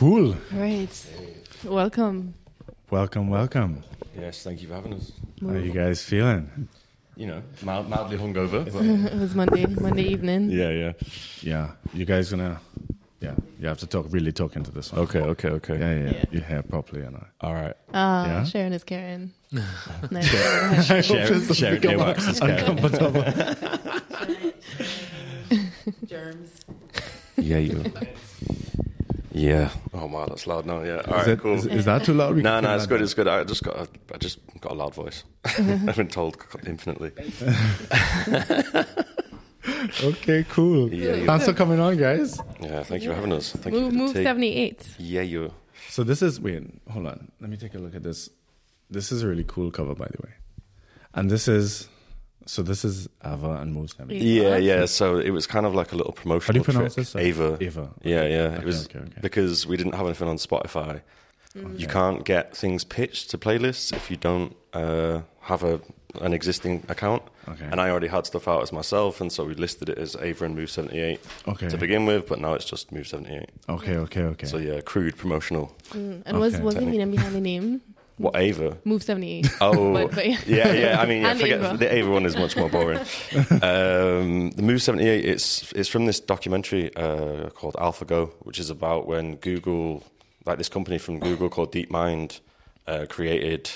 Cool. Right. Welcome. Welcome, welcome. Yes, thank you for having us. How are you guys feeling? You know, mild, mildly hungover. It was Monday, Monday evening. yeah, yeah. Yeah. You guys gonna yeah, you have to talk really talk into this one. Okay, okay, okay. Yeah, yeah, yeah. Yeah. You hear properly and I. All right. Ah, Yeah? Sharon is Karen. nice. Sharon, Sharon earwax is Karen. Germs. Yeah, you. Yeah. Oh wow, that's loud now. Yeah. All Is, right, it, cool. is, is that too loud? We no, no, it's good. down. It's good. I just got, a, I just got a loud voice. I've been told infinitely. Okay, cool. Yeah, you. Thanks for coming on, guys. Yeah. Thank you for having us. Thank Move, you. move the 78. Yeah, you. So this is wait, hold on. Let me take a look at this. This is a really cool cover, by the way. And this is so this is Ava and Moose. Yeah. Yeah, yeah. So it was kind of like a little promotional How do you pronounce trick. this? Ava. Ava. Yeah, yeah. Okay, it was okay, okay. because we didn't have anything on Spotify. You can't get things pitched to playlists if you don't uh, have a an existing account. Okay. And I already had stuff out as myself, and so we listed it as Ava and Move Seventy Eight Okay. to begin with. But now it's just Move Seventy Eight. Okay, okay, okay. So yeah, crude promotional. Mm. And was Okay. was the meaning behind the name? What Ava? Move 78. Oh, But- but yeah. yeah, yeah. I mean, yeah, forget Ava. the Ava one is much more boring. um, the Move seventy eight. It's it's from this documentary uh, called AlphaGo, which is about when Google, like this company from Google called DeepMind, uh, created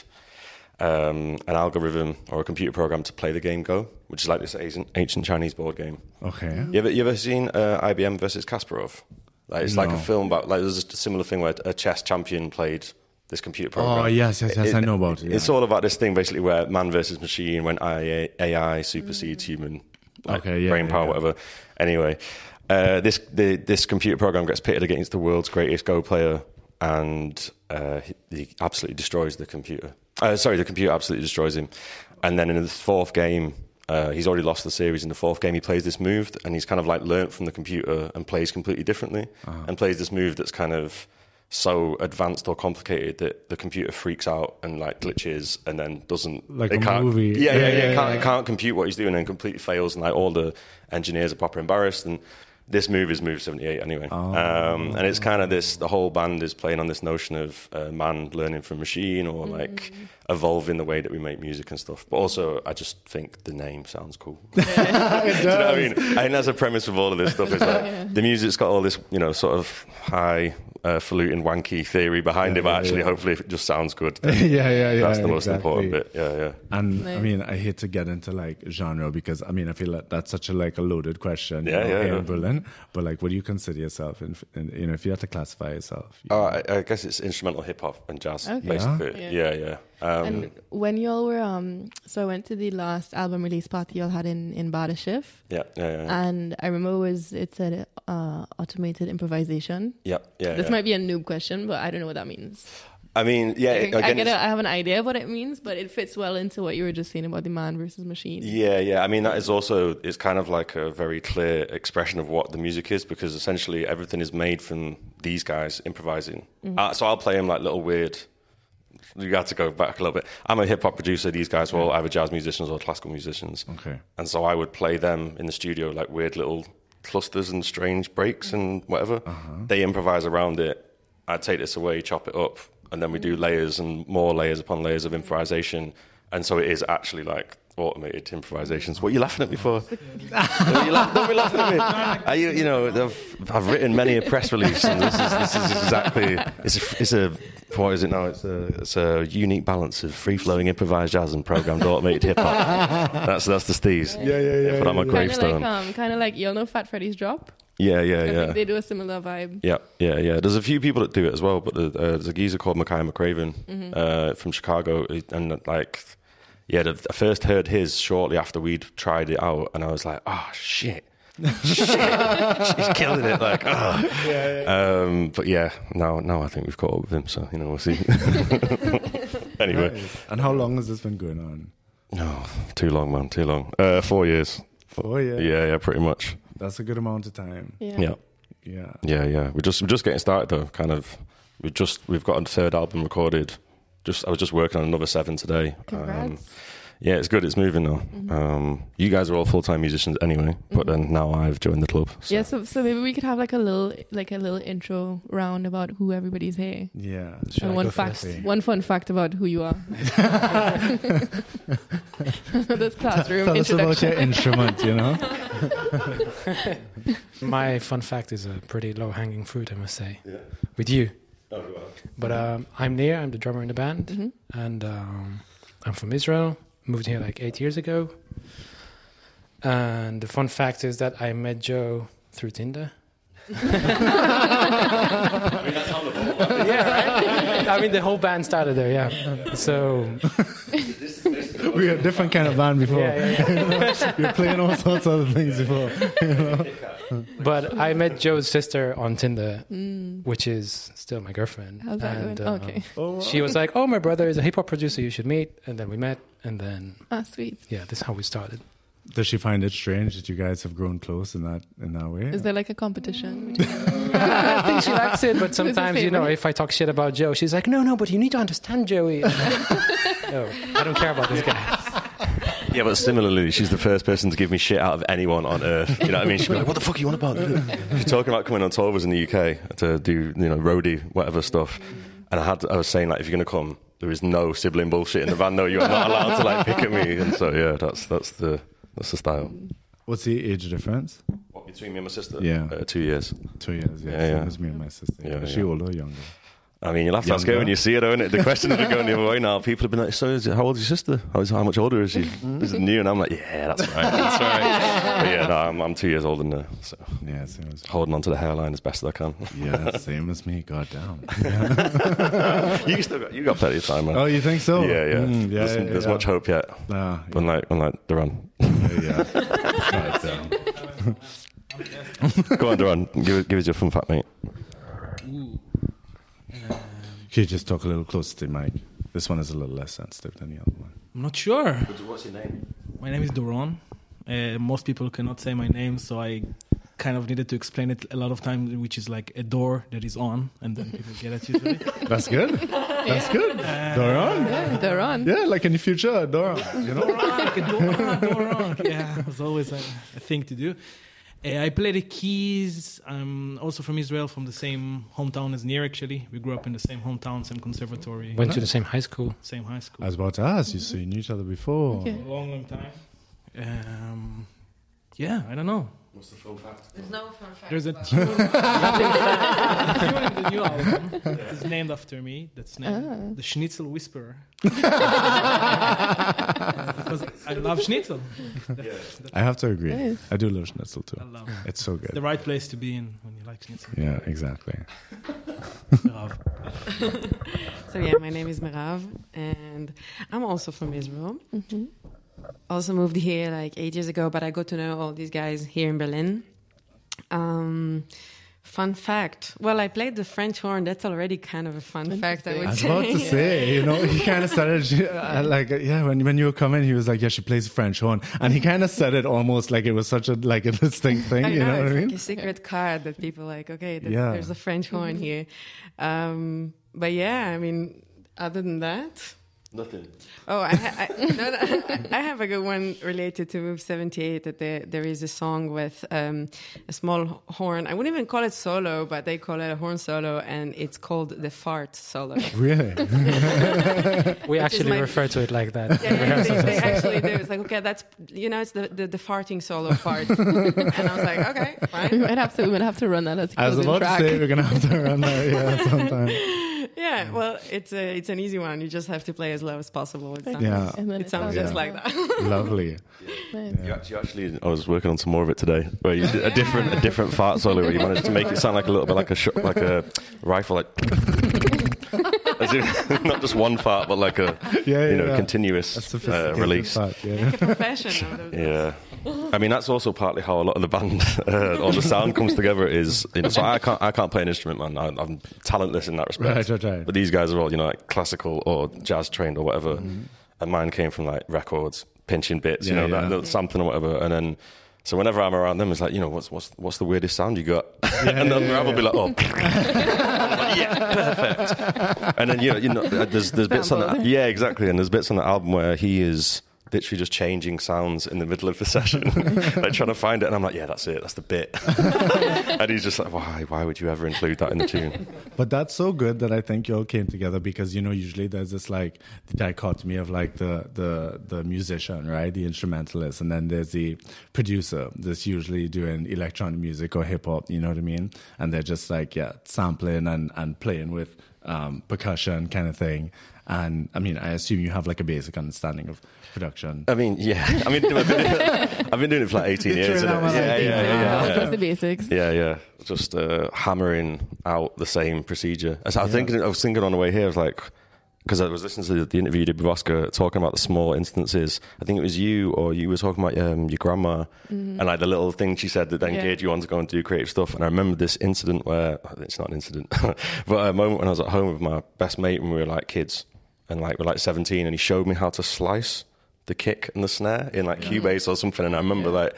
um, an algorithm or a computer program to play the game Go, which is like this ancient, ancient Chinese board game. okay. You ever you ever seen uh, IBM versus Kasparov? Like it's like a film about like there's a similar thing where a chess champion played this computer program. Oh, yes, yes, yes, I know about it, It's all about this thing basically where man versus machine when AI, AI supersedes human like, Okay, yeah, brain yeah, power, yeah. whatever. Anyway, uh, this the, this computer program gets pitted against the world's greatest Go player, and uh, he, he absolutely destroys the computer. Uh, sorry, the computer absolutely destroys him. And then in the fourth game, uh, he's already lost the series. In the fourth game, he plays this move, and he's kind of like learnt from the computer and plays completely differently, Uh-huh. and plays this move that's kind of so advanced or complicated that the computer freaks out and like glitches and then doesn't Like it a can't, movie. Yeah, Yeah, yeah, yeah. yeah, it, can't, yeah. it can't compute what he's doing and completely fails, and like all the engineers are proper embarrassed. And this move is move seventy eight anyway, Oh. um, and it's kind of this. The whole band is playing on this notion of uh, man learning from machine or like evolving the way that we make music and stuff. But also, I just think the name sounds cool. Do you know what I mean? I think that's a premise of all of this stuff. Is like the music's got all this, you know, sort of high, uh, falutin, wanky theory behind Yeah, it, but yeah, actually, yeah. hopefully, it just sounds good. yeah, yeah, yeah. That's the most exactly. important bit. Yeah, yeah. And I mean, I hate to get into like genre because I mean, I feel like that's such a like a loaded question. you Yeah, know, yeah, here yeah. in Berlin. But like, what do you consider yourself? In, in you know, if you had to classify yourself, you- Oh, I, I guess it's instrumental hip hop and jazz, Okay. basically. Yeah. Yeah, yeah. Um, And when y'all were, um, so I went to the last album release party y'all had in, in Badashif. yeah, yeah, yeah. And I remember it was, it said uh, automated improvisation. yeah, yeah. This yeah. might be a noob question, but I don't know what that means. I mean, yeah. I, again, I, get a, I have an idea of what it means, but it fits well into what you were just saying about the man versus machine. Yeah, yeah. I mean, that is also it's kind of like a very clear expression of what the music is because essentially everything is made from these guys improvising. Uh, so I'll play them like little weird. You got to go back a little bit. I'm a hip hop producer. These guys were all either jazz musicians or classical musicians. Okay. And so I would play them in the studio like weird little clusters and strange breaks and whatever. Uh-huh. They improvise around it. I'd take this away, chop it up, and then we do layers and more layers upon layers of improvisation. And so it is actually like automated improvisations. What are you laughing at me for? Are you laugh- don't be laughing at me. Are you, you know, I've, I've written many a press release, and this is, this is exactly it's a, it's a what is it now? It's a it's a unique balance of free flowing improvised jazz and programmed automated hip hop. That's that's the steez. Yeah, yeah, yeah, Put on my yeah, yeah. Kind of like, um, kind of like, y'all know Fat Freddy's Drop? yeah, yeah, I yeah. think they do a similar vibe. Yeah, yeah, yeah. There's a few people that do it as well, but the, uh, there's a geezer called Makaya McCraven uh, from Chicago, and like, yeah, I first heard his shortly after we'd tried it out, and I was like, oh shit. shit, she's killing it! Like, oh. Um, but yeah, now now I think we've caught up with him, so you know we'll see. anyway, And how long has this been going on? no, too long, man, too long. Uh, four years. Four years. Yeah, yeah, pretty much. That's a good amount of time. Yeah. Yeah. Yeah. Yeah, yeah. We're just we're just getting started though. Kind of. We just we've got a third album recorded. Just I was just working on another seven today. Um, Congrats. Yeah, it's good. It's moving now. Mm-hmm. Um, you guys are all full time musicians anyway, but then now I've joined the club. so- Yeah, so so maybe we could have like a little like a little intro round about who everybody's here. Yeah. Should I and one fact, first? one fun fact about who you are. this classroom Tell us about your introduction. instrument, you know? My fun fact is a pretty low hanging fruit, I must say, Yeah. with you. Oh, wow. But um, I'm Nir, I'm the drummer in the band, Mhm. and um, I'm from Israel. Moved here like eight years ago. And the fun fact is that I met Joe through Tinder. yeah, right? I mean, the whole band started there, yeah. So, we had a different kind of band before. yeah, yeah, yeah. we were playing all sorts of other things before. But I met Joe's sister on Tinder, which is still my girlfriend. Mm. How's that and, going? uh, okay. Oh, She was like, "Oh, my brother is a hip hop producer. You should meet." And then we met, and then Ah, sweet. yeah, this is how we started. Does she find it strange that you guys have grown close in that in that way? Is there like a competition? I think she likes it, but sometimes you know, if I talk shit about Joe, she's like, "No, no, but you need to understand Joey." No, I don't care about this guy. Yeah, but similarly, she's the first person to give me shit out of anyone on earth. You know what I mean? She'd be like, "What the fuck are you on about?" She's talking about coming on tour was in the UK to do you know roadie whatever stuff, and I had I was saying like, if you're gonna come, there is no sibling bullshit in the van. No, you are not allowed to like pick at me. And so yeah, that's that's the that's the style. What's the age difference? What between me and my sister? Yeah. uh, two years. Two years. Yeah, Yeah, same yeah. as me and my sister. Yeah, Is she older or younger? I mean, you'll have to ask her Younger. when you see her, don't it? The question has been going the other way now. People have been like, so is it, how old is your sister? How, is, how much older is she? Is it new? And I'm like, yeah, that's right. That's right. But yeah, no, I'm, I'm two years older than her. So Yeah, same as holding on to the hairline as best as I can. yeah, same as me. God damn. you still got, you got plenty of time, man. Oh, you think so? yeah, yeah. Mm, yeah, there's yeah, there's yeah. much hope yet. Yeah. Unlike, unlike Duran. yeah, yeah. God damn. Go on, Duran. Give, give us your fun fact, mate. Can you just talk a little closer to the mic? This one is a little less sensitive than the other one. I'm not sure. What's your name? My name is Doron. Uh, most people cannot say my name, so I kind of needed to explain it a lot of times, which is like a door that is on, and then people get at you. That's good. That's good. Doron? yeah, they're. Yeah, like in the future, Doron. You know? Doron, like Doron, Doron. Yeah, it's always a, a thing to do. Uh, I play the keys. I'm also from Israel, from the same hometown as Nir, actually. We grew up in the same hometown, same conservatory, Went to the same high school. same high school. I was about to ask you, so you knew each other before. Okay. a long, long time. Um, yeah, I don't know. What's the fun fact? There's no fun fact. There's a tune, in the new album that is named after me. That's named Ah. the Schnitzel Whisperer. because I love Schnitzel. I have to agree. Nice. I do love schnitzel too. I love it. It's so good. the right place to be in when you like Schnitzel. Yeah, exactly. So yeah, my name is Merav, and I'm also from Israel. Mhm. Also moved here like eight years ago, but I got to know all these guys here in Berlin. Um, fun fact: Well, I played the French horn. That's already kind of a fun fact. I would I was say. about to say, you know, he kind of started she- uh, like, yeah, when when you were coming, he was like, yeah, she plays French horn, and he kind of said it almost like it was such a like a distinct thing. I you know, what it's I like mean? a secret card that people like. Okay, that, Yeah. there's a French horn here. Um, but yeah, I mean, other than that, Nothing. Oh, I, ha- I, no, no, I have a good one related to Move 78 that there, there is a song with um, a small horn. I wouldn't even call it solo, but they call it a horn solo, and it's called the fart solo. Really? We is actually my- refer to it like that. Yeah, yeah, they, they actually do. It's like, okay, that's, you know, it's the, the, the farting solo part. and I was like, okay, We fine. might have to. We might have to run that as a I was about track. to say we're gonna have to run that, yeah, sometime. Yeah, well, it's, a, it's an easy one. You just have to play as low as possible. It sounds, Yeah, And then it sounds Yeah. just like that. lovely. Nice. You actually, actually, I was working on some more of it today, where you did a different, a different fart solo, where you managed to make it sound like a little bit like a sh- like a rifle, like As if, not just one fart, but like a Yeah, you know yeah. continuous That's uh, release. part, yeah. Make a profession of this. Yeah. I mean that's also partly how a lot of the band uh, or the sound comes together is you know so I can't I can't play an instrument man. I, I'm talentless in that respect. Right, right, right. but these guys are all you know like classical or jazz trained or whatever. Mm-hmm. and mine came from like records pinching bits you Yeah, know that yeah. sampling or whatever. And then so whenever I'm around them it's like you know what's what's what's the weirdest sound you got? And then Rob will be like oh yeah perfect. And then you know you know there's there's bits on that yeah exactly. And there's bits on the album where he is literally just changing sounds in the middle of the session, like trying to find it. And I'm like, yeah, that's it, that's the bit. and he's just like, why? Why would you ever include that in the tune? But that's so good that I think you all came together because you know usually there's this like the dichotomy of like the the the musician, right, the instrumentalist, and then there's the producer that's usually doing electronic music or hip hop. You know what I mean? And they're just like yeah, sampling and and playing with um, percussion kind of thing. And I mean, I assume you have like a basic understanding of production. I mean, yeah. I mean, I've been, doing it, I've been doing it for like 18 years. throwing out innit? my Yeah, like yeah, things, yeah, uh, yeah. Just the basics. Yeah, yeah. Just uh, hammering out the same procedure. As I was thinking, I was thinking on the way here, I was like, because I was listening to the interview you did with Oscar talking about the small instances. I think it was you or you were talking about um, your grandma and like the little thing she said that then Yeah. geared you on to go and do creative stuff. And I remember this incident where it's not an incident, but a moment when I was at home with my best mate when we were like kids and like we're like 17 and he showed me how to slice the kick and the snare in like Cubase or something. And I remember like,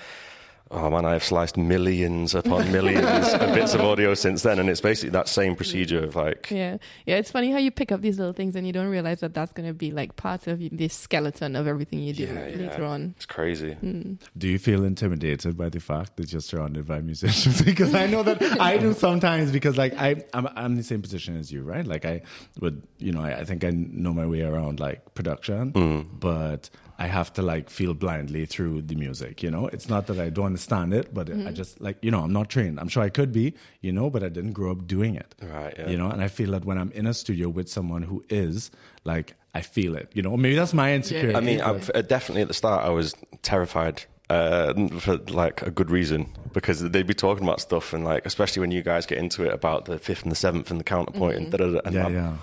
Oh man, I have sliced millions upon millions of bits of audio since then, and it's basically that same procedure of like, Yeah, yeah. It's funny how you pick up these little things and you don't realize that that's going to be like part of this skeleton of everything you do Yeah, yeah. later on. it's crazy. Hmm. Do you feel intimidated by the fact that you're surrounded by musicians? because I know that I do sometimes because like I I'm, I'm in the same position as you, right? Like I would, you know, I, I think I know my way around like production, mm. but I have to like feel blindly through the music, you know? It's not that I don't understand it, but I just like, you know, I'm not trained. I'm sure I could be, you know, but I didn't grow up doing it. Right, yeah. You know, and I feel that when I'm in a studio with someone who is like I feel it, you know. Maybe that's my insecurity. I mean, I, uh, definitely at the start, I was terrified uh, for like a good reason because they'd be talking about stuff and like, especially when you guys get into it about the fifth and the seventh and the counterpoint and da da da. and yeah, I'm yeah.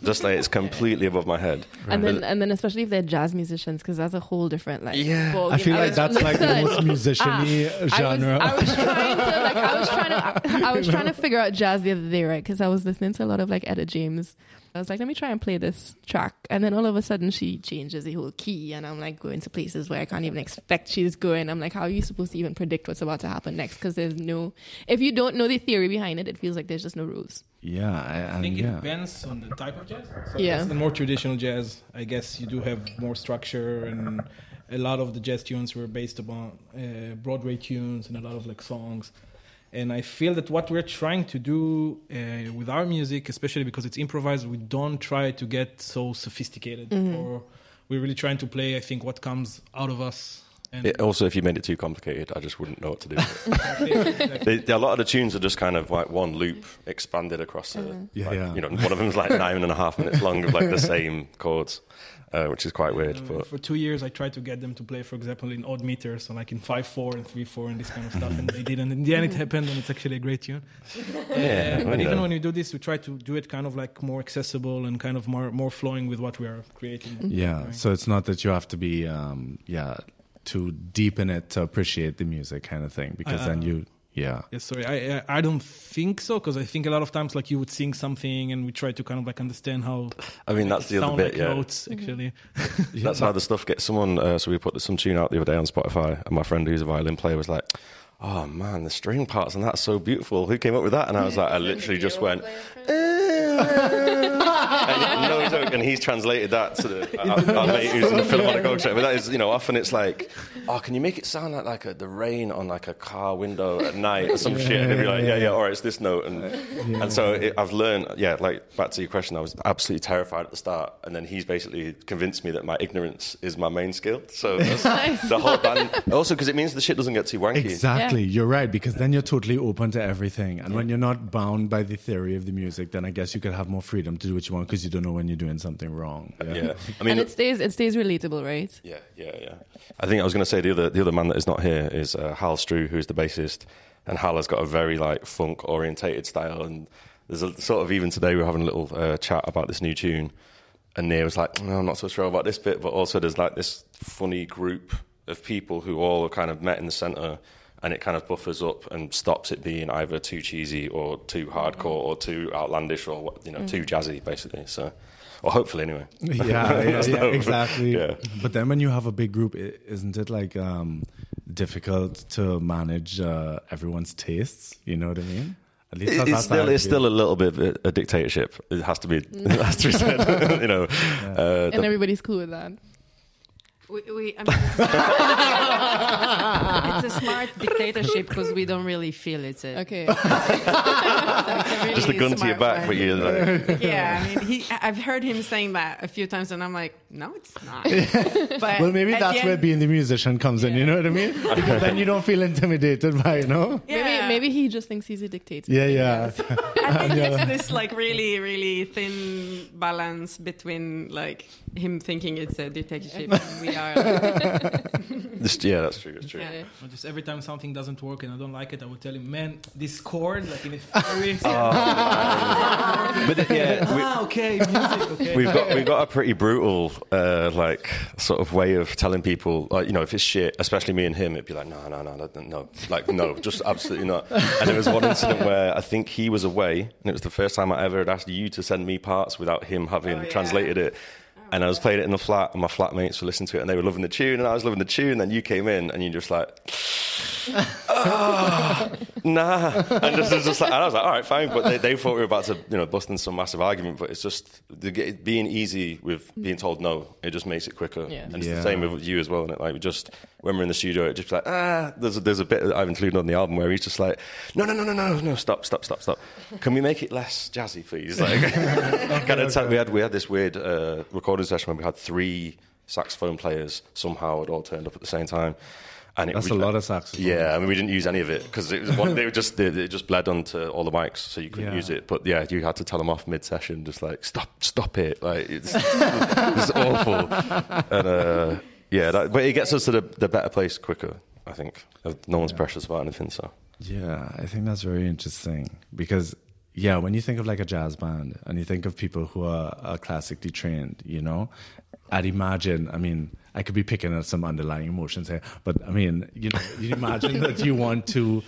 Just like it's completely above my head. And then, and then, especially if they're jazz musicians, because that's a whole different like. Yeah. ball I game. feel like was- that's like the listen, most musician-y I was, genre. I was trying to like I was trying to I was trying to figure out jazz the other day, right? Because I was listening to a lot of like Etta James. I was like, let me try and play this track, and then all of a sudden she changes the whole key, and I'm like going to places where I can't even expect she's going. I'm like, how are you supposed to even predict what's about to happen next? Because there's no, if you don't know the theory behind it, it feels like there's just no rules. Yeah, I, I and think it depends on the type of jazz. So Yeah. yeah. The more traditional jazz, I guess you do have more structure, and a lot of the jazz tunes were based upon uh, Broadway tunes and a lot of like songs. And I feel that what we're trying to do uh, with our music, especially because it's improvised, we don't try to get so sophisticated, or we're really trying to play. I think what comes out of us. And It, also, if you made it too complicated, I just wouldn't know what to do. Exactly, exactly. they, they- a lot of the tunes are just kind of like one loop expanded across a, Yeah, like, yeah. you know, one of them's like nine and a half minutes long of like the same chords, uh, which is quite weird. Uh, But for two years, I tried to get them to play, for example, in odd meters, so like in five four and three four and this kind of stuff, and they didn't. In the end, it happened, and it's actually a great tune. Yeah, Uh, but even when you do this, we try to do it kind of like more accessible and kind of more more flowing with what we are creating. Yeah, Right. so it's not that you have to be, um, yeah, too deep in it to appreciate the music, kind of thing. Because Uh, then you, yeah, Yes, sorry, I I, I don't think so because I think a lot of times like you would sing something and we try to kind of like understand how. I mean, that's the other sound bit, like yeah. Notes actually. That's how the stuff gets. Someone, uh, so we put some tune out the other day on Spotify, and my friend who's a violin player was like, "Oh man, the string parts and that's so beautiful. Who came up with that?" And I was like, I literally just went. And, no joke, and he's translated that to the, our, our mate who's in the Philharmonic Orchestra. But that is, you know, often it's like, oh, can you make it sound like, like a, the rain on like a car window at night or some shit? And they'd be like, yeah, yeah, all right, it's this note. And, and so it, I've learned, yeah, like back to your question, I was absolutely terrified at the start. And then he's basically convinced me that my ignorance is my main skill. So that's the whole band. Also, because it means the shit doesn't get too wanky. exactly. You're right because then you're totally open to everything, and when you're not bound by the theory of the music, then I guess you could have more freedom to do what you want because you don't know when you're doing something wrong. Yeah. I mean, and it stays it stays relatable, right? Yeah, yeah, yeah. I think I was going to say the other the other man that is not here is uh, Hal Strew, who's the bassist, and Hal has got a very like funk orientated style. And there's a sort of even today we were having a little uh, chat about this new tune, and Nir was like, no, "I'm not so sure about this bit," but also there's like this funny group of people who all are kind of met in the center. And it kind of buffers up and stops it being either too cheesy or too hardcore or too outlandish or you know too jazzy, basically. So, or hopefully anyway. yeah, yeah, yeah, exactly. Yeah. But then when you have a big group, isn't it like um, difficult to manage uh, everyone's tastes? You know what I mean? At least it's still it's still a little bit of a, a dictatorship. It has to be it has to be said. you know, uh, And the- everybody's cool with that. We, we, I mean, it's, it's a smart dictatorship because we don't really feel it. a, Okay. it's a really Just a gun to your back, one. but you're like, yeah, I mean, he, I've heard him saying that a few times, and I'm like, no, it's not. But Well, maybe that's where end- being the musician comes in. You know what I mean? Because then you don't feel intimidated by, you know? Yeah. Maybe maybe he just thinks he's a dictator. Yeah, yeah. I think it's this like really, really thin balance between like him thinking it's a dictatorship and we are. Like, yeah, that's true. That's true. yeah. Or just every time something doesn't work and I don't like it, I would tell him, man, this chord, like in a very. But uh, yeah, we, ah, okay, music, okay. we've got we've got a pretty brutal uh, like sort of way of telling people like you know if it's shit especially me and him it'd be like no no no no no like no just absolutely not and there was one incident where I think he was away and it was the first time I ever had asked you to send me parts without him having Oh, yeah. translated it and I was playing it in the flat and my flatmates were listening to it and they were loving the tune and I was loving the tune and then you came in and you just like "Ah, nah and just, just, just like, and I was like all right fine but they, they thought we were about to you know bust in some massive argument but it's just the, get- being easy with being told no it just makes it quicker Yeah. and it's Yeah. the same with you as well and it like we just when we're in the studio it just like ah there's a, there's a bit that I've included on the album where he's just like no no no no no no stop stop stop stop can we make it less jazzy please like kind of tell- we had we had this weird uh, recording session where we had three saxophone players somehow had all turned up at the same time and it That's a lot of saxophone. yeah, I mean, we didn't use any of it because it was one, they were just they, they just bled onto all the mics, so you couldn't Yeah. use it. But yeah, you had to tell them off mid-session, just like stop, stop it, like it's, it's awful. And uh, yeah, that, but it gets us to the, the better place quicker. I think uh, no one's precious about anything, so Yeah, I think that's very interesting because yeah, when you think of like a jazz band and you think of people who are, are classically trained, you know, I'd imagine. I mean, I could be picking at some underlying emotions here, but I mean, you know, you imagine that you want to.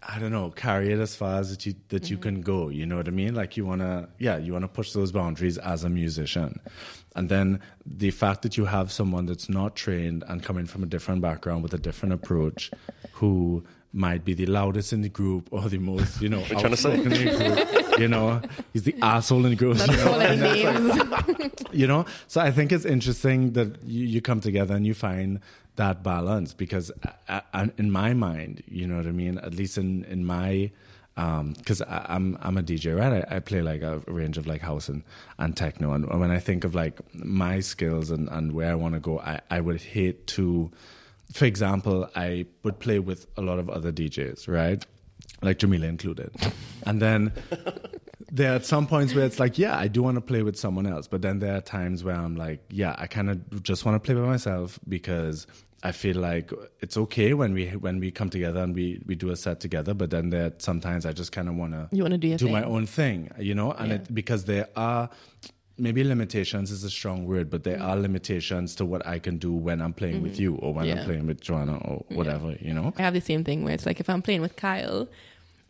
I don't know, carry it as far as that you that you mm-hmm. can go. You know what I mean? Like you wanna, yeah, you wanna push those boundaries as a musician, and then the fact that you have someone that's not trained and coming from a different background with a different approach, who might be the loudest in the group or the most, you know, you trying to say? in the group. You know, he's the asshole in the group. That's you know? all any you know so i think it's interesting that you, you come together and you find that balance because uh, uh, I, I, in my mind you know what i mean at least in in my Um, because I I'm I'm a DJ, right? I, I play like a range of like house and, and techno, and when I think of like my skills and, and where I want to go, I, I would hate to, for example, I would play with a lot of other DJs, right? Like Jamila included, and then there are some points where it's like, yeah, I do want to play with someone else, but then there are times where I'm like, yeah, I kind of just want to play by myself because I feel like it's okay when we when we come together and we we do a set together, but then there sometimes I just kind of want to You wanna do your do my own thing, you know, and Yeah. it because there are maybe limitations is a strong word, but there mm. are limitations to what I can do when I'm playing with mm-hmm. you or when I'm playing with Joanna or whatever, you know. I have the same thing where it's like if I'm playing with Kyle,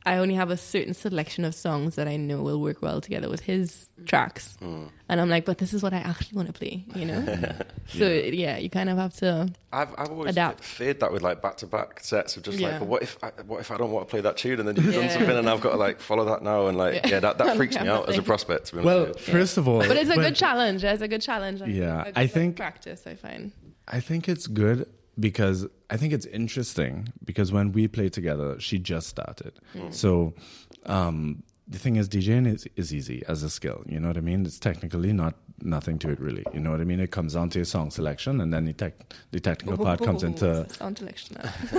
I only have a certain selection of songs that I know will work well together with his tracks. Mm. And I'm like, but this is what I actually want to play, you know? so, yeah, you kind of have to. I've, I've always Adapt. feared that with like back-to-back sets of just Yeah. like, but what if I, what if I don't want to play that tune and then you've done something and I've got to like follow that now and like Yeah. yeah, that, that freaks me out as a prospect. To be honest Well, with you. first of all, But it's a when- good challenge. It's a good challenge. and Yeah, a good I think- practice, I find. I think it's good because I think it's interesting because when we play together, she just started. So um, the thing is, DJing is, is easy as a skill. You know what I mean? It's technically not nothing to it really. You know what I mean? It comes down to your song selection, and then the tech, the technical part comes into Sound selection.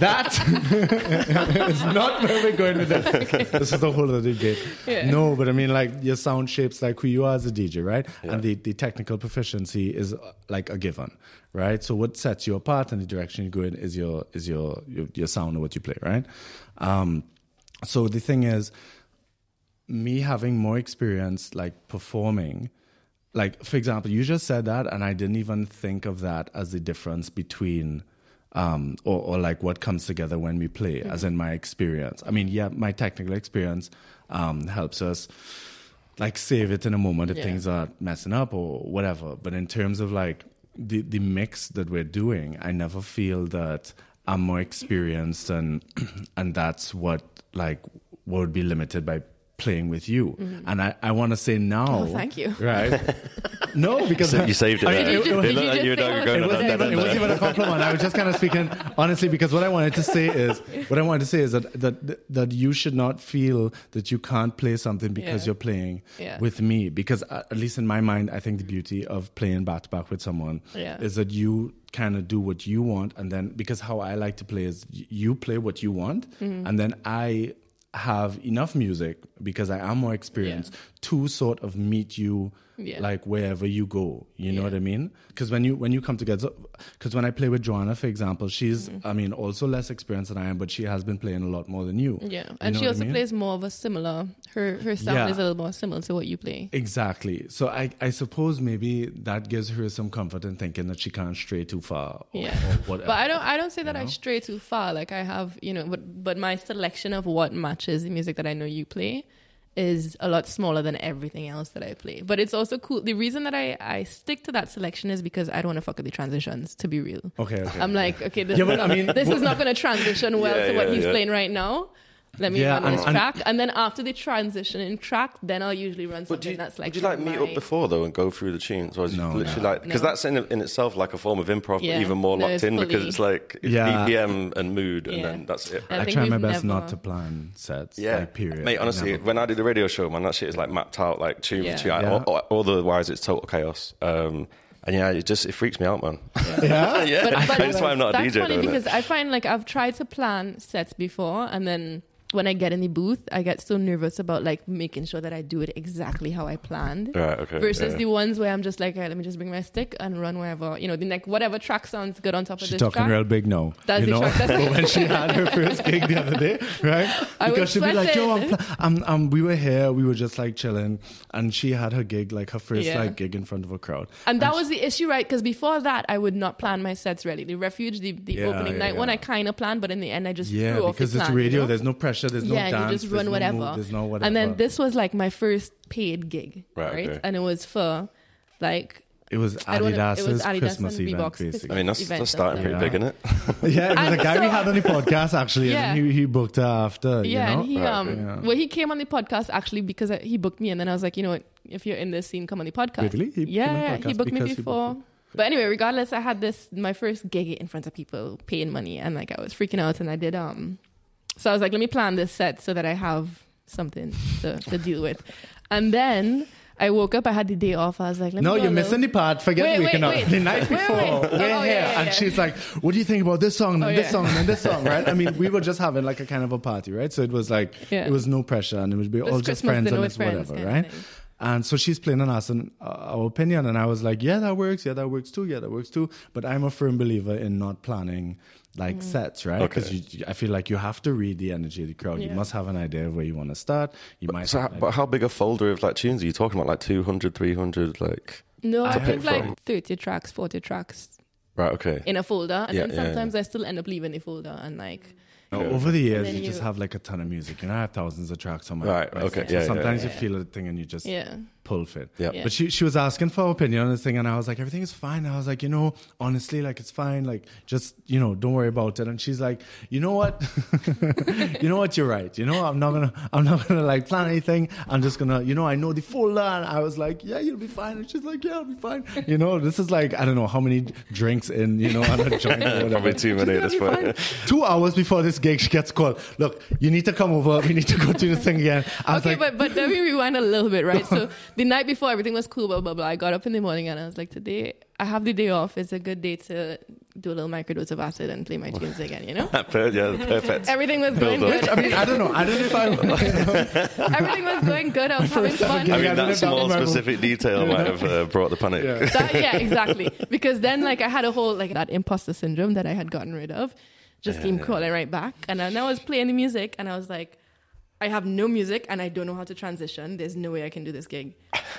that. it's not where we're going with this. This is a whole other debate. Yeah. No, but I mean, like your sound shapes like who you are as a DJ, right? And the, the technical proficiency is uh, like a given, right? So what sets you apart and the direction you go in is your is your your, your sound or what you play, right? Um, so the thing is, me having more experience like performing like for example you just said that and i didn't even think of that as the difference between um or, or like what comes together when we play as in my experience i mean yeah my technical experience um helps us like save it in a moment if Yeah. things are messing up or whatever but in terms of like the the mix that we're doing i never feel that i'm more experienced and and that's what like what would be limited by playing with you. And I, I want to say now. Mm-hmm. Oh, thank you. Right? no, because You saved it. I mean, it- it- It you like you were just it wasn't, even, it wasn't even a compliment. I was just kind of speaking honestly because what I wanted to say is what I wanted to say is that that that you should not feel that you can't play something because Yeah. you're playing Yeah. with me. Because uh, at least in my mind, I think the beauty of playing back to back with someone Yeah. is that you kind of do what you want, and then because how I like to play is you play what you want, Mm-hmm. and then I have enough music because I am more experienced to sort of meet you Yeah. like wherever you go. You know what I mean? Because when you when you come together, because when I play with Joanna, for example, she's Mm-hmm. I mean also less experienced than I am, but she has been playing a lot more than you. Yeah, You and she what I also mean? plays more of a similar. Her her sound Yeah. is a little more similar to what you play. Exactly. So I, I suppose maybe that gives her some comfort in thinking that she can't stray too far or, Yeah. or whatever. But I don't I don't say that I know? stray too far. Like I have, you know, but but my selection of what matches the music that I know you play is a lot smaller than everything else that I play. But it's also cool. The reason that I I stick to that selection is because I don't want to fuck with the transitions. To be real, okay, okay. I'm like, okay, this, Yeah, is, but I not, mean- this is not going to transition well Yeah, to what yeah, he's yeah. playing right now. Let me Yeah, run and- this and- track, and then after the transition in track, then I'll usually run But something do you, that's like would you like meet my- up before though and go through the tunes, or is No, it literally no. like because No. that's in, in itself like a form of improv, Yeah. but even more locked it's in because it's like it's Yeah. BPM and mood, and then that's it. I I try my we've best not to plan sets. Yeah, like, period. mate. Honestly, Never. when I do the radio show, man, that shit is like mapped out, like tune Yeah. for tune. Yeah. Or, or, otherwise, it's total chaos. Um, and yeah, it just it freaks me out, man. yeah, yeah, But, but that's why I'm not a that's DJ. funny doing it. because I find like I've tried to plan sets before, and then when I get in the booth, I get so nervous about like making sure that I do it exactly how I planned. Right, okay. Versus yeah. the ones where I'm just like, "Alright, let me just bring my stick and run wherever, you know, the next whatever track sounds good on top of She's this talking track. real big now. That's you the know, track. That's But when she had her first gig the other day, right? I Because she'd be like, "Yo, I'm, pl- I'm, I'm, we were here, we were just like chilling, and she had her gig, like her first Yeah. like gig in front of a crowd. And that was the issue, right? Because before that, I would not plan my sets really. The refuge, the, the Yeah, opening yeah, night one. I kind of planned, but in the end, I just Yeah, threw off because it's plan, radio. you know? There's no pressure. There's no yeah, dance. you just there's run no whatever. move, there's no whatever. And then this was like my first paid gig, Right, right? okay. And it was for like it was I don't it was Adidas Christmas and event, Reebok's basically. I mean, that's, event that's starting stuff. pretty Yeah. big, isn't it? yeah, it was a And guy we had on the podcast actually, Yeah. and he, he booked her after. yeah, you know? and he Right, um. Yeah. well he came on the podcast actually because he booked me, and then I was like, you know what, if you're in this scene, come on the podcast. Really? He came on the yeah, he booked me before. booked but anyway, regardless, I had this my first gig in front of people, paying money, and like I was freaking out, and I did um, so I was like, let me plan this set so that I have something to, to deal with, and then. I woke up. I had the day off. I was like, let me No, you're missing the part. Forget Wait, waking wait, up. wait. The night before, wait. we're Oh, yeah, here, yeah, and yeah. she's like, "What do you think about this song and Oh, this song and this song?" Right? I mean, we were just having like a kind of a party, right? So it was like it was no pressure, and it would be was all just Christmas friends and it's friends whatever, right? And so she's playing on us and uh, our opinion, and I was like, "Yeah, that works. Yeah, that works too. Yeah, that works too." But I'm a firm believer in not planning like mm. sets, right? Because Okay. I feel like you have to read the energy of the crowd. You must have an idea of where you want to start. You might. So, have how, an but how big a folder of like tunes are you talking about? Like 200, 300, like No, I To think pick like from. 30 tracks, 40 tracks right? Okay. in a folder. And Yeah, then yeah, sometimes I still end up leaving the folder and like, No, over the years, you, you- just have like a ton of music. You know, I have thousands of tracks on my Right, my okay, yeah, so yeah, sometimes yeah. you feel a thing and you just yeah. Pull fit. Yeah. Yeah. But she she was asking for opinion on this thing, and I was like, everything is fine. I was like, you know, honestly, like it's fine. Like just you know, don't worry about it. And she's like, you know what, you know what, you're right. You know, I'm not gonna I'm not gonna like plan anything. I'm just gonna, you know, I know the folder. And I was like, yeah, you'll be fine. And she's like, yeah, I'll be fine. You know, this is like I don't know how many drinks in, you know, on a joint. Probably too many at this point. "I'll be fine." Two hours before this gig, she gets called. Look, you need to come over. We need to go do this thing again. I was Okay, like, but but let me rewind a little bit, right? So the night before, everything was cool, blah blah blah. I got up in the morning and I was like, today I have the day off. It's a good day to do a little microdose of acid and play my tunes again. You know, Per- yeah, perfect. everything was going Build up. good. I mean, I don't know. I don't know if I. Everything was going good. I was having First ever fun. I mean, that small specific detail might have uh, brought the panic. Yeah. That, yeah, exactly. Because then, like, I had a whole like that imposter syndrome that I had gotten rid of, just came crawling right back. And then I was playing the music, and I was like, I have no music, and I don't know how to transition. There's no way I can do this gig.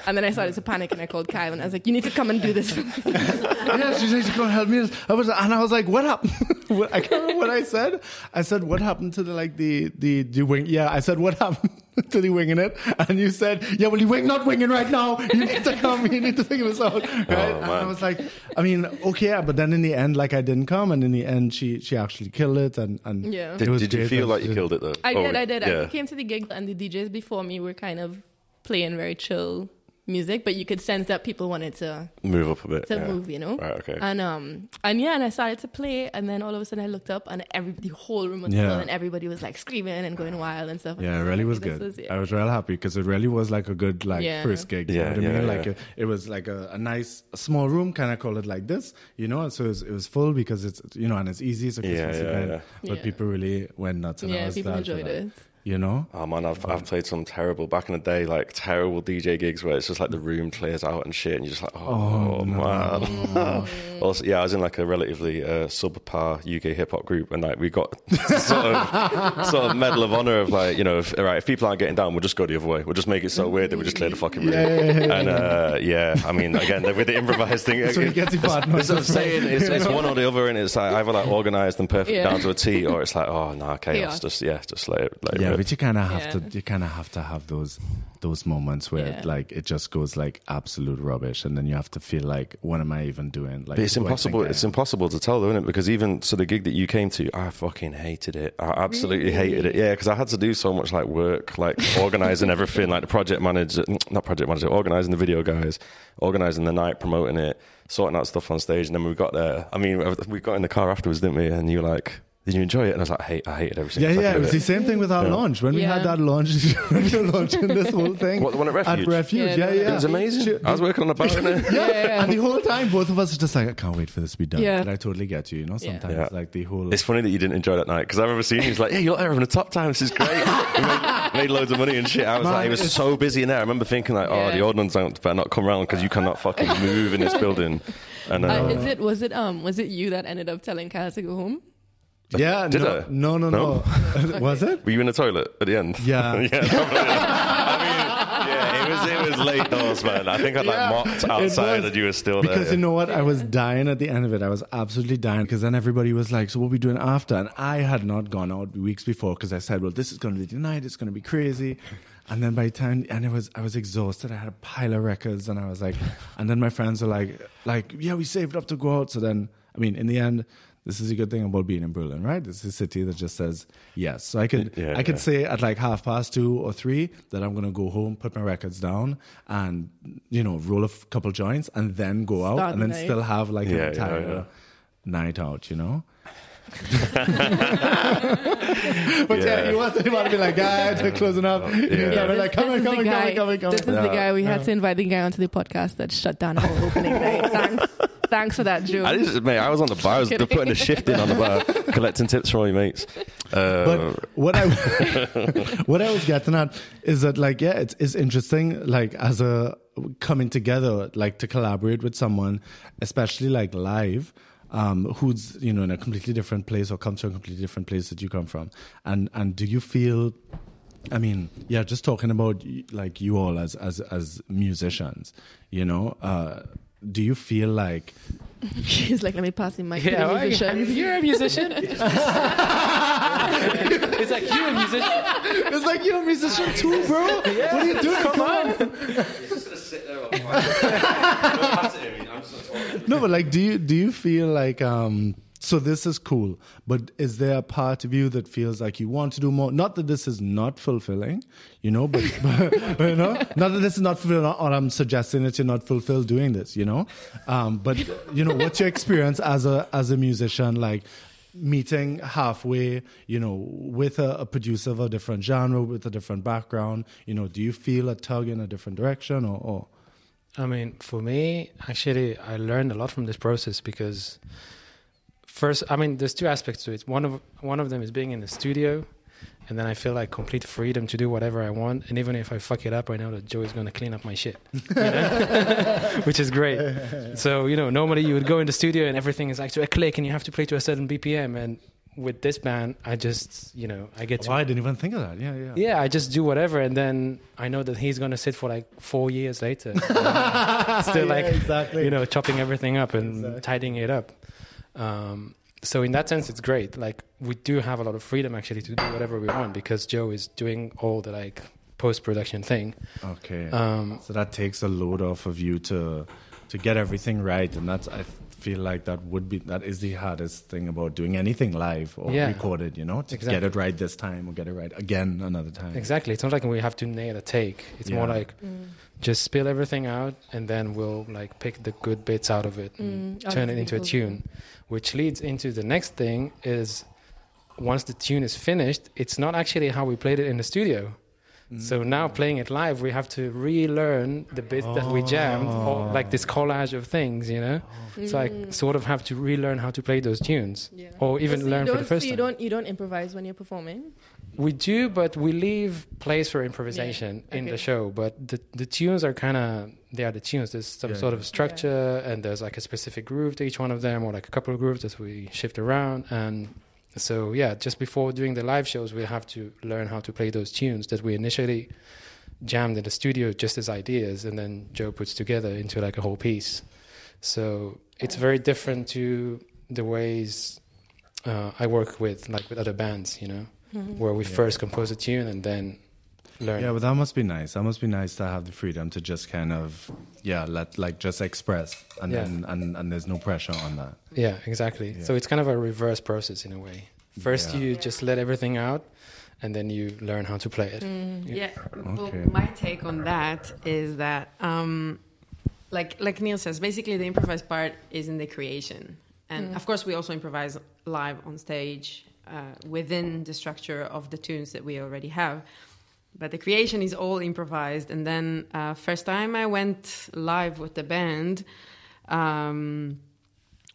And then I started to panic, and I called Kyle, and I was like, "You need to come and do this." for me." yeah, she said to help me. I was, and I was like, "What happened?" I can't remember what I said. I said, "What happened to the like the the the wing?" Yeah, I said, "What happened?" to he winging it, and you said, "Yeah, well, you wing not winging right now. You need to come. You need to figure this out." Right? Oh, and I was like, I mean, okay, yeah, but then in the end, like I didn't come, and in the end, she she actually killed it, and and Yeah. it Did, was did you feel like you killed it though? I Oh, did, I did. Yeah. I came to the gig and the DJs before me were kind of playing very chill music, but you could sense that people wanted to Move up a bit. to yeah. move, you know. Right. Okay. And um and yeah, and I started to play, and then all of a sudden I looked up, and every the whole room was Yeah. full, and everybody was like screaming and going wild and stuff. Yeah, it And I really was was good. this is- yeah. I was real happy because it really was like a good like Yeah. first gig. Yeah, You Yeah, know what I yeah, mean? Like yeah. it, it was like a, a nice a small room, kind of call it like this, you know. So it was, it was full because it's you know, and it's easy. It's a Yeah, Christmas yeah, event, yeah. but Yeah. people really went nuts. And I yeah, was people enjoyed it. You know. Oh man, I've I've played some terrible back in the day, like terrible DJ gigs where it's just like the room clears out and shit, and you're just like, oh, man. also, yeah, I was in like a relatively uh, subpar UK hip hop group, and like we got sort of sort of medal of honor of like, you know, if, all right, if people aren't getting down, we'll just go the other way. We'll just make it so weird that we just clear the fucking room. And uh, yeah, I mean, again, with the improvised thing, So he gets the partner. That's what I'm saying. It's, it's one or the other, and it's like either like organized and perfect Yeah. down to a T, or it's like, oh no, chaos. Chaos. Just yeah, just let it. Let it Yeah, rip. But you kind of have Yeah. to. You kind of have to have those those moments where Yeah. like it just goes like absolute rubbish, and then you have to feel like, what am I even doing? Like But it's who do I impossible. think I It's impossible to tell, though, isn't it? Because even so, the gig that you came to, I fucking hated it. I absolutely hated it. Yeah, because I had to do so much like work, like organizing everything, like the project manager, not project manager, organizing the video guys, organizing the night, promoting it, sorting out stuff on stage, and then we got there. I mean, we got in the car afterwards, didn't we? And you were like, "Did you enjoy it?" And I was like, "I hate, I hated every single Yeah, yeah. It of was the same thing with our Yeah. launch when we had that launch. radio launch in this whole thing. What, the one at Refuge? Refuge, Yeah, yeah, yeah. It was amazing. She- I was working on a bar in it. yeah. Yeah. and the whole time, both of us are just like, I can't wait for this to be done. Yeah. And I totally get you. You know, sometimes Yeah. like the whole. It's funny that you didn't enjoy that night because I remember seeing you. He's like, "Yeah, you're having a top time. This is great. made, made loads of money and shit." I was Man, like, he was so busy in there. I remember thinking like, "Oh, Yeah. the Ordnungsamt better not come around because you cannot fucking move in this building." And uh, Uh, is it was it um was it you that ended up telling Kaz to go home? Yeah, Did no, I? no, no, no. Was it? were you in the toilet at the end? Yeah. yeah. I mean, yeah, it was it was late doors, man. I think I like Yeah, mopped outside was. and you were still Because there. Because you know what? I was dying at the end of it. I was absolutely dying because then everybody was like, So, what are we doing after? And I had not gone out weeks before because I said, Well, this is going to be tonight. It's going to be crazy. And then by the time, and it was, I was exhausted. I had a pile of records and I was like, and then my friends were like, like, yeah, we saved up to go out. So then, I mean, in the end, this is a good thing about being in Berlin, right? This is a city that just says yes. So I could, Yeah, I could yeah. say at like half past two or three that I'm going to go home, put my records down, and you know, roll a f- couple joints, and then go out, Start and the then night. still have like Yeah, an yeah, entire yeah. night out, you know. but yeah, Yeah. he wasn't. He to be like, guys, we're closing up. Yeah. Yeah, Yeah, we're like, this coming, is the coming, guy- coming, coming, coming. This is the guy we had to invite the guy onto the podcast that shut down our opening night. Thanks, thanks for that, Joe. I just, mate, I was on the bar. I was Kidding. putting a shift in on the bar, collecting tips from all your mates. Uh, But what I what I was getting at is that like yeah, it's it's interesting like as a coming together like to collaborate with someone, especially like live. Um, who's you know in a completely different place or comes from a completely different place that you come from, and and do you feel I mean, yeah, just talking about like you all as as as musicians, you know, uh, do you feel like He's like, let me pass him my Yeah, yeah, musician. you're a musician. it's like you're a musician. it's like you're a musician too, bro? What are you doing? Come, on. No, but like, do you do you feel like um? So this is cool, but is there a part of you that feels like you want to do more? Not that this is not fulfilling, you know, but, but you know, not that this is not fulfilling, or I'm suggesting that you're not fulfilled doing this, you know. Um, but you know, what's your experience as a as a musician, like? meeting halfway, you know, with a, a producer of a different genre, with a different background, you know, do you feel a tug in a different direction or, or I mean, for me, actually, I learned a lot from this process because first, I mean, there's two aspects to it. One of one of them is being in the studio, and then I feel like complete freedom to do whatever I want. And even if I fuck it up, I know that Joe is going to clean up my shit, you know? which is great. So you know, normally you would go in the studio and everything is like to a click, and you have to play to a certain BPM. And with this band, I just you know, I get to Oh, I didn't even think of that. Yeah, yeah. yeah, I just do whatever, and then I know that he's gonna sit for like four years later, still like exactly. you know chopping everything up and tidying it up. Um, so in that sense, it's great. Like we do have a lot of freedom actually to do whatever we want because Joe is doing all the like post production thing. Okay. Um, so that takes a load off of you to to get everything right, and that's I feel like that would be that is the hardest thing about doing anything live or Yeah. recorded. You know, to Exactly. get it right this time or get it right again another time. Exactly. It's not like we have to nail a take. It's more Yeah. like just spill everything out and then we'll like pick the good bits out of it and Mm, turn it that's into a tune. Which leads into the next thing is once the tune is finished, it's not actually how we played it in the studio. So now mm. playing it live, we have to relearn the bits that we jammed, or oh. like this collage of things, you know. So I mm. sort of have to relearn how to play those tunes, Yeah. or even So learn for the first so you time. don't you don't improvise when you're performing. We do, but we leave place for improvisation in Okay. the show. But the the tunes are kind of they are the tunes. There's some Yeah, sort of structure, and there's like a specific groove to each one of them, or like a couple of grooves that we shift around. And so yeah, just before doing the live shows, we have to learn how to play those tunes that we initially jammed in the studio just as ideas, and then Joe puts together into like a whole piece. So it's very different to the ways uh, I work with like with other bands, you know, where we Yeah. first compose a tune and then learn. Yeah, but that must be nice. That must be nice to have the freedom to just kind of yeah, let like just express, and Yeah. then and, and there's no pressure on that. Yeah, exactly. Yeah. So it's kind of a reverse process in a way. First, Yeah. you just let everything out, and then you learn how to play it. Yeah. Well, Okay. my take on that is that, um, like like Neil says, basically the improvised part is in the creation, and of course we also improvise live on stage uh, within the structure of the tunes that we already have. But the creation is all improvised, and then uh, first time I went live with the band. Um,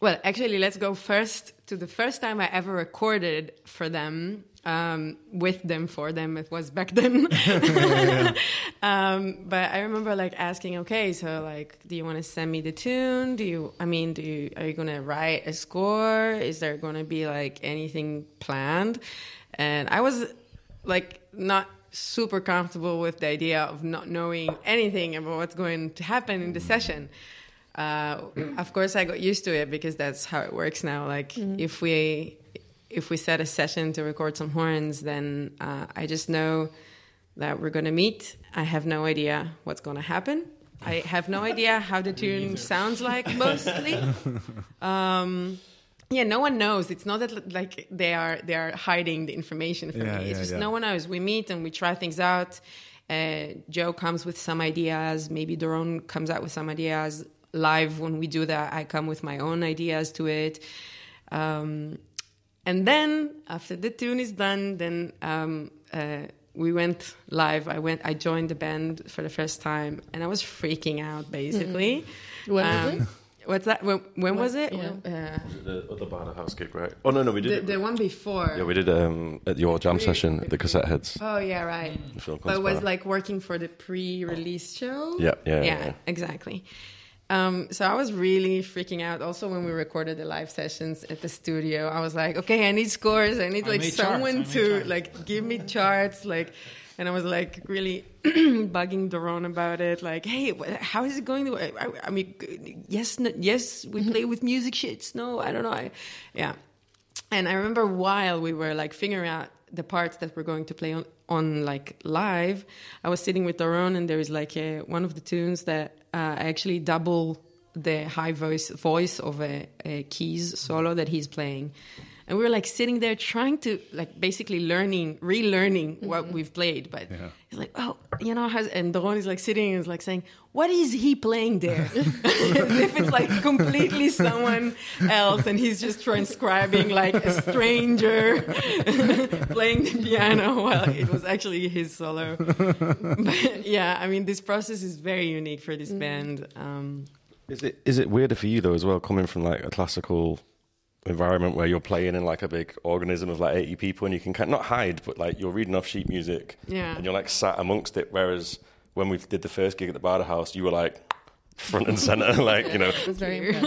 well, actually, let's go first to the first time I ever recorded for them, um, with them, for them. It was back then. um, but I remember like asking, okay, so like, do you want to send me the tune? Do you, I mean, do you, are you going to write a score? Is there going to be like anything planned? And I was like, not super comfortable with the idea of not knowing anything about what's going to happen in the session. Uh, of course i got used to it because that's how it works now. Like if we if we set a session to record some horns then uh, i just know that we're going to meet. I have no idea what's going to happen. I have no idea how the tune sounds like mostly. Um, yeah no one knows. It's not that like they are they are hiding the information from Yeah, me. It's yeah, just yeah. no one knows. We meet and we try things out. Uh, joe comes with some ideas. Maybe Doron comes out with some ideas. Live when we do that i come with my own ideas to it. Um, and then after the tune is done then um, uh, we went live. I went i joined the band for the first time and i was freaking out basically. When was Um, what's that when, when was it yeah. uh, The other Badehaus gig, right? Oh no, no, we did. the it. one before yeah, we did um, at your jam session at the Cassette Heads. oh yeah right Phil but it was like working for the pre-release show Yeah, yeah, yeah. yeah, yeah. exactly. Um, so I was really freaking out. Also, when we recorded the live sessions at the studio, I was like, "Okay, I need scores. I need like I someone made to like give me charts." Like, and I was like really bugging Daron about it. Like, "Hey, how is it going to? I, I- mean, yes, no, yes, we play with music shits. No, I don't know. I, yeah." And I remember while we were like figuring out the parts that we're going to play on, on like live, I was sitting with Daron and there is like a, one of the tunes that uh, I actually double the high voice voice of a, a keys solo that he's playing. And we were like sitting there trying to like basically learning, relearning what we've played. But Yeah. he's like, oh, you know, has, and Daron is like sitting and is like saying, what is he playing there? As if it's like completely someone else and he's just transcribing like a stranger playing the piano while it was actually his solo. But yeah, I mean, this process is very unique for this band. Um, Is it is it weirder for you though as well, coming from like a classical environment where you're playing in like a big organism of like 80 people and you can kind not hide, but like you're reading off sheet music Yeah. and you're like sat amongst it. Whereas when we did the first gig at the Badehaus, you were like front and center, like you know. It was very.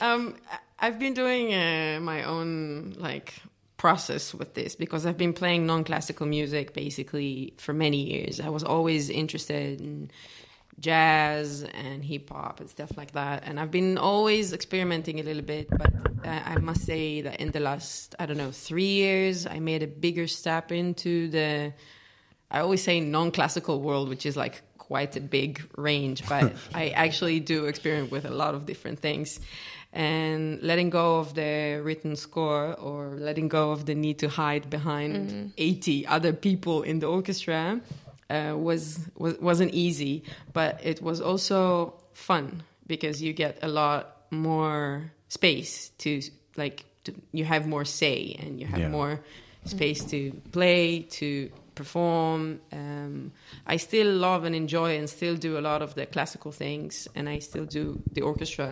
Um, I- I've been doing uh, my own like process with this because I've been playing non-classical music basically for many years. I was always interested in jazz and hip hop and stuff like that, and I've been always experimenting a little bit. But I must say that in the last I don't know three years, I made a bigger step into the I always say non-classical world, which is like quite a big range, but I actually do experiment with a lot of different things. And letting go of the written score or letting go of the need to hide behind mm-hmm. 80 other people in the orchestra uh, was, was wasn't easy, but it was also fun because you get a lot more space to like to, you have more say and you have Yeah. more space to play to perform um, i still love and enjoy and still do a lot of the classical things and i still do the orchestra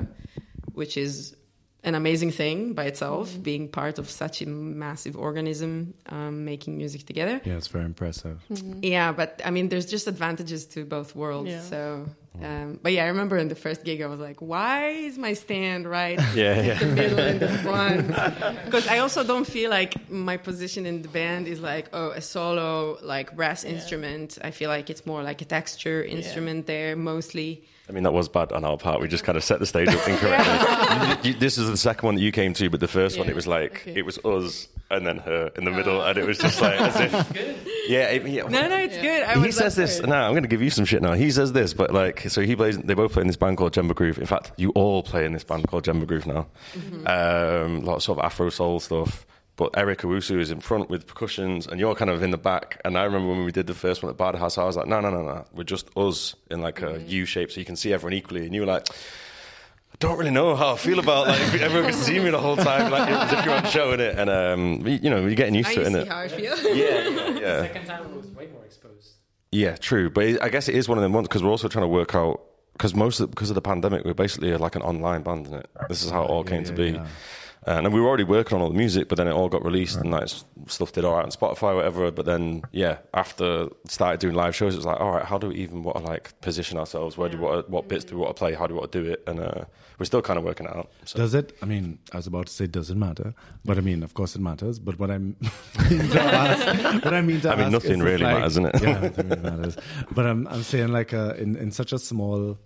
which is an amazing thing by itself being part of such a massive organism um, making music together Yeah, it's very impressive. yeah, but I mean, there's just advantages to both worlds. Yeah. So, um, but yeah, I remember in the first gig, I was like, why is my stand right Yeah, in yeah. the middle and the front? Because I also don't feel like my position in the band is like, oh, a solo, like brass instrument. I feel like it's more like a texture instrument there mostly. I mean, that was bad on our part. We just kind of set the stage up incorrectly. You- you- this is the second one that you came to, but the first one, it was like, Okay. it was us and then her in the middle, and it was just like, as if. Yeah, it- yeah. No, no, it's good. I he says this. for it. No, I'm going to give you some shit now. He says this, but like, so he plays. They both play in this band called Jembaa Groove. In fact, you all play in this band called Jembaa Groove now. Mm-hmm. Um, lots of Afro soul stuff. But Eric Owusu is in front with percussions, and you're kind of in the back. And I remember when we did the first one at Badehaus, I was like, no, no, no, no, we're just us in like a U shape, so you can see everyone equally. And you were like. I don't really know how I feel about like if everyone can see me the whole time, like as if you're on show in it, and um, you you know, you're getting used Now to you it, see innit? how I feel. Yeah, yeah, yeah. Second time it was way more exposed. Yeah, true. But it, I guess it is one of them ones because we're also trying to work out because most of, because of the pandemic, we're basically like an online band, isn't it? This is how it all Yeah, came yeah, to be. Yeah. And we were already working on all the music, but then it all got released and like s- stuff did all right on Spotify, or whatever. But then, yeah, after started doing live shows, it was like, all right, how do we even want to like position ourselves? Where do we want to, what bits do we want to play? How do we want to do it? And uh, we're still kind of working it out. So. Does it? I mean, I was about to say, does it matter? But I mean, of course, it matters. But what I'm mean ask, what I mean to I mean, ask nothing is really like- matters, it? Yeah, nothing really matters. But I'm I'm saying like uh, in in such a small.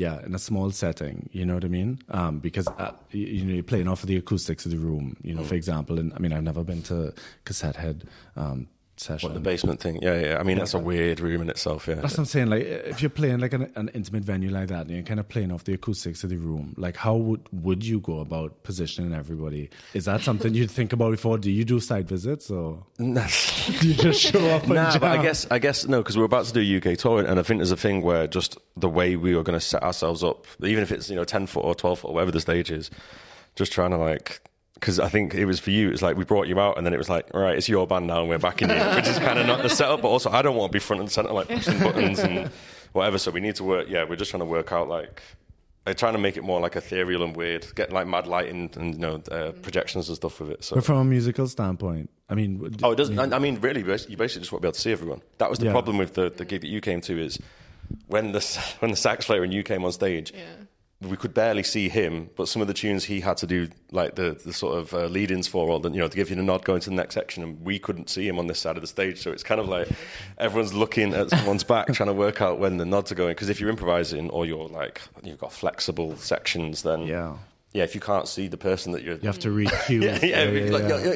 Yeah, in a small setting, you know what I mean? Um, because uh, you, you know you're playing off of the acoustics of the room. You Mm. know, for example, and I mean I've never been to cassette head um, session. What the basement thing? Yeah, yeah. I mean, that's a weird room in itself. Yeah. That's what I'm saying. Like, if you're playing like an, an intimate venue like that, and you're kind of playing off the acoustics of the room, like, how would would you go about positioning everybody? Is that something you'd think about before? Do you do site visits, or do you just show up? Nah, but I guess I guess no, because we're about to do UK tour, and I think there's a thing where just the way we are going to set ourselves up, even if it's you know ten foot or twelve foot or whatever the stage is, just trying to like. Because I think it was for you, it's like we brought you out, and then it was like, all right, it's your band now, and we're backing you, which is kind of not the setup. But also, I don't want to be front and center, like pushing buttons and whatever. So we need to work. Yeah, we're just trying to work out like they're trying to make it more like ethereal and weird, get like mad lighting and you know uh, projections and stuff with it. So But from a musical standpoint, I mean, w- Oh, it doesn't. yeah. I I mean, really, you basically just want to be able to see everyone. That was the Yeah. problem with the, the gig that you came to. Is when the when the sax player and you came on stage, we could barely see him. But some of the tunes he had to do, like the, the sort of uh, lead-ins for, or the, you know, to give you the nod going to the next section, and we couldn't see him on this side of the stage. So it's kind of like everyone's looking at someone's back, trying to work out when the nods are going. Because if you're improvising or you're like you've got flexible sections, then yeah, yeah, if you can't see the person that you're you have to read cues. yeah, yeah, yeah, like, yeah. yeah,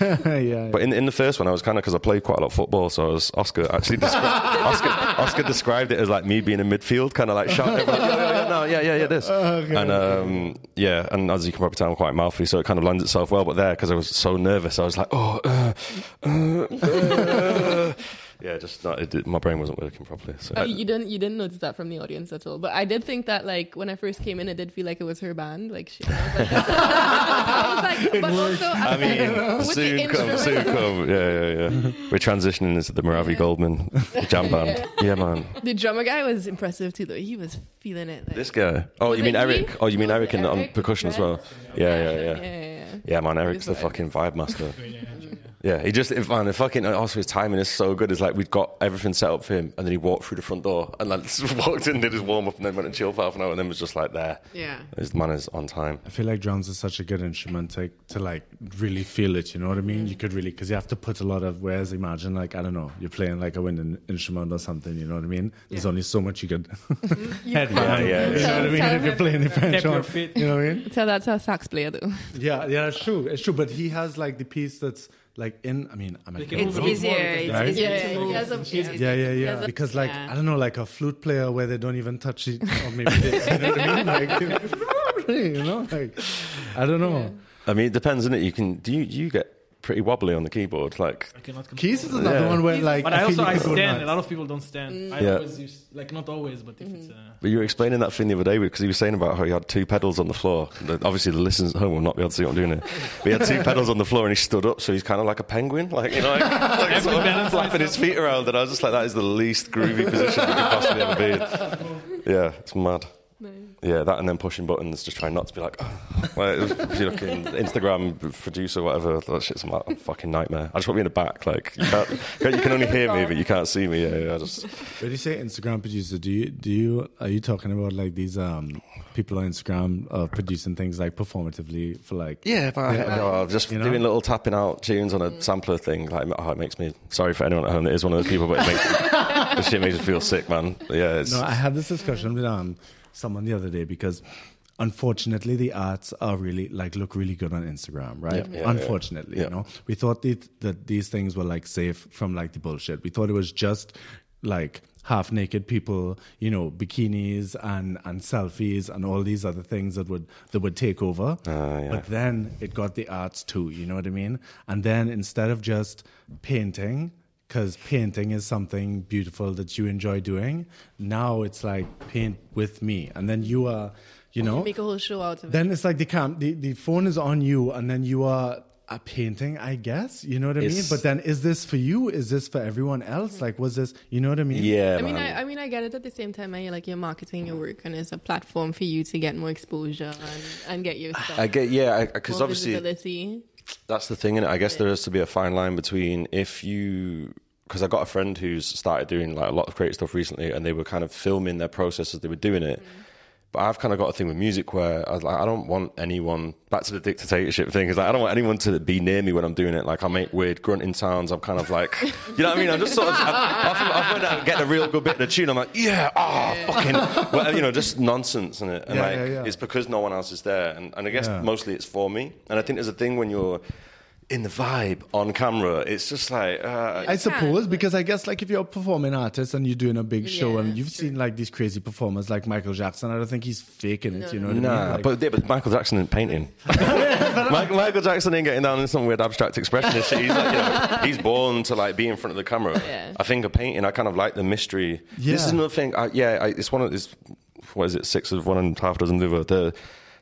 yeah, yeah. yeah. But in in the first one, I was kind of because I played quite a lot of football, so I was Oscar actually descri- Oscar Oscar described it as like me being in midfield, kind of like shouting, everyone, yeah, yeah, yeah, no, yeah, yeah, yeah, this, and um, yeah, and as you can probably tell, I'm quite mouthy, so it kind of lends itself well. But there, because I was so nervous, I was like, oh, uh, uh, uh. Yeah, just not, it, did- my brain wasn't working properly. So Oh, you didn't you didn't notice that from the audience at all. But I did think that like when I first came in, it did feel like it was her band. Like she, I was like, I was like but also I mean, with the soon come, soon come. Yeah, yeah, yeah. We're transitioning into the Moravi Goldman jam band. Yeah, man. The drummer guy was impressive too, though. He was feeling it. Like, This guy. Oh, Was you mean it he? Eric? Oh, you mean Was Eric on percussion as well? Yeah, yeah, yeah, yeah. yeah, yeah. Yeah, man, Eric's the vibe. fucking vibe master. Yeah, he just, if, man, the fucking, also his timing is so good. It's like we'd got everything set up for him, and then he walked through the front door and like walked in, did his warm up, and then went and chilled for half an hour, and then was just like there. Yeah. His man is on time. I feel like drums is such a good instrument to to like really feel it. You know what I mean? You could really because you have to put a lot of. Whereas imagine like I don't know, you're playing like a wind instrument or something. You know what I mean? There's Yeah. only so much you could. Mm-hmm. You head can't- yeah, You know what I mean? If you're playing the French horn, feet. you know what I mean? Tell that to a sax player though. Yeah, yeah, it's true. It's true. But he has like the piece that's like in. I mean, I'm a They can kid, It's move a bit easier. It's Right? easier Yeah, to yeah, move. he has a- It's yeah. Yeah, yeah, yeah. Because like yeah. I don't know, like a flute player where they don't even touch it, or maybe they, you know what I mean? Like, you know, like I don't know. I mean, it depends, isn't it? You can do you, you get pretty wobbly on the keyboard, like I cannot control Keys is another Yeah. one where like But I, feel also I stand. nuts. A lot of people don't stand. I Yeah. always use like not always, but if it's uh, But you were explaining that thing the other day because he was saying about how he had two pedals on the floor. The- Obviously, the listeners at home will not be able to see what I'm doing here. But he had two pedals on the floor and he stood up, so he's kind of like a penguin, like you know, like, like sort of balance flapping his feet around. And I was just like, that is the least groovy position you could possibly ever be in. Yeah, it's mad. Yeah, that and then pushing buttons, just trying not to be like, like if you look in Instagram producer, whatever, that shit's a fucking nightmare. I just want to be in the back, like you, can't, you can only hear me, but you can't see me. Yeah, yeah, I just When you say Instagram producer, do you do you are you talking about like these um people on Instagram uh, producing things like performatively for like Yeah, but I, no, just You know? doing little tapping out tunes on a sampler thing, like oh, it makes me sorry for anyone at home that is one of those people, but it makes this shit makes me feel sick, man. Yeah, it's, No, I had this discussion with um someone the other day because unfortunately the arts are really like look really good on Instagram, right? Yeah, yeah, unfortunately, yeah. you know, we thought that that these things were like safe from like the bullshit. We thought it was just like half naked people, you know, bikinis and and selfies and all these other things that would that would take over. Ah, yeah. But then it got the arts too, you know what I mean? And then instead of just painting, because painting is something beautiful that you enjoy doing, now it's like paint with me. And then you are, you know, Make a whole show out of it. then it's like the cam the, the phone is on you and then you are a painting, I guess. You know what I mean? But then is this for you? Is this for everyone else? Like was this you know what I mean? yeah, I mean. I, I mean, I get it. At the same time, I like you're marketing your work, and it's a platform for you to get more exposure and, and get your stuff. I get yeah, because obviously visibility. That's the thing, and I guess there has to be a fine line between if you. Because I got a friend who's started doing like a lot of creative stuff recently, and they were kind of filming their process as they were doing it. Mm. But I've kind of got a thing with music where I was like, I don't want anyone back to the dictatorship thing. Is like I don't want anyone to be near me when I'm doing it. Like I make weird grunting sounds. I'm kind of like, you know what I mean? I'm just sort of I, often, often I'm getting a real good bit of the tune. I'm like, yeah, oh, fucking, well, you know, just nonsense in it. And Yeah, like, yeah, yeah. it's because no one else is there. And, and I guess Yeah. mostly it's for me. And I think there's a thing when you're in the vibe on camera. It's just like uh, I suppose because I guess like if you're a performing artist and you're doing a big show Yeah, and you've seen like these crazy performers like Michael Jackson, I don't think he's faking it. you know what I Nah, mean? Like, but, yeah, but Michael Jackson isn't painting. Michael, Michael Jackson ain't getting down in some weird abstract expressionist shit. He's like, you know, he's born to like be in front of the camera. Yeah. I think a painting, I kind of like the mystery. Yeah. This is another thing. I, yeah, I, it's one of this. What is it? Six of one and half dozen the other. The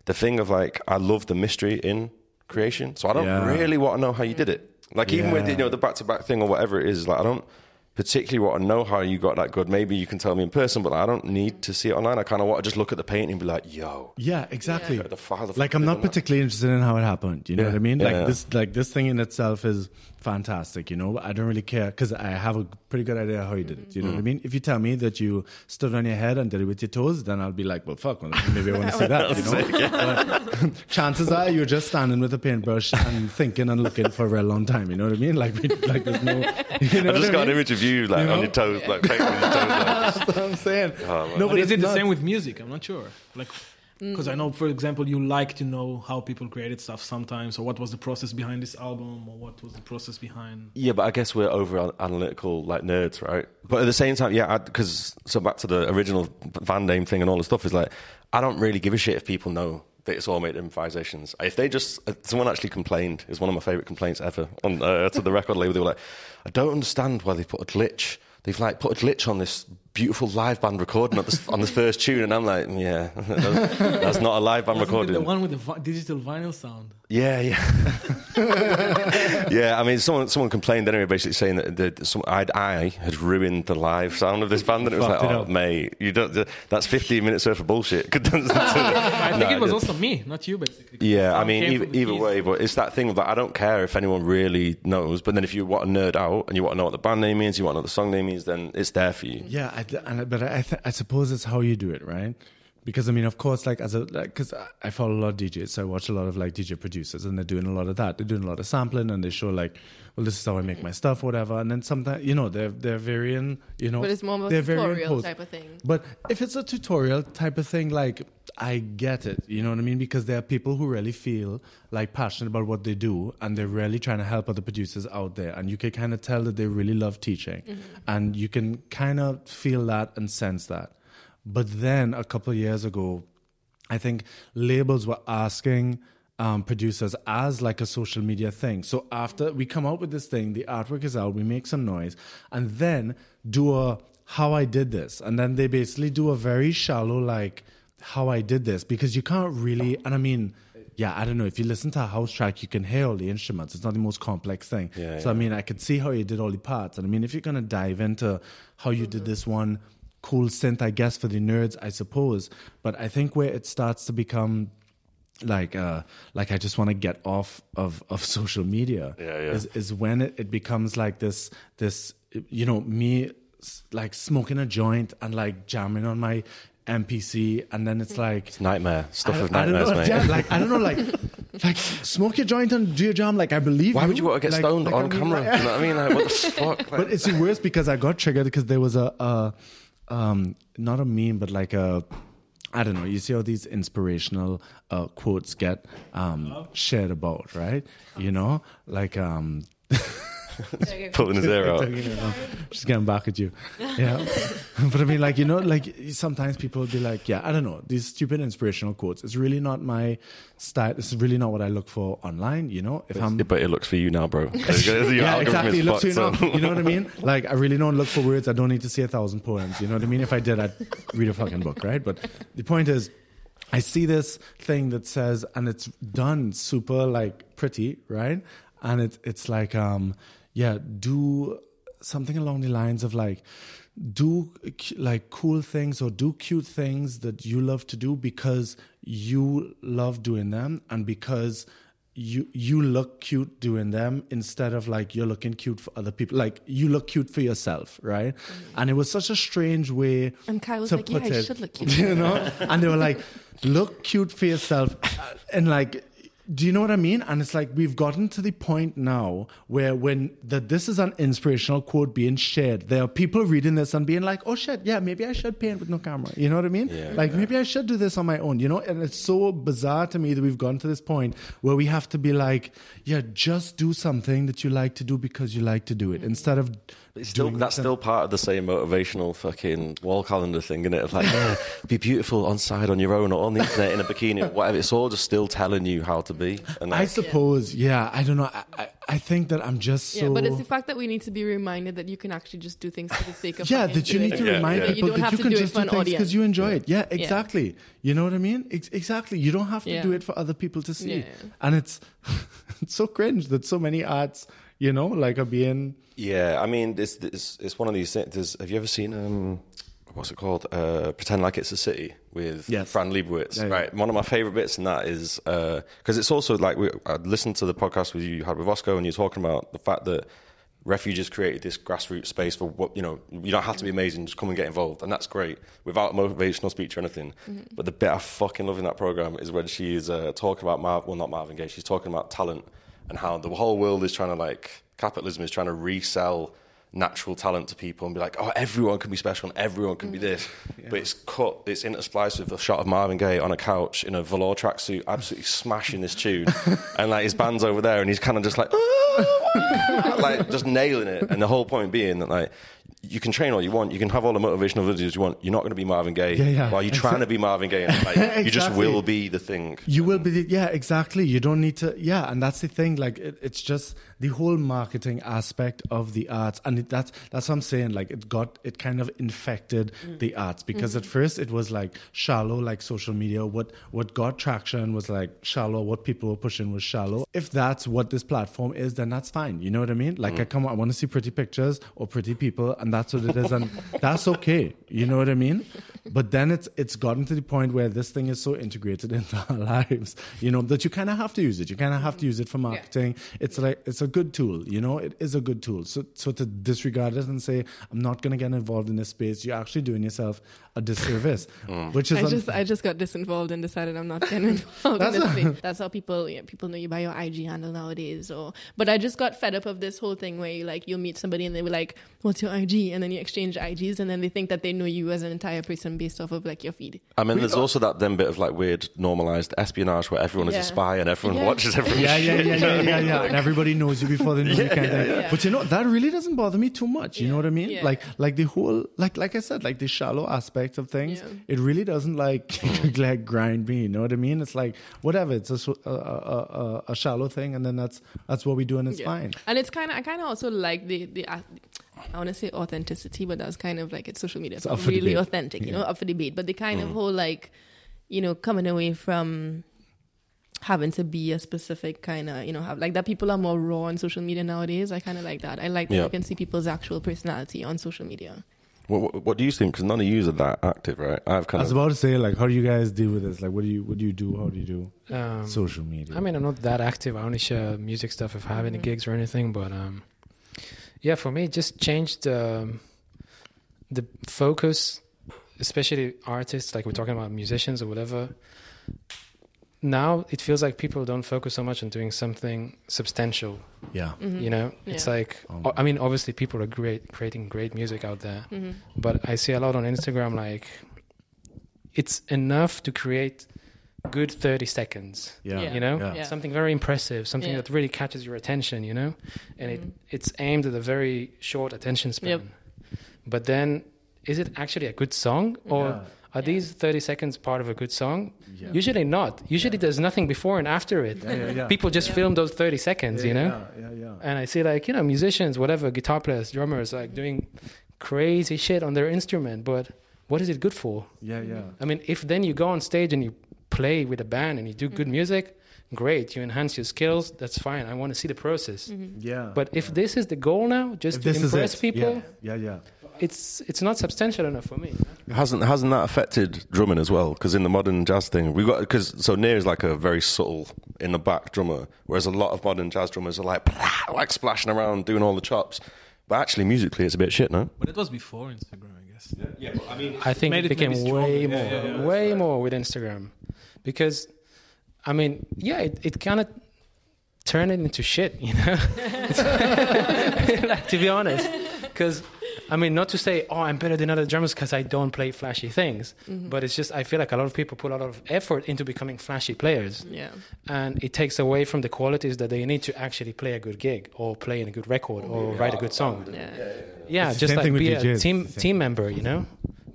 the thing of like, I love the mystery in creation. So I don't Yeah. really want to know how you did it. Like even with you know the back to back thing or whatever it is, like I don't particularly want to know how you got that good. Maybe you can tell me in person, but I don't need to see it online. I kind of want to just look at the painting and be like, yo, yeah, exactly. the father Like I'm not did that. particularly interested in how it happened. You know Yeah. what I mean? Like yeah. this, like this thing in itself is fantastic. You know, I don't really care because I have a pretty good idea how you did it. You know Mm. what I mean? If you tell me that you stood on your head and did it with your toes, then I'll be like, well, fuck, well, maybe I want to see that. You know? But chances are you're just standing with a paintbrush and thinking and looking for a very long time. You know what I mean? Like, like there's no. You know I just got I an image of you like You on your toes, like painting on your toes. Like. That's what I'm saying. Oh, no, But is it the not- same with music? I'm not sure. Like, because I know, for example, you like to know how people created stuff sometimes, or what was the process behind this album, or what was the process behind. Yeah, but I guess we're over analytical like nerds, right? But at the same time, yeah, because so back to the original Van name thing and all the stuff is like, I don't really give a shit if people know that it's all made improvisations. If they just, uh, someone actually complained, is one of my favorite complaints ever on uh, to the record label. They were like, I don't understand why they put a glitch. They've like put a glitch on this beautiful live band recording on this, on this first tune, and I'm like, yeah, that's, that's not a live band Wasn't recording. the one with the vi- digital vinyl sound. Yeah, yeah, yeah. I mean, someone someone complained anyway, basically saying that the, some, I'd, I had ruined the live sound of this band, and it was Fucked like, it oh, up. mate, you don't. That's 15 minutes worth of bullshit. I think No, it was did- also me, not you, basically. Yeah, I mean, either, either way, but it's that thing of that I don't care if anyone really knows, but then if you want to nerd out and you want to know what the band name is, you want to know what the song name is, then it's there for you. Yeah, I, and, but I, th- I suppose it's how you do it, right? Because I mean, of course, like as a because like, I follow a lot of DJs, so I watch a lot of like DJ producers, and they're doing a lot of that. They're doing a lot of sampling, and they show like, well, this is how I make my stuff, whatever. And then sometimes, you know, they're they're varying, you know, But it's more of a they're very tutorial type of thing. But if it's a tutorial type of thing, like I get it, you know what I mean? Because there are people who really feel like passionate about what they do and they're really trying to help other producers out there. And you can kind of tell that they really love teaching. Mm-hmm. And you can kind of feel that and sense that. But then a couple of years ago, I think labels were asking um, producers as like a social media thing. So after we come out with this thing, the artwork is out, we make some noise, and then do a how I did this, and then they basically do a very shallow like how I did this because you can't really. And I mean. Yeah, I don't know. If you listen to a house track, you can hear all the instruments. It's not the most complex thing. Yeah, so I mean, I could see how you did all the parts. And I mean, if you're gonna dive into how you did this one, cool synth, I guess, for the nerds, I suppose. But I think where it starts to become like uh like I just want to get off of of social media Yeah, yeah. is is when it, it becomes like this this you know me like smoking a joint and like jamming on my MPC and then it's like it's Nightmare stuff I, of I don't nightmares, know, mate. yeah, like I don't know, like, like smoke your joint and do your jam. Like I believe. Why would you want to get Like- stoned like, on I mean, camera? like- you know what I mean? Like, what the fuck? But it's the worst because I got triggered because there was a, a um, not a meme, but like a, I don't know. You see how these inspirational uh, quotes get um, shared about, right? You know, like um, pulling his hair out. you she's getting back at you. Yeah, but I mean, like you know, like sometimes people be like, yeah, I don't know, these stupid inspirational quotes. It's really not my style. It's really not what I look for online. You know, if I'm but it looks for you now, bro. Yeah, exactly. is Look, so you, now. you know what I mean? Like, I really don't look for words. I don't need to see a thousand poems. You know what I mean? If I did, I'd read a fucking book, right? But the point is, I see this thing that says, and it's done super like pretty, right? And it's it's like, um, yeah, do something along the lines of like, do like cool things or do cute things that you love to do because you love doing them and because you you look cute doing them instead of like you're looking cute for other people. Like you look cute for yourself right? Mm. And it was such a strange way And Kai was to like, "Yeah, put I it, should look cute." you know? And they were like look cute for yourself. And like do you know what I mean? And it's like we've gotten to the point now where when that this is an inspirational quote being shared, there are people reading this and being like, "Oh shit, yeah, maybe I should paint with no camera." You know what I mean? Yeah, like maybe I should do this on my own. You know? And it's so bizarre to me that we've gotten to this point where we have to be like, "Yeah, just do something that you like to do because you like to do it," instead of It's still that's it- still part of the same motivational fucking wall calendar thing, isn't it? Of like, yeah, be beautiful on side on your own or on the internet in a bikini or whatever. It's all just still telling you how to be. And I suppose, yeah. I don't know. I, I, I think that I'm just so. Yeah, but it's the fact that we need to be reminded that you can actually just do things for the sake of yeah, that you need to it. Yeah, remind yeah. You people don't that you to can do it just for do things because you enjoy it. Yeah, exactly. You know what I mean? Ex- exactly. You don't have to Yeah. do it for other people to see. Yeah. And it's it's so cringe that so many arts, you know, like a being. yeah, I mean, it's, it's it's one of these things. There's, have you ever seen um, what's it called? Uh, Pretend like it's a city with Yes. Fran Lebowitz. Yeah, yeah. Right. One of my favorite bits in that is because it's also like we, I listened to the podcast with you you had with Oscar, and you're talking about the fact that refuges created this grassroots space for what you know. You don't have to be amazing; just come and get involved, and that's great without a motivational speech or anything. But the bit I fucking love in that program is when she's uh, talking about Marv, well, not Marvin Gaye. She's talking about talent and how the whole world is trying to like capitalism is trying to resell natural talent to people and be like, oh, everyone can be special and everyone can be mm. this. But it's cut, it's interspliced with a shot of Marvin Gaye on a couch in a velour tracksuit, absolutely smashing this tune. and like his band's over there and he's kind of just like, ah, like just nailing it. And the whole point being that like, you can train all you want, you can have all the motivational videos you want. You're not going to be Marvin Gaye Yeah, yeah. while you're trying to be Marvin Gaye. Like, You just will be the thing. You will be, the, yeah, exactly. You don't need to, yeah, and that's the thing. Like, it, it's just the whole marketing aspect of the arts, and it, that's that's what I'm saying. Like, it got, it kind of infected mm. the arts because at mm-hmm. first it was like shallow, like social media. What what got traction was like shallow. What people were pushing was shallow. If that's what this platform is, then that's fine. You know what I mean? Like, I mm. come, I want to see pretty pictures or pretty people, and that's what it is, and that's okay. You know what I mean? But then it's it's gotten to the point where this thing is so integrated into our lives, you know, that you kind of have to use it. You kind of have to mm-hmm. use it for marketing. It's like it's a good tool, you know. It is a good tool. So so to disregard it and say I'm not going to get involved in this space, you're actually doing yourself a disservice. Mm. Which is I un- just I just got disinvolved and decided I'm not getting involved in this space. That's how people yeah, people know you by your IG handle nowadays. Or but I just got fed up of this whole thing where you like you'll meet somebody and they were like, "What's your IG?" and then you exchange IGs and then they think that they know you as an entire person based off of like your feed. I mean, there's also that then bit of like weird normalized espionage where everyone is a spy and everyone Yeah. watches everyone. yeah, yeah, yeah, yeah, yeah, yeah. And everybody knows you before they know you kind of thing. yeah. But you know, that really doesn't bother me too much. You know what I mean? Yeah. Like, like the whole, like, like I said, like the shallow aspect of things. Yeah. It really doesn't like, like grind me. You know what I mean? It's like whatever. It's a, a, a, a, a shallow thing, and then that's that's what we do, and it's Yeah. fine. And it's kind of I kind of also like the the uh, I want to say authenticity, but that's kind of like it's social media. It's up for really debate. authentic, you Yeah. know, up for debate. But the kind of whole like, you know, coming away from having to be a specific kind of, you know, have like that people are more raw on social media nowadays. I kind of like that. I like that Yeah. you can see people's actual personality on social media. What, what, what do you think? Because none of you are that active, right? I've kind. I kind was of. about to say, like, how do you guys deal with this? Like, what do you what do you do? How do you do Um, social media? I mean, I'm not that active. I only share music stuff if I have any gigs or anything. But um, yeah, for me, it just changed um, the focus, especially artists. Like we're talking about musicians or whatever. Now it feels like people don't focus so much on doing something substantial. yeah, You know, it's like Um, I mean, obviously people are great, creating great music out there. Mhm. but I see a lot on Instagram like it's enough to create good 30 seconds yeah, Yeah. you know Yeah. Yeah. something very impressive something Yeah. that really catches your attention you know and Mhm. it it's aimed at a very short attention span Yep. but then is it actually a good song or Yeah. are these 30 seconds part of a good song Yeah. usually not usually there's nothing before and after it Yeah, yeah, yeah. people just film those 30 seconds you know Yeah, yeah, yeah. and I see like you know musicians, whatever, guitar players, drummers, like doing crazy shit on their instrument. But what is it good for? Yeah, yeah. I mean, if then you go on stage and you play with a band and you do good mm-hmm. music, great. You enhance your skills. That's fine. I want to see the process. Mm-hmm. Yeah. But if this is the goal now, just If to this impress it, people, yeah, yeah, yeah. it's it's not substantial enough for me. Hasn't hasn't that affected drumming as well? Because in the modern jazz thing, we got because so Nir is like a very subtle in the back drummer, whereas a lot of modern jazz drummers are like like splashing around doing all the chops. But actually, musically, it's a bit shit, no? But it was before Instagram, I guess. Yeah, but I mean, I think it it became stronger. way more, yeah, yeah. way more with Instagram, because I mean, yeah, it, it kind of turned it into shit, you know. like, to be honest, because I mean, not to say, oh, I'm better than other drummers because I don't play flashy things, mm-hmm. but it's just I feel like a lot of people put a lot of effort into becoming flashy players, Yeah. and it takes away from the qualities that they need to actually play a good gig or play in a good record or write a good song. Yeah. Yeah, It's the just like be a team team member, you know,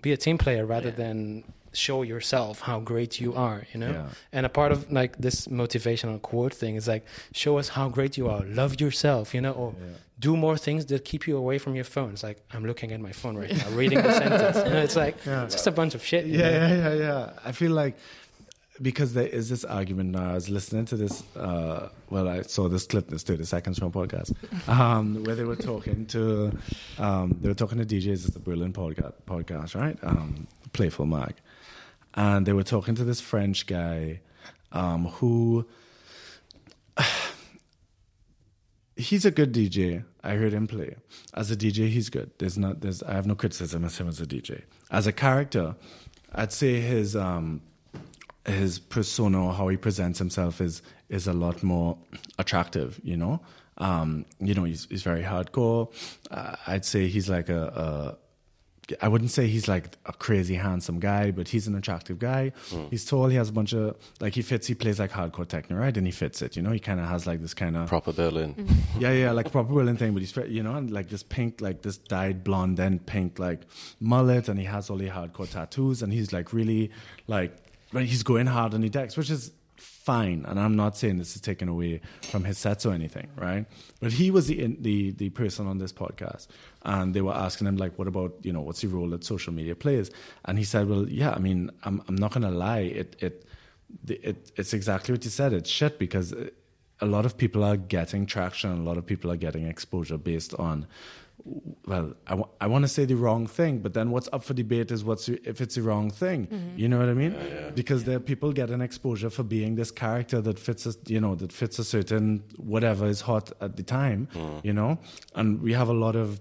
be a team player rather Yeah. than show yourself how great you are, you know. Yeah. And a part of like this motivational quote thing is like show us how great you are, love yourself, you know, or do more things that keep you away from your phone. It's like I'm looking at my phone right now, reading the sentence. You know, it's like it's just a bunch of shit. yeah, know? yeah, yeah, yeah. I feel like because there is this argument now. I was listening to this. Uh, well, I saw this clip, this thirty seconds from a podcast, um, where they were talking to, um, they were talking to DJs. It's a Berlin podcast, podcast, right? Um, Playful Mag, and they were talking to this French guy um, who. He's a good DJ. I heard him play. As a DJ, he's good. There's not. There's. I have no criticism of him as a DJ. As a character, I'd say his um, his persona or how he presents himself is is a lot more attractive. You know, um, you know, he's he's very hardcore. Uh, I'd say he's like a, a. I wouldn't say he's like a crazy handsome guy, but he's an attractive guy. Hmm. He's tall. He has a bunch of like he fits. He plays like hardcore techno, right? And he fits it. You know, he kind of has like this kind of Proper Berlin. Mm-hmm. yeah, yeah, like proper Berlin thing, but he's you know, and like this pink, like this dyed blonde and pink like mullet, and he has all the hardcore tattoos, and he's like really like, but he's going hard on the decks, which is fine. And I'm not saying this is taken away from his sets or anything, right? But he was the the the person on this podcast, and they were asking him like, what about you know, what's the role that social media plays? And he said, well, yeah, I mean, I'm I'm not gonna lie, it it. It, it's exactly what you said. It's shit because a lot of people are getting traction. A lot of people are getting exposure based on well, I, w- I want to say the wrong thing, but then what's up for debate is what's if it's the wrong thing. You know what I mean? Because there people get an exposure for being this character that fits a you know that fits a certain whatever is hot at the time. You know, and we have a lot of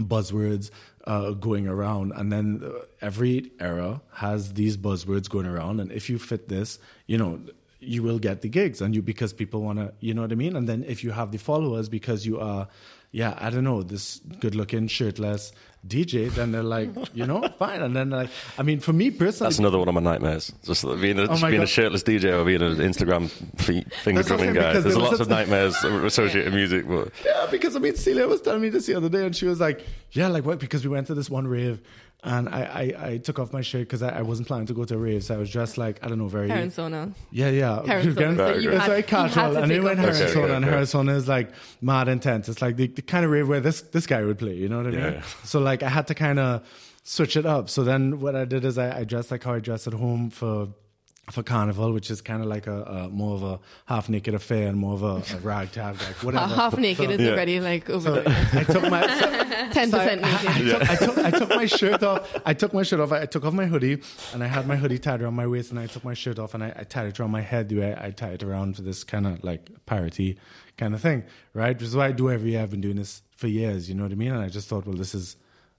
buzzwords uh, going around, and then uh, every era has these buzzwords going around, and if you fit this, you know. You will get the gigs, and you because people want to, you know what I mean. And then if you have the followers because you are, yeah, I don't know, this good-looking shirtless DJ, then they're like, you know, fine. And then like, I mean, for me personally, That's another one of my nightmares. Just being a, Oh being a shirtless DJ or being an Instagram fe- finger That's drumming guy. There's lots of nightmares associated with music, but Yeah, because I mean, Celia was telling me this the other day, and she was like, "Yeah, like what?" Because we went to this one rave, and I I, I took off my shirt because I, I wasn't planning to go to a rave, so I was dressed like I don't know, very Parent sauna. yeah, yeah, Parent Again, sauna. So you it's had- very you casual, to and take we went off her your and shirt. sauna, and Okay, her okay. sauna is like mad intense. It's like the, the kind of rave where this this guy would play. You know what I mean? Yeah. So like I had to kind of switch it up. So then what I did is I, I dressed like how I dress at home for for carnival, which is kind of like a, a more of a half naked affair and more of a, a ragtag, like whatever. Half naked is Yeah. already like over So I took my so, ten percent naked. I, took, I, took, I took my shirt off. I took my shirt off. I took off my hoodie, and I had my hoodie tied around my waist, and I took my shirt off, and I, I tied it around my head the way I tied it around for this kind of like parody kind of thing, right? Which is what I do every year. I've been doing this for years. You know what I mean? And I just thought, well, this is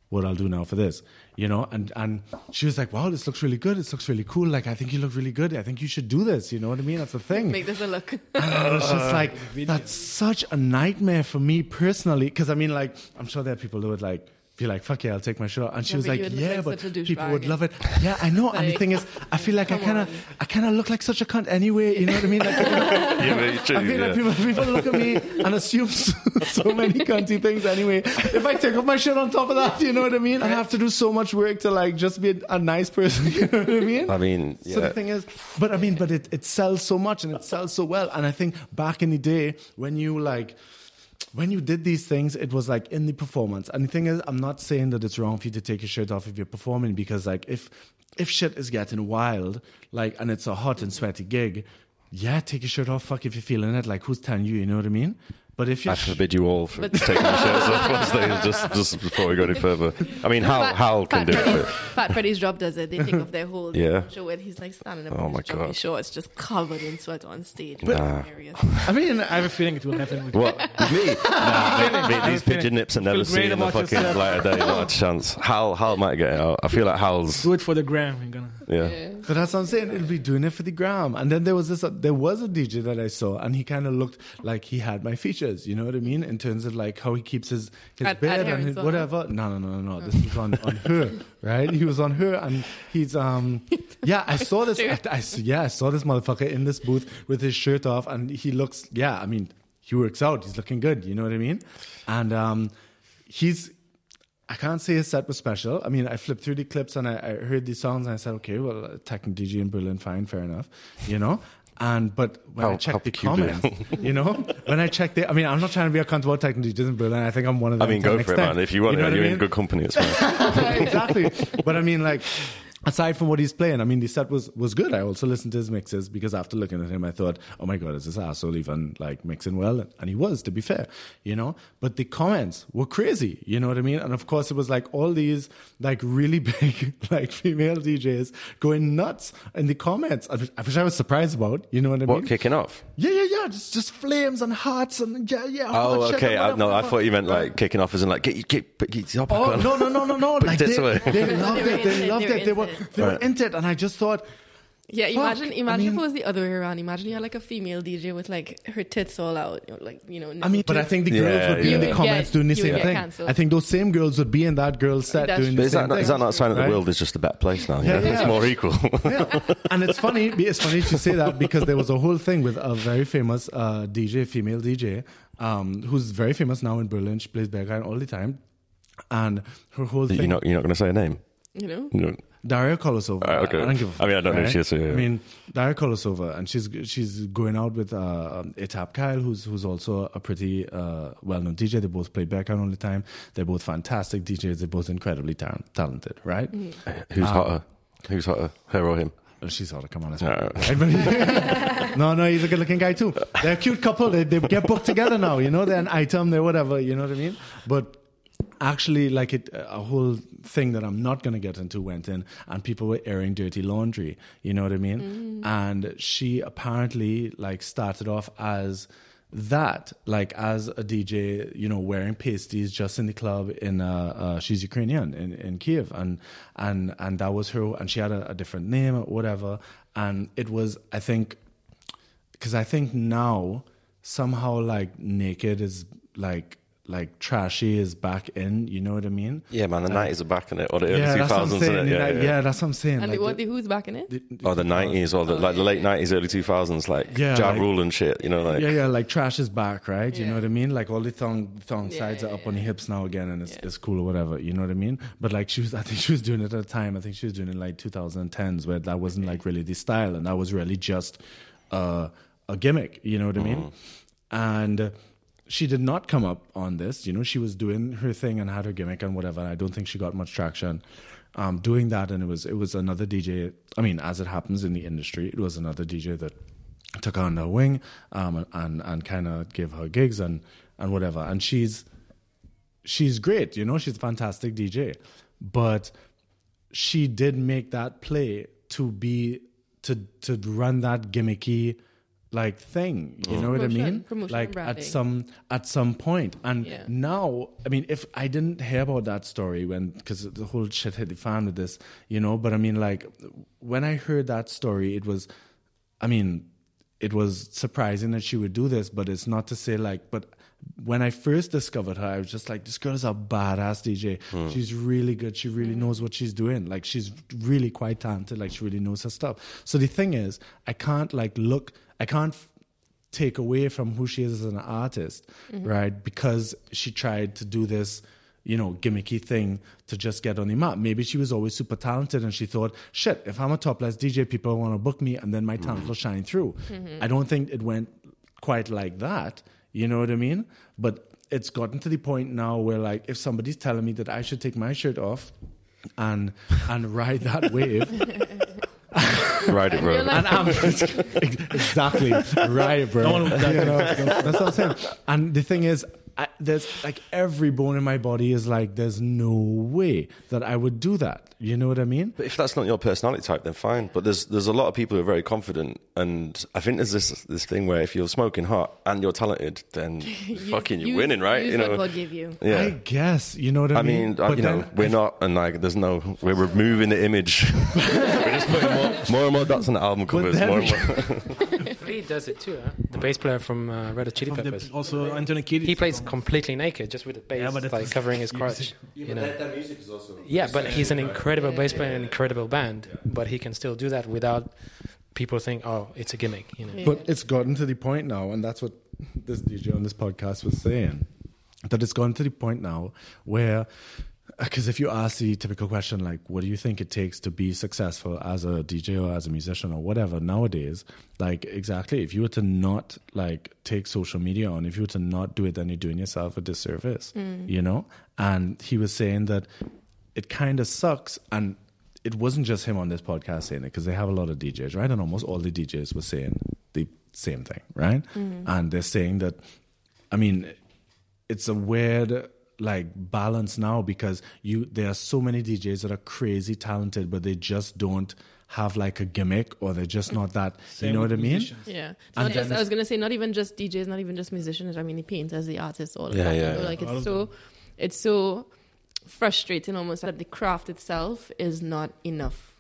what I'll do now for this, you know. And and she was like, "Wow, this looks really good. This looks really cool. Like, I think you look really good. I think you should do this. You know what I mean? That's the thing." Make this a look. And I was just uh, like, that's such a nightmare for me personally. Because I mean, like, I'm sure there are people who would like be like, "Fuck yeah, I'll take my shirt." off." And she Yeah, was like, you would look "Yeah, like but people would love it." Yeah, I know. and the thing is, I feel like I kind of. I kind of look like such a cunt anyway. You know what I mean? Like, yeah, it's true, I feel yeah. like people, people look at me and assume so, so many cunty things anyway. If I take off my shirt on top of that, you know what I mean? I have to do so much work to like just be a, a nice person. You know what I mean? I mean, yeah. So the thing is, but I mean, but it, it sells so much and it sells so well. And I think back in the day when you like, when you did these things, it was like in the performance. And the thing is, I'm not saying that it's wrong for you to take your shirt off if you're performing because like if if shit is getting wild, like and it's a hot and sweaty gig, yeah, take your shirt off. Fuck if you're feeling it. Like who's telling you? You know what I mean? But if you're I forbid you all from But- taking your shirts off on stage just, just before we go any further. I mean, Hal, Fat- Hal can Fat do Freddy's, it. Fat Freddy's Drop does it. They think of their whole Yeah. show and he's like standing up Oh in my his jumpy God. shorts, just covered in sweat on stage. Nah. I mean, I have a feeling it will happen with What? With me? Nah, mate, these pigeon nips are never feel great seen the fucking yourself. light of day. Not a chance. Hal, Hal might get it out. I feel like Hal's, do it for the gram. You're gonna. Yeah. But that's what I'm saying. It'll be doing it for the gram. And then there was this. there was a DJ that I saw, and he kind of looked like he had my features. You know what I mean? In terms of like how he keeps his his At- bed at and his whatever. No, no, no, no, no. This was on on HÖR, right? He was on HÖR, and he's um. Yeah, I saw this. I, I, yeah, I saw this motherfucker in this booth with his shirt off, and he looks. Yeah, I mean, he works out. He's looking good. You know what I mean? And um, he's I can't say his set was special. I mean, I flipped through the clips and I, I heard these songs and I said, okay, well, techno DJ in Berlin, fine, fair enough, you know. And but when I How- checked the comments, you know, when I checked the, I mean, I'm not trying to be a cunt about techno DJs in Berlin. I think I'm one of I them. mean, go for it, extent. man. If you want know it, you're I in good company. It's fine. exactly. But I mean, like, aside from what he's playing, I mean, the set was was good. I also listened to his mixes because after looking at him, I thought, oh my god, is this asshole even like mixing well? And he was, to be fair, you know. But the comments were crazy. You know what I mean? And of course, it was like all these like really big like female DJs going nuts in the comments, which which I was surprised about. You know what I mean? What, kicking off? Yeah, yeah, yeah. Just just flames and hearts and yeah, yeah. Oh, hot shit okay. I, no, I thought you meant like kicking off as in like, get, your- get, get your upper Oh no no no no no! Like tits they, away. they loved it. They loved it. They were into it. They were Right. into it, and I just thought, Yeah, Fuck, imagine I imagine if it was the other way around. Imagine you had like a female DJ with like her tits all out, you know, like you know. I mean, but I think the girls Yeah, would be in the comments get- doing the same thing. cancelled. I think those same girls would be in that girl's set That's doing But the is that, same not, thing. is that not a sign that right? the world is just a better place now? Yeah, Yeah, yeah. It's more equal. yeah. And it's funny. It's funny to say that because there was a whole thing with a very famous uh, DJ, female DJ, um, who's very famous now in Berlin. She plays Berghain all the time, and her whole thing. you're not, you're not going to say a name? you know. No. Daria Kolosova. Alright, okay. I don't give a I mean, I don't know if she is, so yeah. I mean, Daria Kolosova, and she's she's going out with uh, um, Etapp Kyle, who's who's also a pretty uh, well-known DJ. They both play Berghain all the time. They're both fantastic DJs. They're both incredibly ta- talented, right? Who's hotter? Who's hotter, her or him? Well, she's sort of come on as Yeah. well. Right? But- no, no, he's a good-looking guy too. They're a cute couple. They, they get booked together now. You know, they're an item. They're whatever. You know what I mean? But actually like it a whole thing that i'm not going to get into went in and people were airing dirty laundry you know what i mean? And she apparently like started off as that like as a dj you know wearing pasties just in the club in uh, uh she's ukrainian in, in kiev and and and that was her and she had a, a different name or whatever and it was i think because I think now somehow like naked is like like trashy is back in. You know what I mean? Yeah, man, the nineties are back in it, or the early yeah, two that's what I'm thousands, saying. yeah, Yeah, yeah, yeah, that's what I'm saying. And like what the- the who's back in it? the- Or the nineties, or the like the late nineties, early two thousands, like Yeah, Ja like- Rule and shit. You know, like yeah, yeah, like trash is back, right? You know what I mean? Like all the thong thong Yeah, sides yeah, are up yeah. on the hips now again, and it's, Yeah. it's cool or whatever. You know what I mean? But like she was, I think she was doing it at a time. I think she was doing it in like 2010s, where that wasn't like really the style, and that was really just uh, a gimmick. You know what I mean? And uh, she did not come up on this. You know, she was doing her thing and had her gimmick and whatever. And I don't think she got much traction. Um, doing that, and it was it was another DJ. I mean, as it happens in the industry, it was another DJ that took her under her wing um, and and kind of gave her gigs and and whatever. And she's she's great, you know, she's a fantastic DJ, but she did make that play to be to to run that gimmicky like thing. You oh. know what I Promotion- mean? promotion like and at some at some point. And Yeah. now, I mean, if I didn't hear about that story when because the whole shit hit the fan with this, you know. But I mean, like when I heard that story, it was, I mean, it was surprising that she would do this. But it's not to say like, but when I first discovered her, I was just like, this girl is a badass DJ. Hmm. She's really good. She really hmm. knows what she's doing. Like she's really quite talented. Like she really knows her stuff. So the thing is, I can't like look. I can't take away from who she is as an artist, mm-hmm. right? Because she tried to do this, you know, gimmicky thing to just get on the map. Maybe she was always super talented and she thought, shit, if I'm a topless DJ, people want to book me and then my talent mm-hmm. will shine through. Mm-hmm. I don't think it went quite like that. You know what I mean? But it's gotten to the point now where like if somebody's telling me that I should take my shirt off and and ride that wave ride it, bro. you're like- and I'm exactly right, bro. Don't- You know, that's what I'm saying. And the thing is, I, there's like every bone in my body is like, there's no way that I would do that. You know what I mean? But if that's not your personality type, then fine. But there's there's a lot of people who are very confident, and I think there's this this thing where if you're smoking hot and you're talented, then fucking you're Use- winning, right? you know, what God gave you. I guess. You know what I, mean? I mean, uh, But you then know, we're not, and like, there's no, we're removing the image. we're just putting more, more and more dots on the album covers. then- More and more. Flea does it too. Huh? The bass player from uh, Red Hot Chili Of the- Peppers. also, Anthony Kiedis. He plays completely naked, just with the bass Yeah, but like covering his you- crotch. You know. music is also. Yeah, but he's an incredible bass player, and an incredible band. But he can still do that without people think, oh, it's a gimmick. You know. Yeah. But it's gotten to the point now, and that's what this DJ on this podcast was saying, that it's gotten to the point now where, Uh, because if you ask the typical question, like, what do you think it takes to be successful as a DJ or as a musician or whatever nowadays, like, exactly, if you were to not, like, take social media on, if you were to not do it, then you're doing yourself a disservice, hmm. you know? And he was saying that it kind of sucks, and it wasn't just him on this podcast saying it because they have a lot of DJs, right? And almost all the DJs were saying the same thing, right? Hmm. And they're saying that, I mean, it's a weird like balance now because you there are so many DJs that are crazy talented, but they just don't have like a gimmick or they're just not that. Same you know with what I mean? musicians. Yeah. And not just, I was gonna say not even just DJs, not even just musicians. I mean, the painters, the artists, all of Yeah, that. yeah, you know, yeah. Like it's of so, it's so frustrating almost that the craft itself is not enough.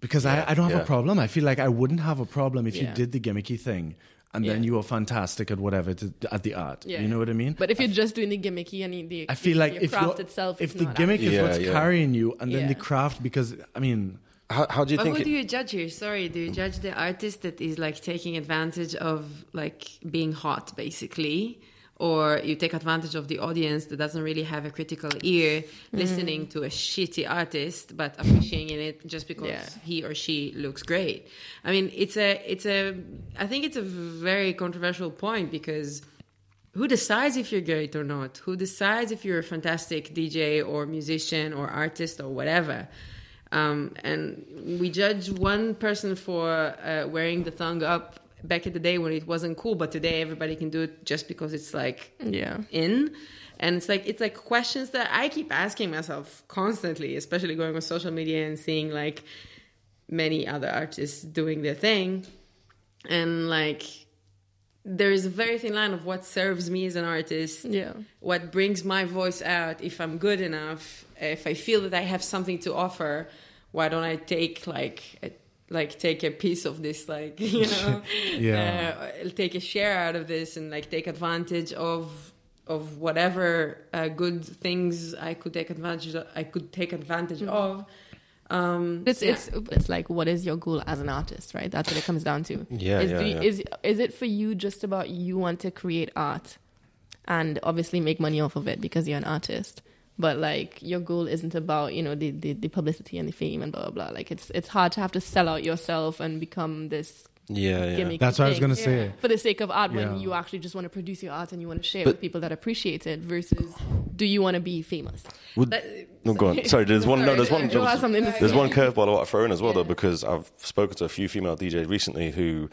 Because I, I don't have Yeah. a problem. I feel like I wouldn't have a problem if you did the gimmicky thing and then Yeah. you were fantastic at whatever to, at the art. Yeah. You know what I mean? But if you're just doing the gimmicky and the, the I feel like your if, craft itself, if is the not gimmick is Yeah, what's yeah. carrying you and then the craft, because I mean, How, how do you But think? who it- do you judge here? Sorry, do you judge the artist that is like taking advantage of like being hot, basically, or you take advantage of the audience that doesn't really have a critical ear, listening to a shitty artist but appreciating it just because Yeah. he or she looks great? I mean, it's a, it's a, I think it's a very controversial point because who decides if you're great or not? Who decides if you're a fantastic DJ or musician or artist or whatever? Um, and we judge one person for uh, wearing the thong up back in the day when it wasn't cool, but today everybody can do it just because it's like Yeah. in and it's like it's like questions that i keep asking myself constantly especially going on social media and seeing like many other artists doing their thing and like there is a very thin line of what serves me as an artist Yeah. what brings my voice out if i'm good enough if i feel that i have something to offer why don't i take like a, like take a piece of this like you know Yeah. uh, take a share out of this and like take advantage of of whatever uh, good things i could take advantage of, i could take advantage of um It's yeah. it's it's like what is your goal as an artist, right? That's what it comes down to. Yeah, is, yeah, do you- yeah. is is it for you just about you want to create art and obviously make money off of it because you're an artist, but like your goal isn't about you know the, the the publicity and the fame and blah blah blah. Like it's it's hard to have to sell out yourself and become this Yeah, yeah. gimmick. That's what I was gonna say. for the sake of art when Yeah. you actually just want to produce your art and you want to share it But- with people that appreciate it versus do you want to be famous? Would, That- no, go on. Sorry, there's one. No, there's one. You have something to say. There's one curveball I want to throw in as well, though, because I've spoken to a few female DJs recently who,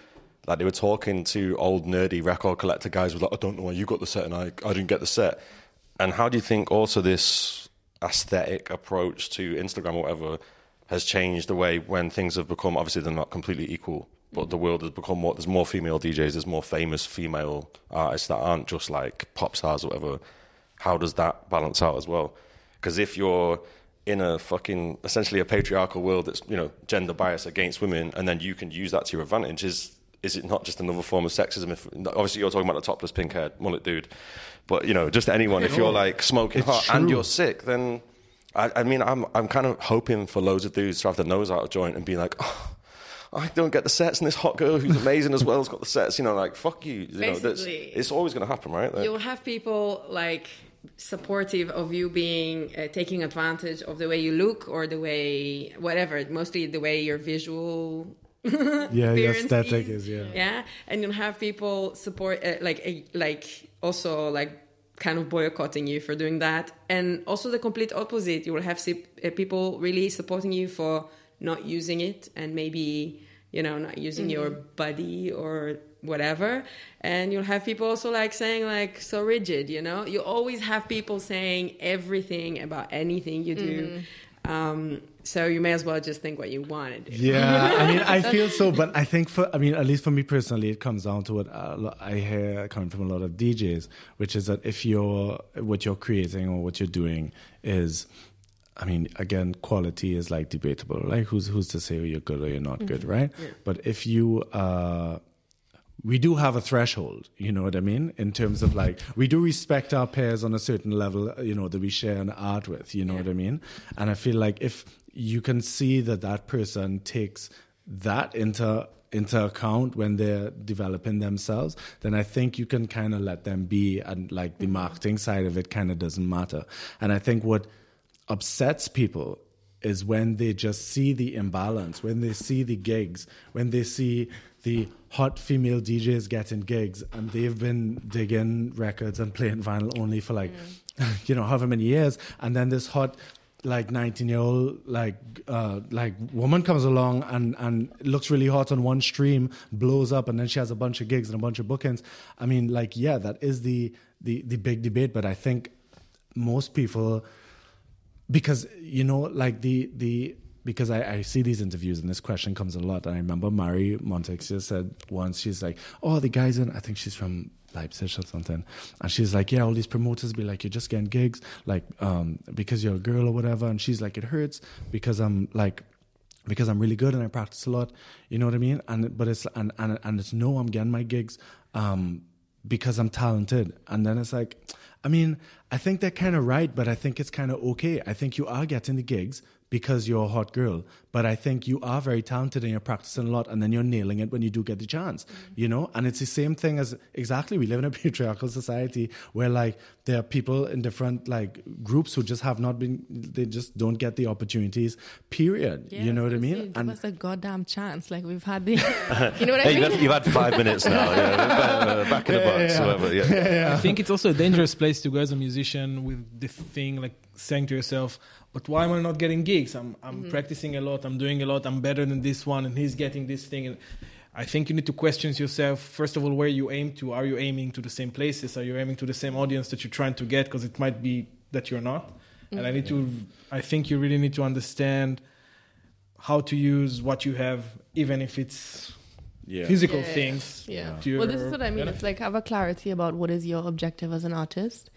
like, they were talking to old nerdy record collector guys who were like, I don't know why you got the set and I, I didn't get the set. And how do you think also this aesthetic approach to Instagram or whatever has changed the way when things have become, obviously, they're not completely equal, but the world has become more, there's more female DJs, there's more famous female artists that aren't just like pop stars or whatever. How does that balance out as well? Because if you're in a fucking essentially a patriarchal world that's you know gender bias against women, and then you can use that to your advantage, is is it not just another form of sexism? If obviously you're talking about the topless pink haired mullet dude, but you know just anyone. If you're like smoking It's hot and true. you're sick, then I, I mean I'm I'm kind of hoping for loads of dudes to have their nose out of joint and be like. Oh, I don't get the sets, and this hot girl who's amazing as well has got the sets. You know, like fuck you. you know, that's, Basically. it's always going to happen, right? Like- you'll have people like supportive of you being uh, taking advantage of the way you look or the way whatever mostly the way your visual Yeah, your appearance aesthetic is yeah. yeah and you'll have people support uh, like uh, like also like kind of boycotting you for doing that. And also the complete opposite. You will have uh, people really supporting you for not using it and maybe you know not using your body or whatever. And you'll have people also like saying like so rigid you know? You always have people saying everything about anything you do. Um, so you may as well just think what you want to do Yeah, I mean, I feel so, but I think for, I mean, at least for me personally, it comes down to what I hear coming from a lot of DJs, which is that if you're, what you're creating or what you're doing is, I mean, again, quality is like debatable. Like, who's who's to say you're good or you're not good, right? But if you, uh, we do have a threshold, you know what I mean? In terms of like, we do respect our peers on a certain level, you know, that we share an art with, you know what I mean? And I feel like if you can see that that person takes that into into account when they're developing themselves, then I think you can kind of let them be, and like the mm-hmm. marketing side of it kind of doesn't matter. And I think what upsets people is when they just see the imbalance, when they see the gigs, when they see the hot female DJs getting gigs and they've been digging records and playing vinyl only for like, mm. you know, however many years. And then this hot, like 19 year old, like, uh, like woman comes along and, and looks really hot on one stream, blows up, and then she has a bunch of gigs and a bunch of bookings. I mean, like, yeah, that is the, the, the big debate, but I think most people, because you know like the the because I, I see these interviews and this question comes a lot and I remember Marie Montexier said once she's like oh the guys in I think she's from Leipzig or something and she's like yeah all these promoters be like you're just getting gigs like um because you're a girl or whatever and she's like it hurts because I'm like because I'm really good and I practice a lot you know what I mean and but it's and and, and it's no I'm getting my gigs um because I'm talented. And then it's like, I mean, I think they're kind of right, but I think it's kind of okay. I think you are getting the gigs because you're a hot girl, but I think you are very talented and you're practicing a lot and then you're nailing it when you do get the chance, mm-hmm. you know? And it's the same thing as exactly we live in a patriarchal society where like there are people in different like groups who just have not been, they just don't get the opportunities, period. you know what I mean? Give us a goddamn chance. Like we've had the, you know what I Hey, mean? you've had, you've had five minutes now. Yeah, back in the box, or whatever. Yeah. I think it's also a dangerous place to go as a musician with the thing like saying to yourself, but why am I not getting gigs? I'm I'm Mm-hmm. practicing a lot, I'm doing a lot, I'm better than this one, and he's getting this thing. And I think you need to question yourself first of all where you aim to. Are you aiming to the same places? Are you aiming to the same audience that you're trying to get? Because it might be that you're not. And I need to. I think you really need to understand how to use what you have, even if it's Yeah. physical Yeah, yeah, things. Yeah. to Well, this is what I mean. benefit. It's like have a clarity about what is your objective as an artist,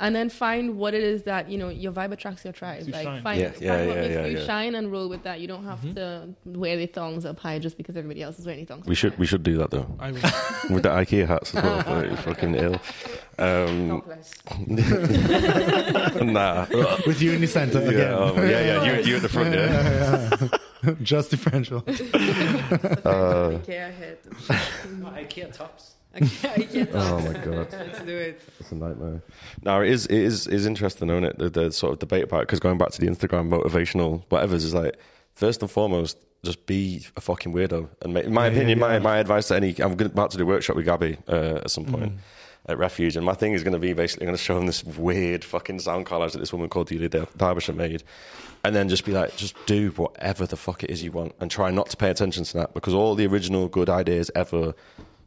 and then find what it is that you know your vibe attracts your tribe. To like shine. find, Yeah, find yeah, what yeah, makes yeah, you yeah. shine and roll with that. You don't have to wear the thongs up high just because everybody else is wearing thongs. We should we should do that though I will. with the IKEA hats as well. like, fucking ill. Um, nah. With you in the center Yeah, again. oh, yeah, yeah. You, you at the front, yeah. Just differential. Uh, IKEA head. IKEA tops. IKEA. Oh my god. Let's do it. It's a nightmare. Now it is. It is. Is interesting, isn't it? The, the sort of debate about it. Because going back to the Instagram motivational whatever is like first and foremost, just be a fucking weirdo. And make, in my Yeah, yeah, opinion, my yeah. my advice to any, I'm gonna- about to do a workshop with Gabby uh, at some point. At Refuge, and my thing is going to be basically going to show him this weird fucking sound collage that this woman called Delia Dar- Derbyshire made, and then just be like, just do whatever the fuck it is you want, and try not to pay attention to that because all the original good ideas ever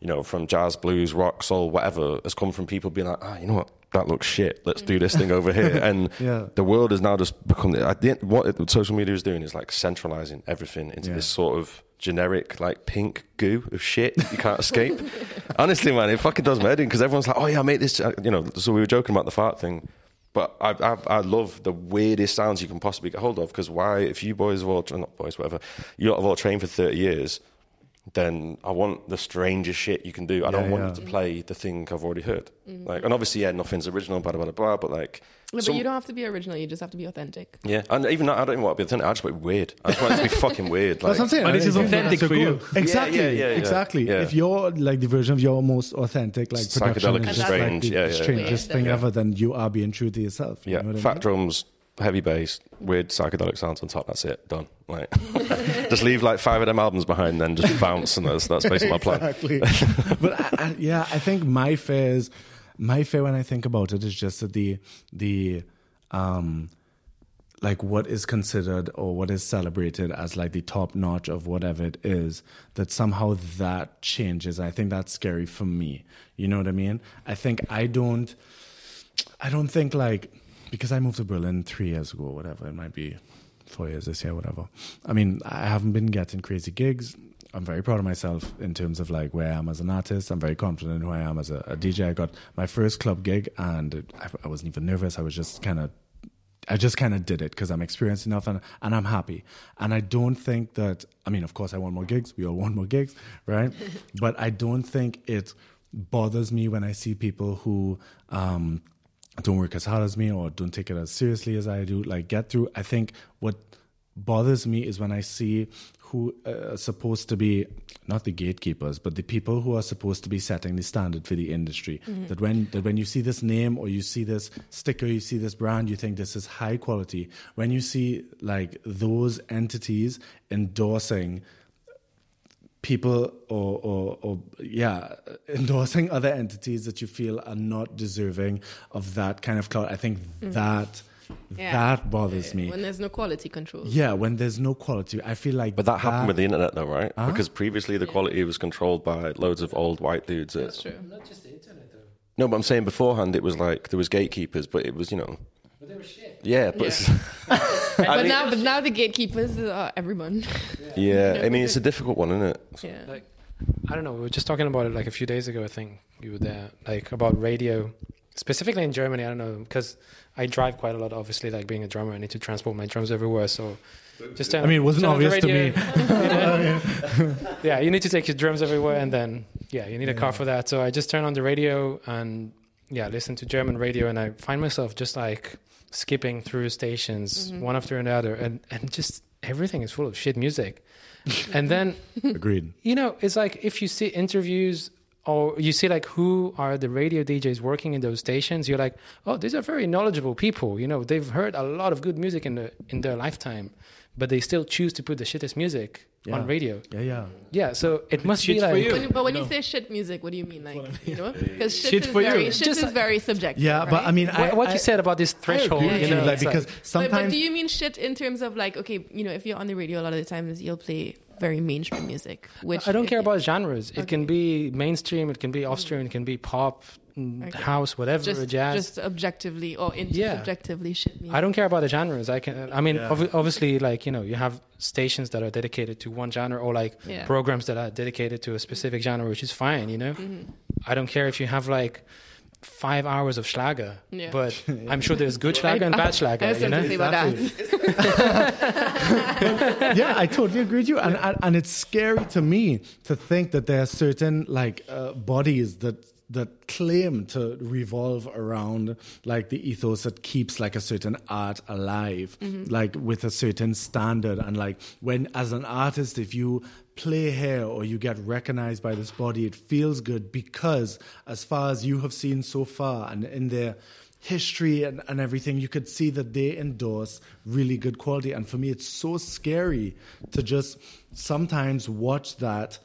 you know, from jazz, blues, rock, soul, whatever, has come from people being like, ah, you know what, that looks shit. Let's do this thing over here. And Yeah. the world has now just become. I think what social media is doing is like centralizing everything into Yeah. this sort of generic, like pink goo of shit that you can't escape. Honestly, man, it fucking does my head in because everyone's like, oh yeah, I made this. uh, You know, so we were joking about the fart thing. But I, I, I love the weirdest sounds you can possibly get hold of because why, if you boys have all, not boys, whatever, you lot have all trained for 30 years, then I want the strangest shit you can do. I don't want yeah. you to play the thing I've already heard. Mm-hmm. Like, and obviously, yeah, nothing's original, blah, blah, blah, blah, but like, Yeah, some- but you don't have to be original. You just have to be authentic. yeah, and even that, I don't even want to be authentic. I just want it weird. I just want it to be fucking weird. Like, That's what I'm saying. But I this is authentic that's for you. Exactly. Yeah, yeah, yeah, yeah. Exactly. Yeah. If you're like the version of your most authentic, like Psychedelic production and just strange, like the yeah, yeah. strangest Yeah. thing Yeah. ever, then you are being true to yourself. You yeah, know what I fat mean? drums, heavy bass, weird psychedelic sounds on top. That's it. Done. Like, just leave like five of them albums behind, then just bounce, and that's that's basically my plan. exactly. but I, I, yeah, I think my fear is my fear when I think about it is just that the the um like what is considered or what is celebrated as like the top notch of whatever it is that somehow that changes. I think that's scary for me. You know what I mean? I think I don't I don't think like because I moved to Berlin three years ago, whatever it might be, four years this year, whatever. I mean, I haven't been getting crazy gigs. I'm very proud of myself in terms of like where I am as an artist. I'm very confident in who I am as a, a DJ. I got my first club gig, and I, I wasn't even nervous. I was just kind of I just kind of did it because I'm experienced enough and, and I'm happy. And I don't think that, I mean, of course, I want more gigs. We all want more gigs, right? but I don't think it bothers me when I see people who um, don't work as hard as me or don't take it as seriously as I do, like get through. I think what bothers me is when I see who uh, are supposed to be not the gatekeepers, but the people who are supposed to be setting the standard for the industry. That when that when you see this name or you see this sticker, you see this brand, you think this is high quality. When you see like those entities endorsing people or, or, or yeah endorsing other entities that you feel are not deserving of that kind of clout i think mm. that Yeah. that bothers uh, me When there's no quality control. yeah when there's no quality i feel like But that happened with the internet, though, right? Huh? Because previously the quality was controlled by loads of old white dudes. That's true. Not just the internet though, No, but I'm saying beforehand it was like there was gatekeepers, but it was you know, but they were shit. yeah, but it's- But mean- now, but now the gatekeepers are everyone. yeah. I mean, it's a difficult one, isn't it? yeah. Like, I don't know. We were just talking about it like a few days ago. I think you were there, like about radio, specifically in Germany. I don't know because I drive quite a lot. Obviously, like being a drummer, I need to transport my drums everywhere. So, just turn, I mean, it wasn't turn on the obvious to radio, me. you know? yeah, you need to take your drums everywhere, and then yeah, you need a car for that. So I just turn on the radio and yeah, listen to German radio, and I find myself just like skipping through stations mm-hmm. one after another, and and just everything is full of shit music. and then agreed you know, it's like if you see interviews or you see like who are the radio DJs working in those stations, you're like, oh, these are very knowledgeable people. You know, they've heard a lot of good music in the in their lifetime, but they still choose to put the shittest music Yeah. on radio. yeah yeah Yeah, so it must Shit be like you. When you- but when you say shit music, what do you mean? Like, you know, because shit, Shit is for you. very, shit Just is very subjective. yeah but i mean I, what, what I, you said about this threshold. I agree with you you, know, like, it's because But, sometimes but do you mean shit in terms of like, okay, you know, if you're on the radio, a lot of the times you'll play very mainstream music. Which I don't care about genres. It can be mainstream, it can be Austrian, it can be pop, Okay. house, whatever, just jazz. just objectively or into Yeah. subjectively shit me. I don't care about the genres. I can. I mean, Yeah. obvi- obviously, like you know, you have stations that are dedicated to one genre, or like Yeah. programs that are dedicated to a specific genre, which is fine. You know, Mhm. I don't care if you have like five hours of Schlager, Yeah. but I'm sure there's good Schlager and bad I Schlager. was You know, say about that. yeah, I totally agree with you, and, and and it's scary to me to think that there are certain like uh, bodies that that claim to revolve around like the ethos that keeps like a certain art alive, mm-hmm. like with a certain standard, and like when as an artist, if you play here or you get recognized by this body, it feels good because as far as you have seen so far, and in their history and, and everything, you could see that they endorse really good quality. And for me, it's so scary to just sometimes watch that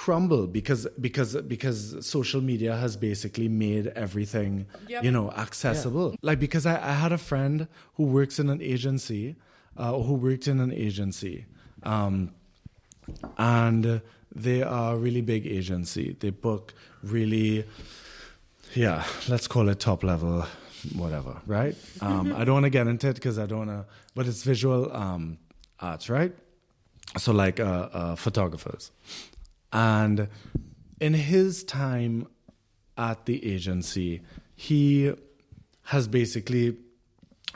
crumble because because because social media has basically made everything Yep. you know accessible like because I, I had a friend who works in an agency uh, who worked in an agency um, and they are a really big agency they book really yeah, let's call it top level, whatever, right? Um, I don't want to get into it because I don't want to, but it's visual um, arts, right? So, like uh, uh, photographers. And in his time at the agency, he has basically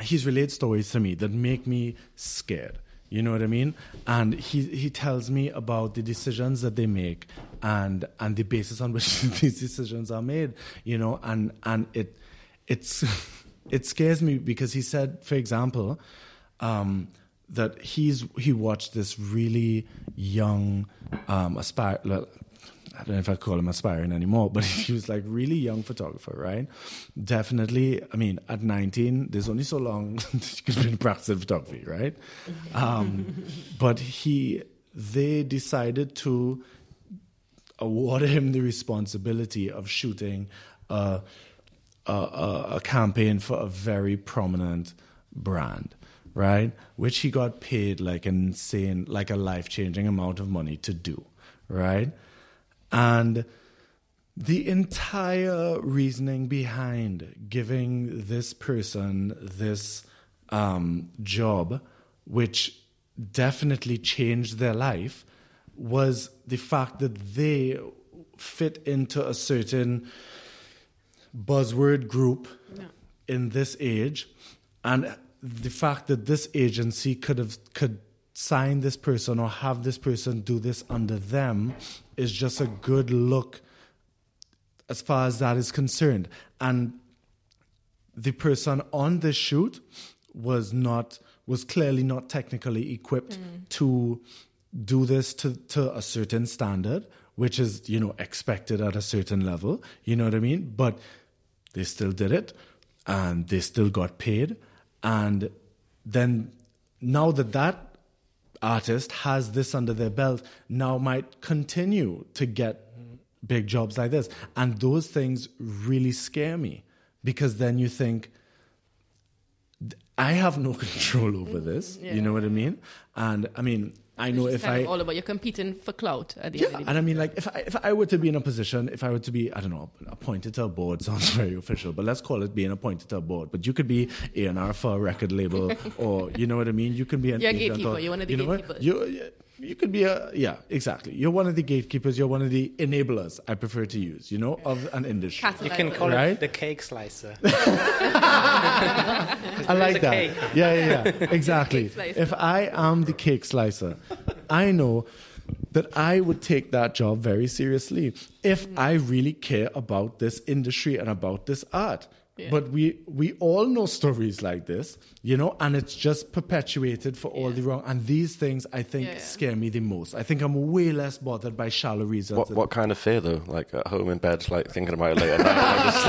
he's relayed stories to me that make me scared. You know what I mean? And he he tells me about the decisions that they make and and the basis on which these decisions are made. You know, and and it it's it scares me because he said, for example, um, that he's he watched this really young um, aspire. I don't know if I call him aspiring anymore, but he was like really young photographer, right? Definitely. I mean, at 19, there's only so long you can be in practice in photography, right? Um, but he, they decided to award him the responsibility of shooting a, a, a campaign for a very prominent brand, right? Which he got paid like an insane, like a life changing amount of money to do, right? And the entire reasoning behind giving this person this um, job, which definitely changed their life, was the fact that they fit into a certain buzzword group in this age, and the fact that this agency could have could sign this person or have this person do this under them is just a good look as far as that is concerned. And the person on this shoot was not was clearly not technically equipped mm. to do this to, to a certain standard, which is, you know, expected at a certain level. You know what I mean? But they still did it and they still got paid. And then now that that artist has this under their belt, now might continue to get big jobs like this. And those things really scare me because then you think, I have no control over this. You know what I mean? And I mean, I know if kind I of all about you're competing for clout at the yeah, end of the and I mean, like, if I, if I were to be in a position, if I were to be, I don't know, appointed to a board, sounds very official, but let's call it being appointed to a board. But you could be A&R for a record label, or, you know what I mean? You can be an You're a gatekeeper, or- you're one of the you know gatekeepers. You, you could be a, yeah, exactly. You're one of the gatekeepers, you're one of the enablers, I prefer to use, you know, of an industry. Catalyzer. You can call Right? it the cake slicer. I like that. cake. Yeah, yeah, yeah. Exactly. If I am the cake slicer, I know that I would take that job very seriously if I really care about this industry and about this art. Yeah. But we we all know stories like this, you know, and it's just perpetuated for all Yeah. the wrong. And these things, I think, Yeah, yeah. scare me the most. I think I'm way less bothered by shallow reasons. What, what kind of fear though? Like at home in bed, like thinking about it late at night, or just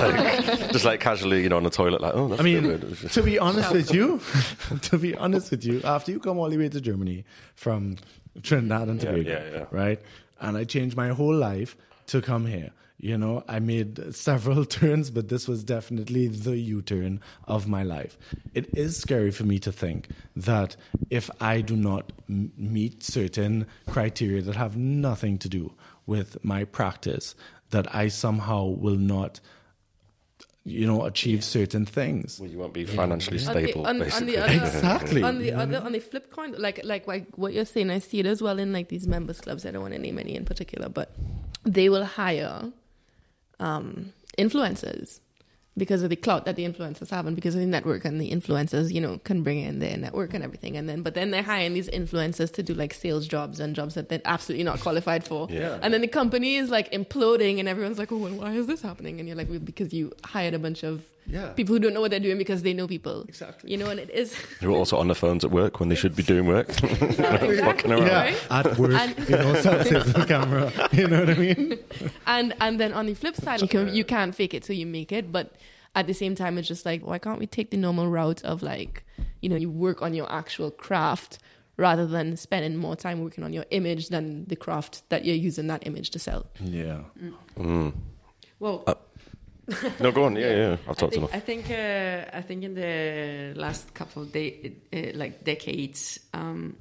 like just like casually, you know, on the toilet, like oh, that's I mean, good. to be honest with you, to be honest with you, after you come all the way to Germany from Trinidad and Yeah, Tobago, yeah, yeah. right? And I changed my whole life. to come here. You know, I made several turns, but this was definitely the U turn of my life. It is scary for me to think that if I do not m- meet certain criteria that have nothing to do with my practice, that I somehow will not, you know, achieve certain things. Well, you won't be financially On the- stable, on- on the basically. other- Exactly. on the other on the flip coin like like like what you're saying i see it as well in like these members clubs i don't want to name any in particular but they will hire um influencers because of the clout that the influencers have and because of the network and the influencers you know can bring in their network and everything. And then but then they're hiring these influencers to do like sales jobs and jobs that they're absolutely not qualified for. Yeah. and then the company is like imploding and everyone's like oh well why is this happening? And you're like well, because you hired a bunch of Yeah. people who don't know what they're doing because they know people Exactly. you know and it is Who are also on their phones at work when they should be doing work. Fucking around. Yeah, Right? at work, And- you know, selfies the camera. You know what I mean? and and then on the flip side you can you can't fake it so you make it but at the same time it's just like why can't we take the normal route of like you know you work on your actual craft rather than spending more time working on your image than the craft that you're using that image to sell Yeah. Mm. Well, No, go on. Yeah, yeah. I've I talked think, enough. I think uh, I think in the last couple of de- uh, like decades, um,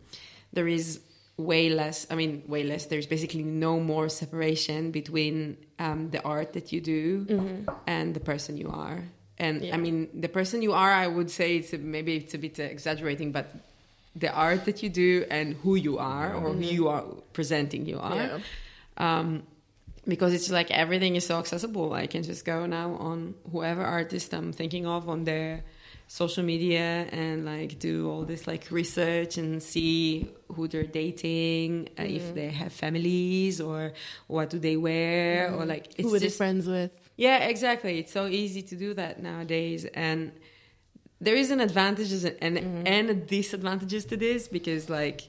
there is way less. I mean, way less. There's basically no more separation between um, the art that you do and the person you are. And Yeah. I mean, the person you are, I would say it's a, maybe it's a bit uh, exaggerating, but the art that you do and who you are or who you are presenting you are Yeah. um, because it's like everything is so accessible. I can just go now on whoever artist I'm thinking of on their social media and like do all this like research and see who they're dating, uh, if mm-hmm. they have families or what do they wear or mm-hmm. like it's who are they friends with? Yeah, exactly. It's so easy to do that nowadays, and there is an advantages mm-hmm. and and disadvantages to this because like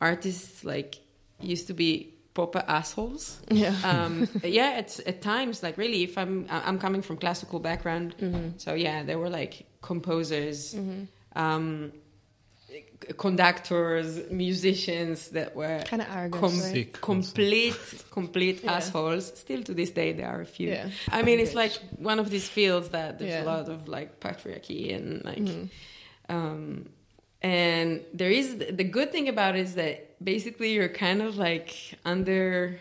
artists like used to be proper assholes. yeah Um, yeah, it's at times like really. If I'm I'm coming from classical background, so yeah, there were like composers. Um, conductors musicians that were kind of arrogant com- right? Complete complete Yeah. assholes still to this day there are a few Yeah. i mean it's like one of these fields that there's Yeah. a lot of like patriarchy and like Mm-hmm. um and there is the good thing about it is that basically you're kind of like under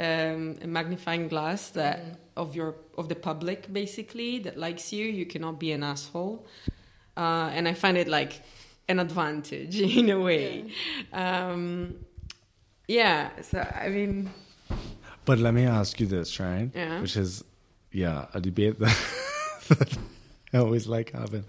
um, a magnifying glass that Mm-hmm. of your of the public basically that likes you you cannot be an asshole uh, and i find it like an advantage in a way um yeah so i mean But let me ask you this, right? Yeah. Which is, yeah, a debate that, that I always like having.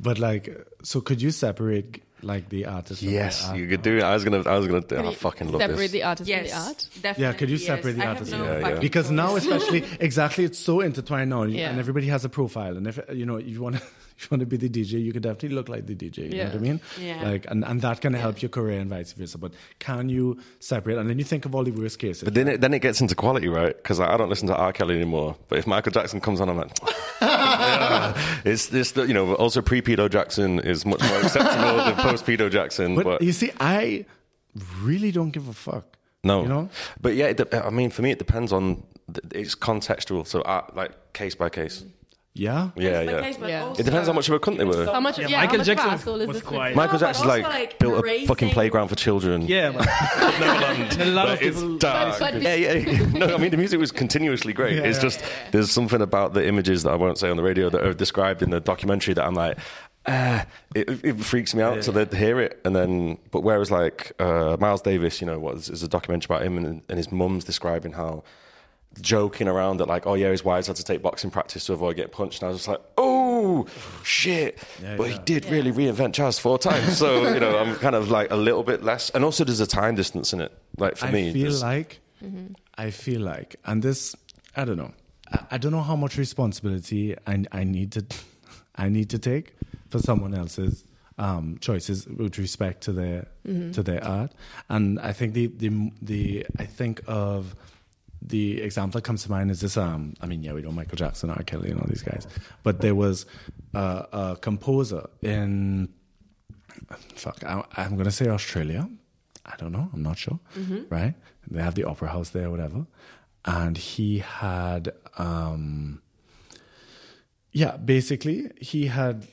But like, so could you separate like the artist? from the Yes, art? you could do it. I was gonna. I was gonna. Do, Can oh, I you fucking love separate this. the artist yes from the art definitely Yeah, could you yes. separate the I artist? no Yeah, yeah. because now especially exactly it's so intertwined now Yeah. and everybody has a profile and if you know you want to you want to be the dj you could definitely look like the dj you know what i mean Yeah. like and, and that can help your career and vice versa but can you separate and then you think of all the worst cases But then it, then it gets into quality, right? Because I don't listen to R. Kelly anymore. But if Michael Jackson comes on, I'm like, yeah. it's this. You know, also pre-pedo Jackson is much more acceptable than post-pedo Jackson. but, But, you see i really don't give a fuck no, you know But yeah, it, I mean, for me, it depends on. It's contextual, so uh, like case by case. Yeah Yeah, yeah. case, Yeah. also- It depends how much of a cunt they were. how much Yeah, yeah, Michael Jackson was this quite- Michael No, but Jackson's like, like, built a fucking playground for children. Yeah, but Neverland. a lot of But it's dark. But- but- yeah, yeah. No, I mean the music was continuously great. Yeah, it's yeah. just there's something about the images that I won't say on the radio that are described in the documentary that I'm like, ah, it, it freaks me out. So they'd hear it, and then but whereas like uh, Miles Davis, you know, what is, is a documentary about him and, and his mum's describing how joking around that like, oh yeah, his wives had to take boxing practice to avoid getting punched, and I was just like, oh shit. Yeah, but yeah. he did really reinvent jazz four times, so you know, I'm kind of like a little bit less. And also, there's a time distance in it. Like for I me, I feel there's- like I feel like, and this I don't know. I, I don't know how much responsibility I I need to I need to take for someone else's um, choices with respect to their to their art. And I think the the the I think of the example that comes to mind is this. Um, I mean, yeah, we know Michael Jackson, R. Kelly, and all these guys, but there was uh, a composer in fuck, I, I'm going to say Australia. I don't know. I'm not sure. Right? They have the opera house there, whatever. and he had um, yeah, basically he had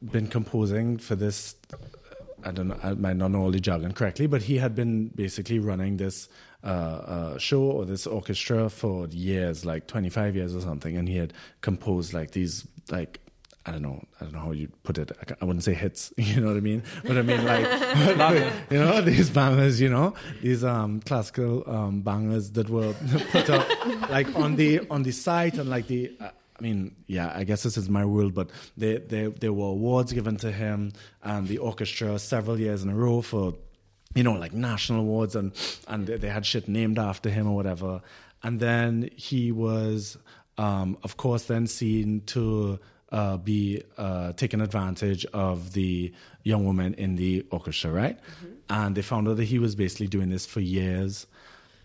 been composing for this. I don't know. I might not know all the jargon correctly, but he had been basically running this uh, uh, show or this orchestra for years, like twenty five years or something, and he had composed like these like I don't know, I don't know how you put it. I I wouldn't say hits, you know what I mean? But I mean like, you know, these bangers, you know, these um, classical um, bangers that were put up like on the on the site and like the. Uh, I mean, yeah, I guess this is my world, but there, there, there were awards given to him and the orchestra several years in a row for, you know, like national awards and, and they, they had shit named after him or whatever. And then he was, um, of course, then seen to uh, be uh, taking advantage of the young woman in the orchestra, right? And they found out that he was basically doing this for years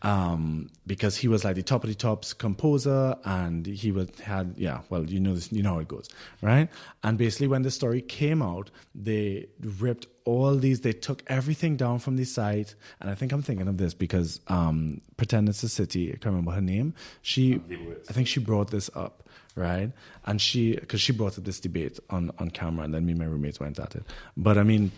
um, because he was like the top of the tops composer, and he was had yeah, well, you know this, you know how it goes, right? And basically, when the story came out, they ripped all these, they took everything down from the site, and I think I'm thinking of this because um, Pretend It's a City, I can't remember her name. She, I think she brought this up, right? And she, because she brought up this debate on on camera, and then me and my roommates went at it. But I mean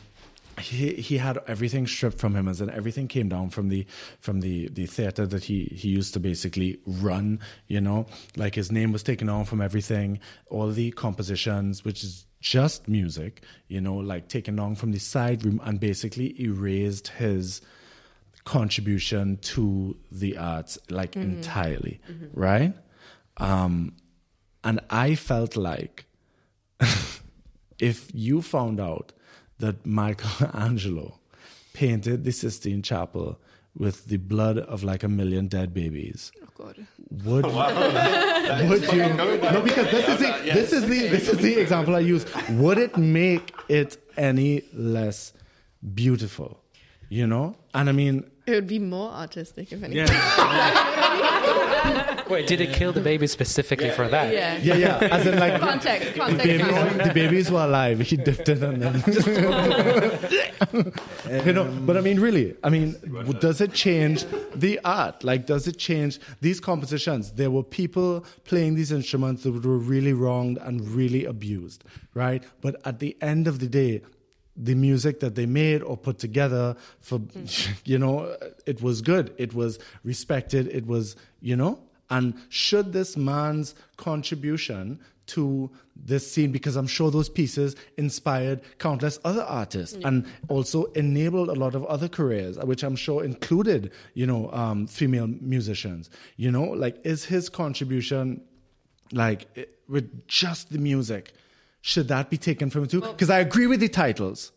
he he had everything stripped from him as in everything came down from the from the the theater that he he used to basically run you know? Like his name was taken down from everything. All the compositions which is just music you know like taken down from the side room and basically erased his contribution to the arts like entirely right? Um and i felt like if you found out that Michelangelo painted the Sistine Chapel with the blood of like a million dead babies, Oh God. would would you? No, because this is the this is the this is the example I use. Would it make it any less beautiful? You know, and I mean, It would be more artistic if anything. Yeah. Wait, did it kill the baby specifically for that? Yeah. yeah, yeah, as in like. Context. The Context. babies, context. the babies were alive. He dipped it and then just, you know. But I mean, really, I mean, does it change the art? Like, does it change these compositions? There were people playing these instruments that were really wronged and really abused, right? But at the end of the day, the music that they made or put together for, you know, it was good. It was respected. It was, you know. And should this man's contribution to this scene, because I'm sure those pieces inspired countless other artists and also enabled a lot of other careers, which I'm sure included, you know, um, female musicians. You know, like is his contribution like i- with just the music? Should that be taken from him too? Because I agree with the titles.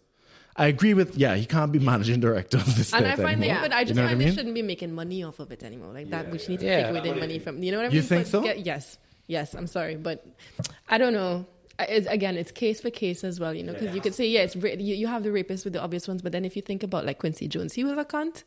I agree with yeah, he can't be managing director of this. And I find anymore. that, but I just You know find I they shouldn't be making money off of it anymore. Like that, we should need to Yeah. take away the money from. You know what I mean? You think But so? get- yes, yes. I'm sorry, but I don't know. I- It's, again, it's case for case as well, you know, because you could say, yeah, it's ra- you, you have the rapists with the obvious ones, but then if you think about like Quincy Jones, he was a cunt.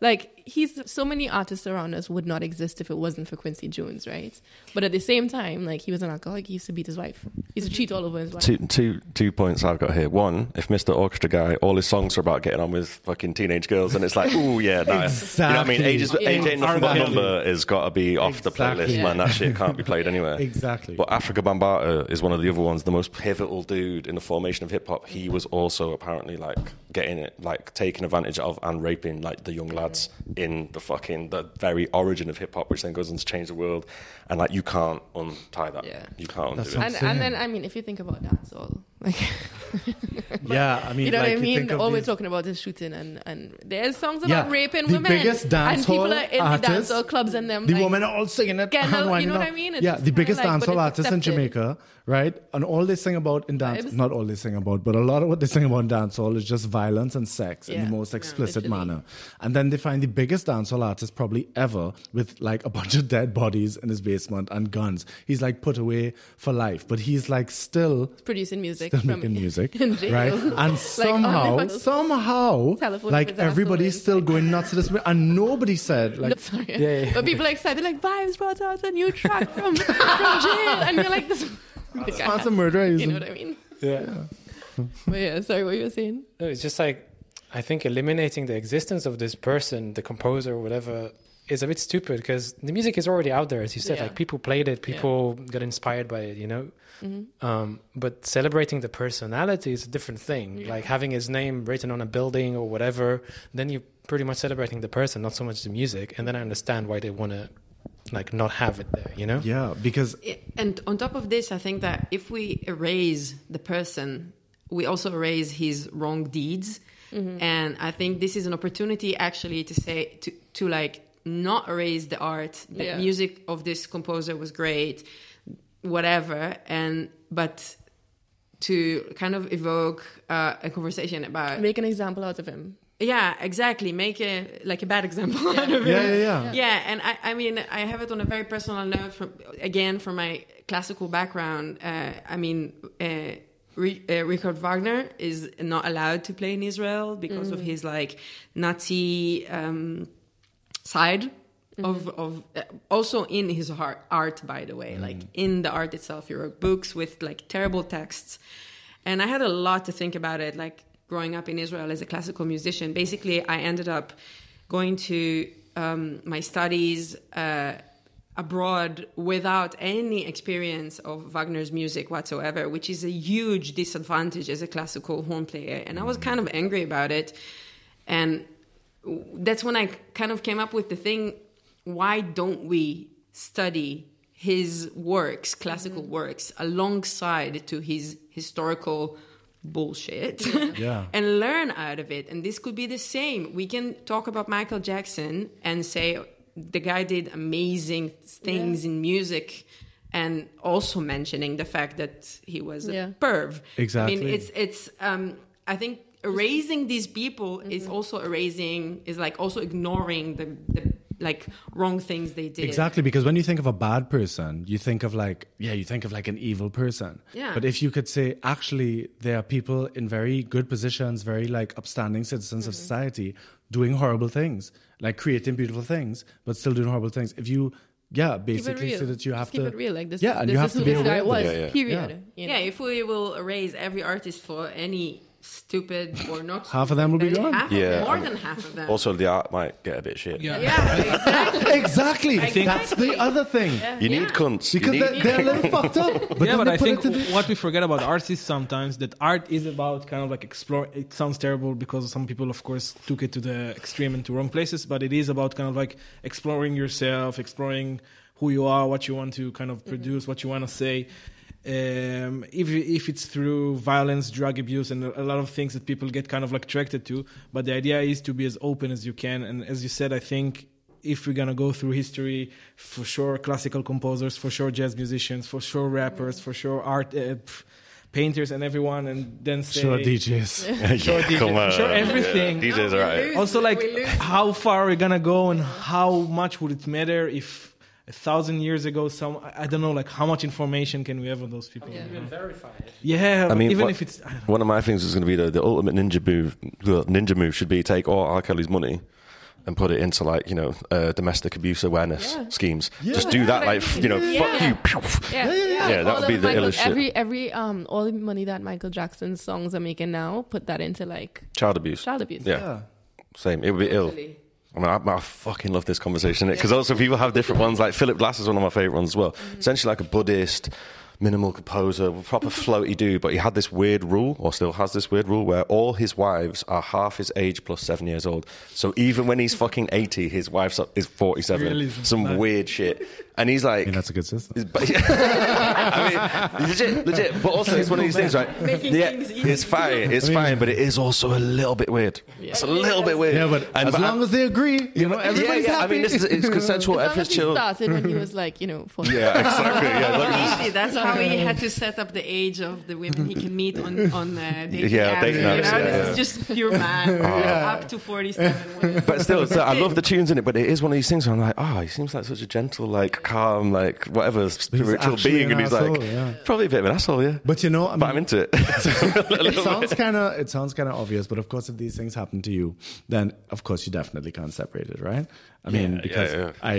Like he's so many artists around us would not exist if it wasn't for Quincy Jones, right? But at the same time, like he was an alcoholic, he used to beat his wife, he used to cheat all over his wife. Two, two, two points I've got here. One, if Mr. Orchestra Guy, all his songs are about getting on with fucking teenage girls, and it's like, oh yeah, nah. you know what I mean? Exactly. Ages, Yeah. age ain't nothing but a Exactly. number has got to be off the playlist, Yeah. man. That shit can't be played anywhere. Exactly. But Afrika Bambaataa is one of the other ones, the most pivotal dude in the formation of hip hop. He was also apparently like getting it, like taking advantage of and raping like the young lads in the fucking the very origin of hip hop, which then goes on to change the world. And like you can't untie that. Yeah. You can't That's undo it. and and then I mean, if you think about dancehall, like yeah, I mean, you know like what I mean. think All we're these- talking about is shooting, and and there's songs Yeah, about raping the women. biggest and dancehall people are in artists- the dancehall clubs and them. the like, women are all singing it. Getting and out, you winding know what up. I mean? It's Yeah, the kinda biggest like, but dancehall it's artists in accepted. Jamaica, right? And all they sing about in dance, Vibes. not all they sing about, but a lot of what they sing about in dancehall is just violence and sex in the most explicit literally. manner. And then they find the biggest dancehall artist probably ever with like a bunch of dead bodies in his basement and guns. He's like put away for life, but he's like still producing music, still from making music, in jail. right? And somehow, on the- somehow, Telephone like with his everybody's still going nuts to this, and nobody said like, No, sorry. Yeah, yeah. But people are excited, like Vybz brought out a new track from from jail, and you're like, this. the guy- "Answer murder." you know what I mean? Yeah. But yeah, sorry, what you were saying? No, it's just like I think eliminating the existence of this person, the composer, or whatever, is a bit stupid because the music is already out there, as you said. Yeah. Like people played it, people got inspired by it, you know. Um, but celebrating the personality is a different thing. Like having his name written on a building or whatever, then you're pretty much celebrating the person, not so much the music. And then I understand why they want to, like, not have it there, you know. Yeah, because And on top of this, I think that if we erase the person, we also erase his wrong deeds. And I think this is an opportunity actually to say to to like not erase the art. The Yeah. music of this composer was great, whatever, and but to kind of evoke uh, a conversation about Make an example out of him. yeah, exactly. Make a like a bad example out of yeah, it. yeah, yeah. Yeah, and I, I mean, I have it on a very personal note. From again, from my classical background, uh, I mean, uh, Re- uh, Richard Wagner is not allowed to play in Israel because of his like Nazi um, side of of uh, also in his art, art by the way, like in the art itself. He wrote books with like terrible texts, and I had a lot to think about it. Like growing up in Israel as a classical musician, basically, I ended up going to um, my studies uh, abroad without any experience of Wagner's music whatsoever, which is a huge disadvantage as a classical horn player. And I was mm-hmm. kind of angry about it. And that's when I kind of came up with the thing why don't we study his works, classical mm-hmm. works, alongside to his historical bullshit Yeah. and learn out of it. And this could be the same. We can talk about Michael Jackson and say the guy did amazing things in music and also mentioning the fact that he was a Yeah. perv. I mean, it's it's um I think erasing these people is Mm-hmm. also erasing is like also ignoring the the like wrong things they did. Exactly, because when you think of a bad person, you think of like, yeah, you think of like an evil person. Yeah. But if you could say, actually, there are people in very good positions, very like upstanding citizens of society doing horrible things, like creating beautiful things, but still doing horrible things. If you, yeah, basically real. say that you have Just keep to. it real. Like this. Yeah, and this you is have to who be this guy aware of was. it. Yeah, yeah. Period. Yeah. you know? Yeah, if we will erase every artist for any stupid or not, Half of them will be then gone. Half Yeah, more I mean- than half of them. Also, the art might get a bit shit. Yeah. yeah, exactly. exactly. think- That's the other thing. You need cunts. Because need- they're, they're a little fucked up. But yeah, but I think it to the- what we forget about artists sometimes that art is about kind of like explore. It sounds terrible because some people, of course, took it to the extreme and to wrong places. But it is about kind of like exploring yourself, exploring who you are, what you want to kind of produce, what you want to say. Um, if if it's through violence, drug abuse, and a a lot of things that people get kind of like attracted to, but the idea is to be as open as you can. And as you said, I think if we're gonna go through history, for sure, classical composers, for sure, jazz musicians, for sure, rappers, for sure, art, uh, pff, painters, and everyone, and then say, Sure, DJs. yeah, come on. sure, everything. Yeah, DJs are right. Also, like how far are we're gonna go, and how much would it matter if a thousand years ago, some I I don't know, like how much information can we have on those people? Yeah. you know? verify it. Yeah, I mean, even what- if it's I don't know. One of my things is going to be the, the ultimate ninja move. The ninja move should be take all R. Kelly's money and put it into like you know uh, domestic abuse awareness Yeah. schemes. Yeah. Just do that, like you know, Yeah. fuck you. Yeah, yeah, yeah. Yeah, that would be the Michael- illest shit. Every every um all the money that Michael Jackson's songs are making now, put that into like Child abuse. child abuse. Yeah. Yeah. Same. It would be ill. I mean, I, I fucking love this conversation because also people have different ones. Like Philip Glass is one of my favorite ones as well. Mm-hmm. Essentially, like a Buddhist, minimal composer, proper floaty dude. But he had this weird rule, or still has this weird rule, where all his wives are half his age plus seven years old. So even when he's fucking eighty, his wife is forty-seven. Realism. Some Nice. weird shit. And he's like, I mean, that's a good system. is- But, I mean, legit, legit. But also, it's one of these things, right? Making yeah, things easy. it's fine, it's fine, but it is also a little bit weird. It's a little bit weird. Yeah, but And- as but long I- as they agree, you know, yeah, everybody's yeah. I happy. mean, this is it's consensual. As long Everyone's as he chill. started when he was like, you know, 40. Yeah, exactly. Yeah, look, Easy. That's how he had to set up the age of the women he can meet on on uh, dating Yeah, apps, dating you know? yeah, this yeah. is just pure man up to forty-seven. Women. but still, so I love the tunes in it. But it is one of these things where I'm like, oh, he seems like such a gentle, like calm, like whatever spiritual being, an and he's asshole, like yeah. probably a bit of an asshole, yeah. But you know, I But I'm into it. it sounds kind of it sounds kind of obvious, but of course, if these things happen to you, then of course you definitely can't separate it, right? I mean, Yeah, because yeah, yeah. I,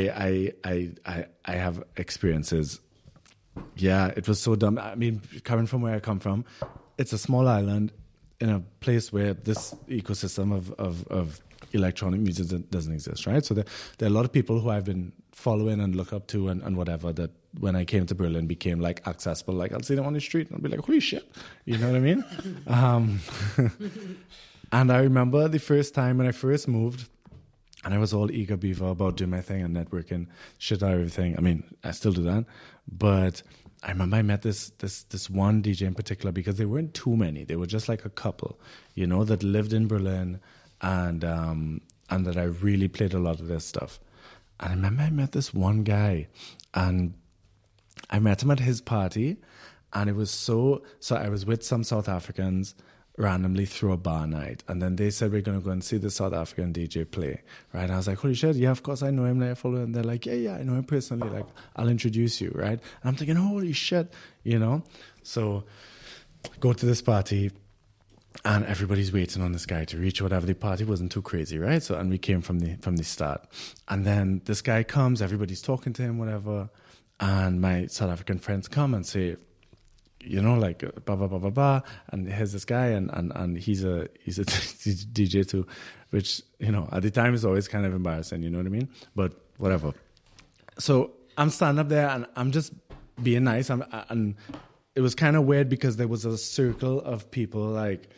I I I I have experiences. Yeah, it was so dumb. I mean, coming from where I come from, it's a small island. in a place where this ecosystem of of, of electronic music doesn't- exist, right? So there, there are a lot of people who I've been following and look up to and, and whatever that when I came to Berlin became like accessible. Like I'll see them on the street and I'll be like, holy shit, you know what I mean? um, and I remember the first time when I first moved, and I was all eager beaver about doing my thing and networking, shit out everything. I mean, I still do that, but I remember I met this this this one DJ in particular because there weren't too many. They were just like a couple, you know, that lived in Berlin, and um, and that I really played a lot of their stuff. And I remember I met this one guy, and I met him at his party, and it was so. So I was with some South Africans randomly through a bar night, and then they said we're gonna go and see the South African DJ play. Right? And I was like, holy shit, yeah, of course I know him. Like, I follow, him. and they're like, yeah, yeah, I know him personally. Like, I'll introduce you. Right? And I'm thinking, holy shit, you know. So go to this party. And everybody's waiting on this guy to reach whatever. The party wasn't too crazy, right? So, and we came from the from the start. And then this guy comes, everybody's talking to him, whatever. And my South African friends come and say, you know, like uh, blah blah blah blah blah. And here's this guy, and and and he's a he's a DJ too, which you know at the time is always kind of embarrassing. You know what I mean? But whatever. So I'm standing up there, and I'm just being nice. I'm, and it was kind of weird because there was a circle of people like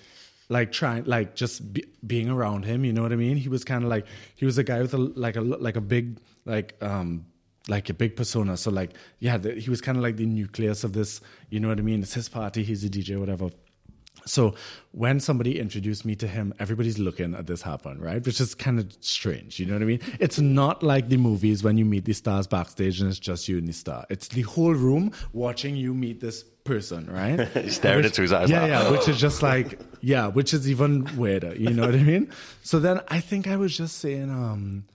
like trying like just be, being around him you know what i mean he was kind of like he was a guy with a like a like a big like um like a big persona so like yeah the, he was kind of like the nucleus of this you know what i mean it's his party he's a dj whatever so when somebody introduced me to him, everybody's looking at this happen, right? Which is kind of strange. You know what I mean? It's not like the movies when you meet the stars backstage and it's just you and the star. It's the whole room watching you meet this person, right? Staring Which- into his eyes Yeah, like, yeah. Which is just like, yeah, which is even weirder. You know what I mean? So then I think I was just saying, um,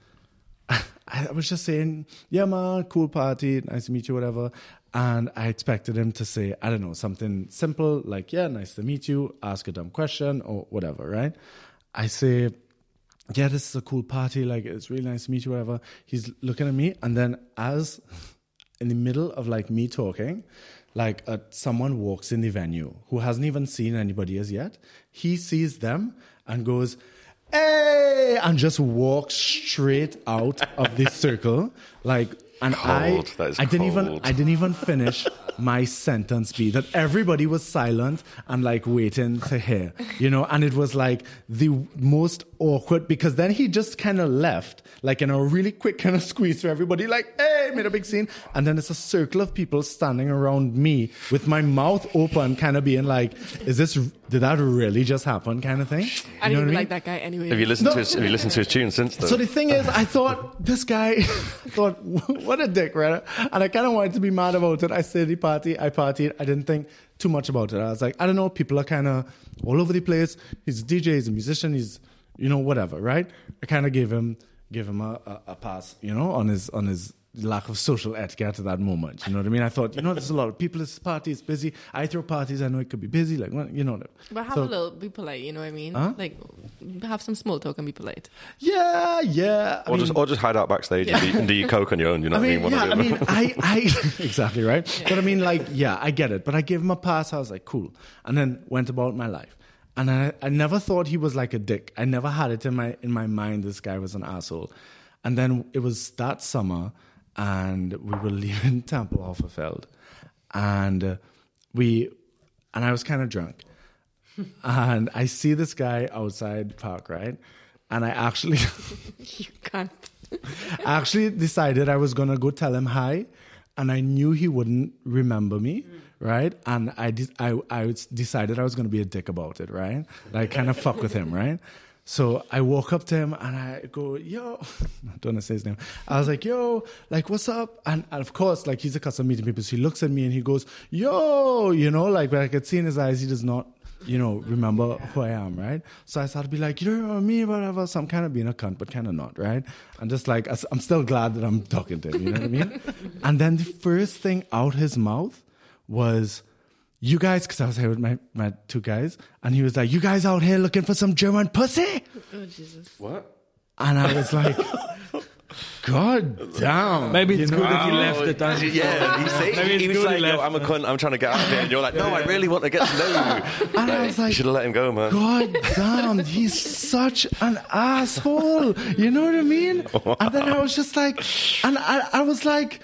I was just saying, yeah, man, cool party, nice to meet you, whatever. And I expected him to say, I don't know, something simple like, yeah, nice to meet you, ask a dumb question or whatever, right? I say, yeah, this is a cool party, like it's really nice to meet you, whatever. He's looking at me, and then as in the middle of like me talking, like uh, someone walks in the venue who hasn't even seen anybody as yet. He sees them and goes, "Hey!" and just walk straight out of this circle, like. And Cold. I, I didn't even. I didn't even finish my sentence. Be that everybody was silent and like waiting to hear, you know. And it was like the most awkward because then he just kind of left, like in a really quick kind of squeeze for everybody, like hey, made a big scene. And then it's a circle of people standing around me with my mouth open, kind of being like, "Is this? Did that really just happen?" Kind of thing. I You know didn't what even mean? like that guy anyway. Have you listened No. to his, have you listened to his tune since then? So the thing is, I thought this guy, I thought, what a dick, right? And I kind of wanted to be mad about it. I said the party, I partied. I didn't think too much about it. I was like, I don't know, people are kind of all over the place. He's a DJ, he's a musician, he's, you know, whatever, right? I kind of gave him, gave him a, a, a pass, you know, on his, on his lack of social etiquette at that moment. You know what I mean? I thought, you know, there's a lot of people, this party is busy. I throw parties, I know it could be busy, like, well, you know. But have So- a little, be polite. You know what I mean? Huh? Like, have some small talk and be polite. Yeah, yeah. I or mean- just or just hide out backstage and, do, and do your coke on your own. You know I what I mean, mean? Yeah, I mean. I, I, exactly right. But I mean, like, yeah, I get it. But I gave him a pass. I was like, cool, and then went about my life. And I, I never thought he was like a dick. I never had it in my in my mind. This guy was an asshole. And then it was that summer, and we were leaving Tempelhoferfeld, and uh, we, and I was kind of drunk, and I see this guy outside park, right, and I actually. you can't. I actually decided I was gonna go tell him hi, and I knew he wouldn't remember me, right? And I de- I I decided I was gonna be a dick about it, right? Like kind of fuck with him, right? So I walk up to him and I go, "Yo," I don't want to say his name. I was like, "Yo, like, what's up?" And, and of course, like he's accustomed to meeting people, so he looks at me and he goes, "Yo," you know, like but I could see in his eyes he does not you know, remember who I am, right? So I started to be like, you don't remember me, whatever. So I'm kind of being a cunt, but kind of not, right? And just like, I'm still glad that I'm talking to him, you know what I mean? and then the first thing out his mouth was, you guys, because I was here with my, my two guys, and he was like, you guys out here looking for some German pussy? Oh Jesus! what? And I was like, God damn. Maybe it's You good know? that he left the time. Yeah, he, say, Maybe it's he was like, he Yo. I'm a cunt, I'm trying to get out of here. And you're like, no, I really want to get to know you. And I was like, you like, should have let him go, man. God damn, he's such an asshole. You know what I mean? And then I was just like, and I, I was like,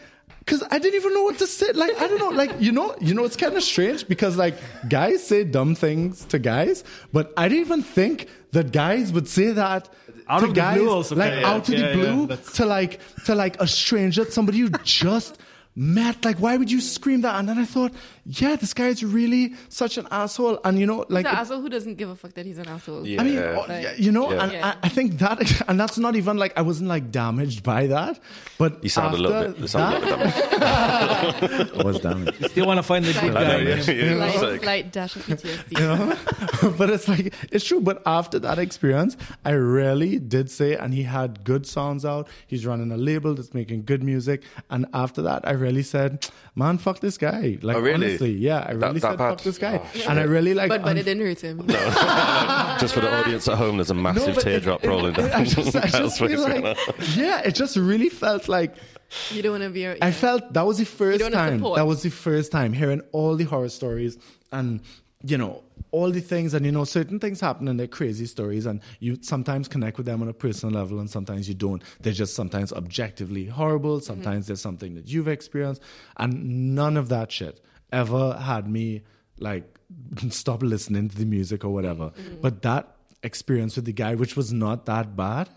because I didn't even know what to say. Like, I don't know. Like, you know, you know, it's kind of strange because like guys say dumb things to guys, but I didn't even think that guys would say that Out to of the guys, blue also, like okay, yeah, out of yeah, the yeah, blue to like to like a stranger, somebody you just met. Like, why would you scream that? And then I thought, yeah, this guy's really such an asshole. And you know, like the it- asshole who doesn't give a fuck that he's an asshole. Yeah. I mean, oh, Like- you know, Yeah. and Yeah. I, I think that, and that's not even like I wasn't like damaged by that, but You sound a little after bit. You sound a that- little bit damaged. I was damaged. You Still want to find the good I I know, guy. yeah, yeah, Light, it's like- light dash of PTSD. You know? but it's like it's true. But after that experience, I really did say, and he had good songs out. He's running a label that's making good music. And after that, I really said, "Man, fuck this guy." Like Oh, really? honestly, yeah, I That- really that said, bad? "Fuck this guy," Oh, and I really like. but but un- it didn't hurt him. Just for the audience at home, there's a massive but it- teardrop it- rolling down. I just, I just face feel like, yeah, it just really felt like You don't want to be. I felt that was the first don't time. support. That was the first time hearing all the horror stories and you know all the things and you know certain things happen and they're crazy stories and you sometimes connect with them on a personal level and sometimes you don't. They're just sometimes objectively horrible. Mm-hmm. Sometimes there's something that you've experienced and none of that shit ever had me like stop listening to the music or whatever. Mm-hmm. But that experience with the guy, which was not that bad,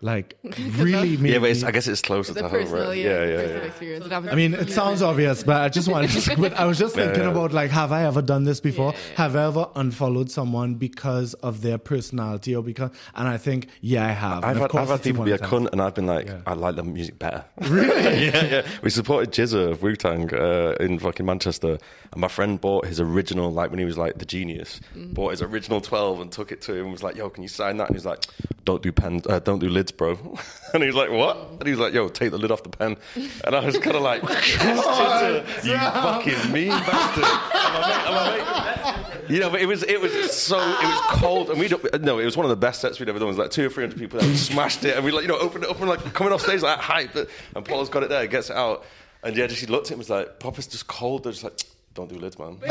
like really made Yeah, but it's, I guess it's closer It's to home, personal, right? yeah, yeah, yeah. yeah. experience. It I mean, it sounds obvious, but I just wanted to, but I was just thinking yeah. about like, have I ever done this before? Have I ever unfollowed someone because of their personality or because, and I think, yeah, I have. I've And of had, course I've had it's the people be a time. cunt, and I've been like, Yeah. I like the music better. Really? yeah, yeah. We supported GZA of Wu Tang uh, in fucking Manchester, and my friend bought his original, like when he was like the genius, Mm. bought his original twelve and took it to him. and Was like, "Yo, can you sign that?" And he's like, "Don't do pen, uh, don't do lids, bro." and he was like, "What?" And he was like, "Yo, take the lid off the pen." And I was kind of like, "GZA, "You fucking mean bastard!" And my mate- and my mate- you know, but it was it was so it was cold, and we don't no, it was one of the best sets we'd ever done. It was like two or three hundred people that smashed it, and we like you know opened it up and like coming off stage like hype, and Paul's got it there, gets it out, and yeah, just he looked at him and was like, "Papa's just cold." They're just like, "Don't do lids, man."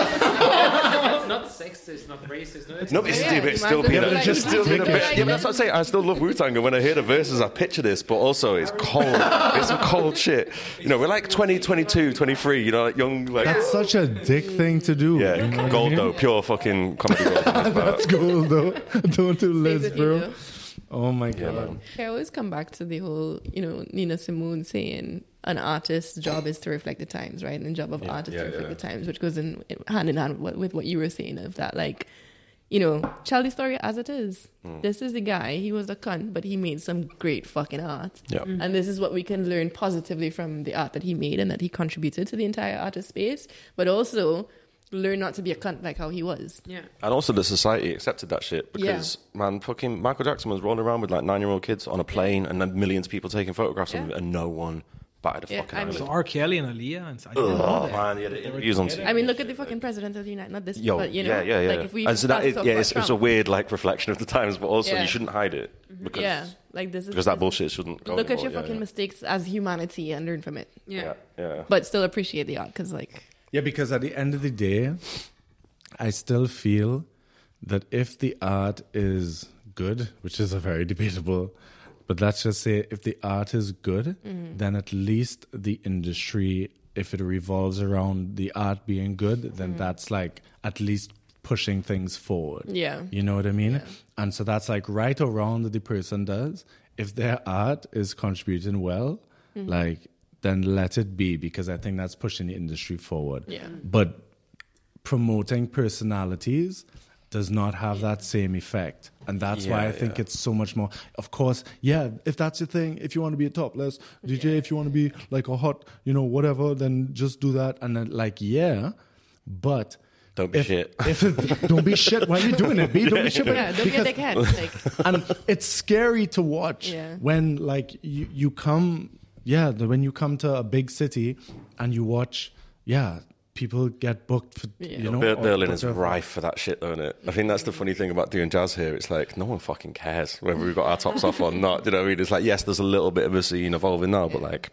It's not sexist, not racist. No, it's No, it's Yeah, still, you it's still as a, like- just still been a bit. Yeah, but that's what I say. I still love Wu Tang, and when I hear the verses, I picture this, but also it's cold. it's some cold shit. You know, we're like 20, 22, 23. You know, like young, like That's such a dick thing to do. yeah, you know what I gold mean? though, pure fucking comedy gold. That's gold though. Don't do lids, bro. though. Oh my god. man. I always come back to the whole, you know, Nina Simone saying an artist's job is to reflect the times, right? And the job of Yeah, artists yeah, to reflect yeah. the times, which goes in hand in hand with what, you were saying of that, like, you know, tell the story as it is. Hmm. This is the guy. He was a cunt, but he made some great fucking art. Yeah. And this is what we can learn positively from the art that he made and that he contributed to the entire artist space, but also learn not to be a cunt like how he was. Yeah. And also the society accepted that shit because man, fucking Michael Jackson was rolling around with like nine year old kids on a plane and then millions of people taking photographs of him and no one batted a Yeah, fucking I eye. mean- So R. Kelly and Aaliyah. And I didn't know Oh that. man, yeah, the interviews on. I mean, look at the fucking president of the United, not this, Yo, but you know, yeah, yeah, yeah. like if we and so that start to is, talk yeah, about it's, it's a weird like reflection of the times, but also Yeah. you shouldn't hide it mm-hmm. because yeah, like this is because that bullshit shouldn't. Go Look at your yeah, fucking yeah. mistakes as humanity and learn from it, Yeah. Yeah, yeah. but still appreciate the art because, like, Yeah, because at the end of the day, I still feel that if the art is good, which is a very debatable, but let's just say if the art is good, then at least the industry, if it revolves around the art being good, then that's like at least pushing things forward. yeah, You know what I mean? And so that's like right or wrong that the person does. If their art is contributing well, Mm-hmm. like then let it be because I think that's pushing the industry forward. Yeah. But promoting personalities does not have that same effect. And that's why I think yeah. it's so much more. Of course, yeah, if that's your thing, if you want to be a topless DJ, if you want to be like a hot, you know, whatever, then just do that. And then, like, yeah, but. Don't be if, shit. If it, don't be shit while you're doing it. Be don't be shit. yeah, don't be a because- dickhead. Like, and it's scary to watch Yeah. when like you, you come yeah when you come to a big city and you watch yeah people get booked for Yeah. you know. Ber- Berlin is rife for that shit, though, isn't it? I think that's the funny thing about doing jazz here. It's like no one fucking cares whether we've got our tops off or not. You know what I mean? It's like yes, there's a little bit of a scene evolving now, but like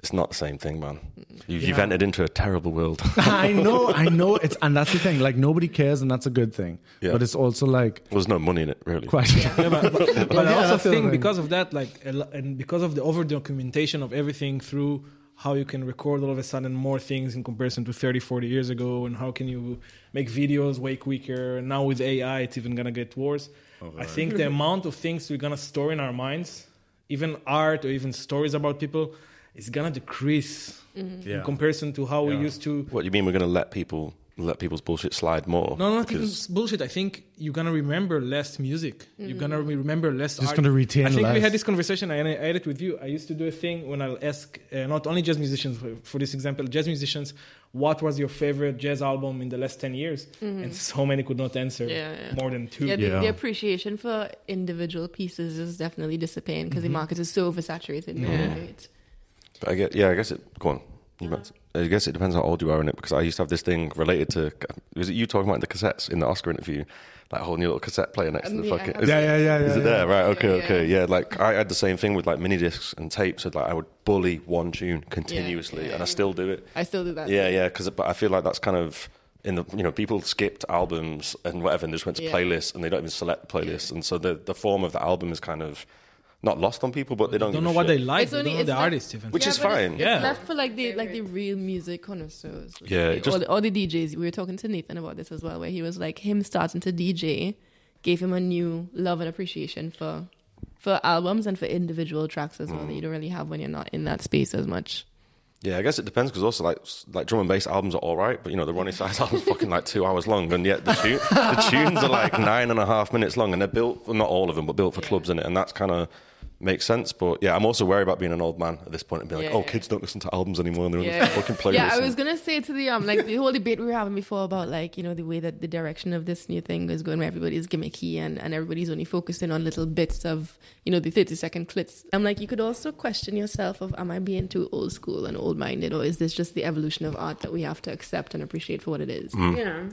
it's not the same thing, man. You, You've Yeah. entered into a terrible world. I know, I know. It's and that's the thing. Like nobody cares, and that's a good thing. Yeah. But it's also like There's no money in it, really. quite. Yeah, but, but, but I Yeah, also that's the think thing. because of that, like, and because of the over documentation of everything through how you can record all of a sudden more things in comparison to 30, 40 years ago, and how can you make videos way quicker. And now with AI, it's even gonna get worse. I think the amount of things we're gonna store in our minds, even art or even stories about people, is gonna decrease Mm-hmm. Yeah. in comparison to how we used to What you mean? We're going to let people let people's bullshit slide more? No, not even Because- bullshit. I think you're gonna remember less music. You're gonna re- remember less. Just art. gonna retain I think we had this conversation. I, I had it with you. I used to do a thing when I'll ask uh, not only jazz musicians, for- for this example, jazz musicians, what was your favorite jazz album in the last ten years? Mm-hmm. And so many could not answer Yeah, yeah. more than two. Yeah, the, Yeah. the appreciation for individual pieces is definitely dissipating because the mm-hmm. market is so oversaturated. now, right? But I get, yeah, I guess it. Go on. You uh-huh. might, I guess it depends how old you are in it because I used to have this thing related to. Was it you talking about the cassettes in the Oscar interview? Like a whole new little cassette player next to Um, the yeah, fucking. Is, Yeah, yeah, yeah, yeah. is it there? Right. Okay. Yeah, okay. Yeah. Like I had the same thing with like mini discs and tapes. So like I would bully one tune continuously, yeah. and I still do it. I still do that. Yeah, yeah. Because but I feel like that's kind of in the you know people skipped albums and whatever and just went to Yeah. playlists and they don't even select the playlists and so the the form of the album is kind of not lost on people, but they don't, don't know a what they like. It's They only- don't know it's the like- artist even. Which Yeah, is but it's- fine. It's, Yeah. left for like the like the real music connoisseurs. like, Yeah, like, just- all, the, all the DJs. We were talking to Nathan about this as well, where he was like him starting to DJ gave him a new love and appreciation for for albums and for individual tracks as well that mm. you don't really have when you're not in that space as much. Yeah, I guess it depends because also like like drum and bass albums are all right, but you know the Roni Size album's fucking like two hours long, and yet the tu- the tunes are like nine and a half minutes long, and they're built well, not all of them, but built for clubs in it, and that's kind of makes sense. But yeah, I'm also worried about being an old man at this point and being like, oh, kids don't listen to albums anymore, and they're on Yeah, this fucking playlist. yeah. I was gonna say to the um like the whole debate we were having before about like you know the way that the direction of this new thing is going, where everybody's gimmicky and and everybody's only focusing on little bits of you know the thirty second clips. I'm like, you could also question yourself of am I being too old school and old minded, or is this just the evolution of art that we have to accept and appreciate for what it is? Mm. Yeah.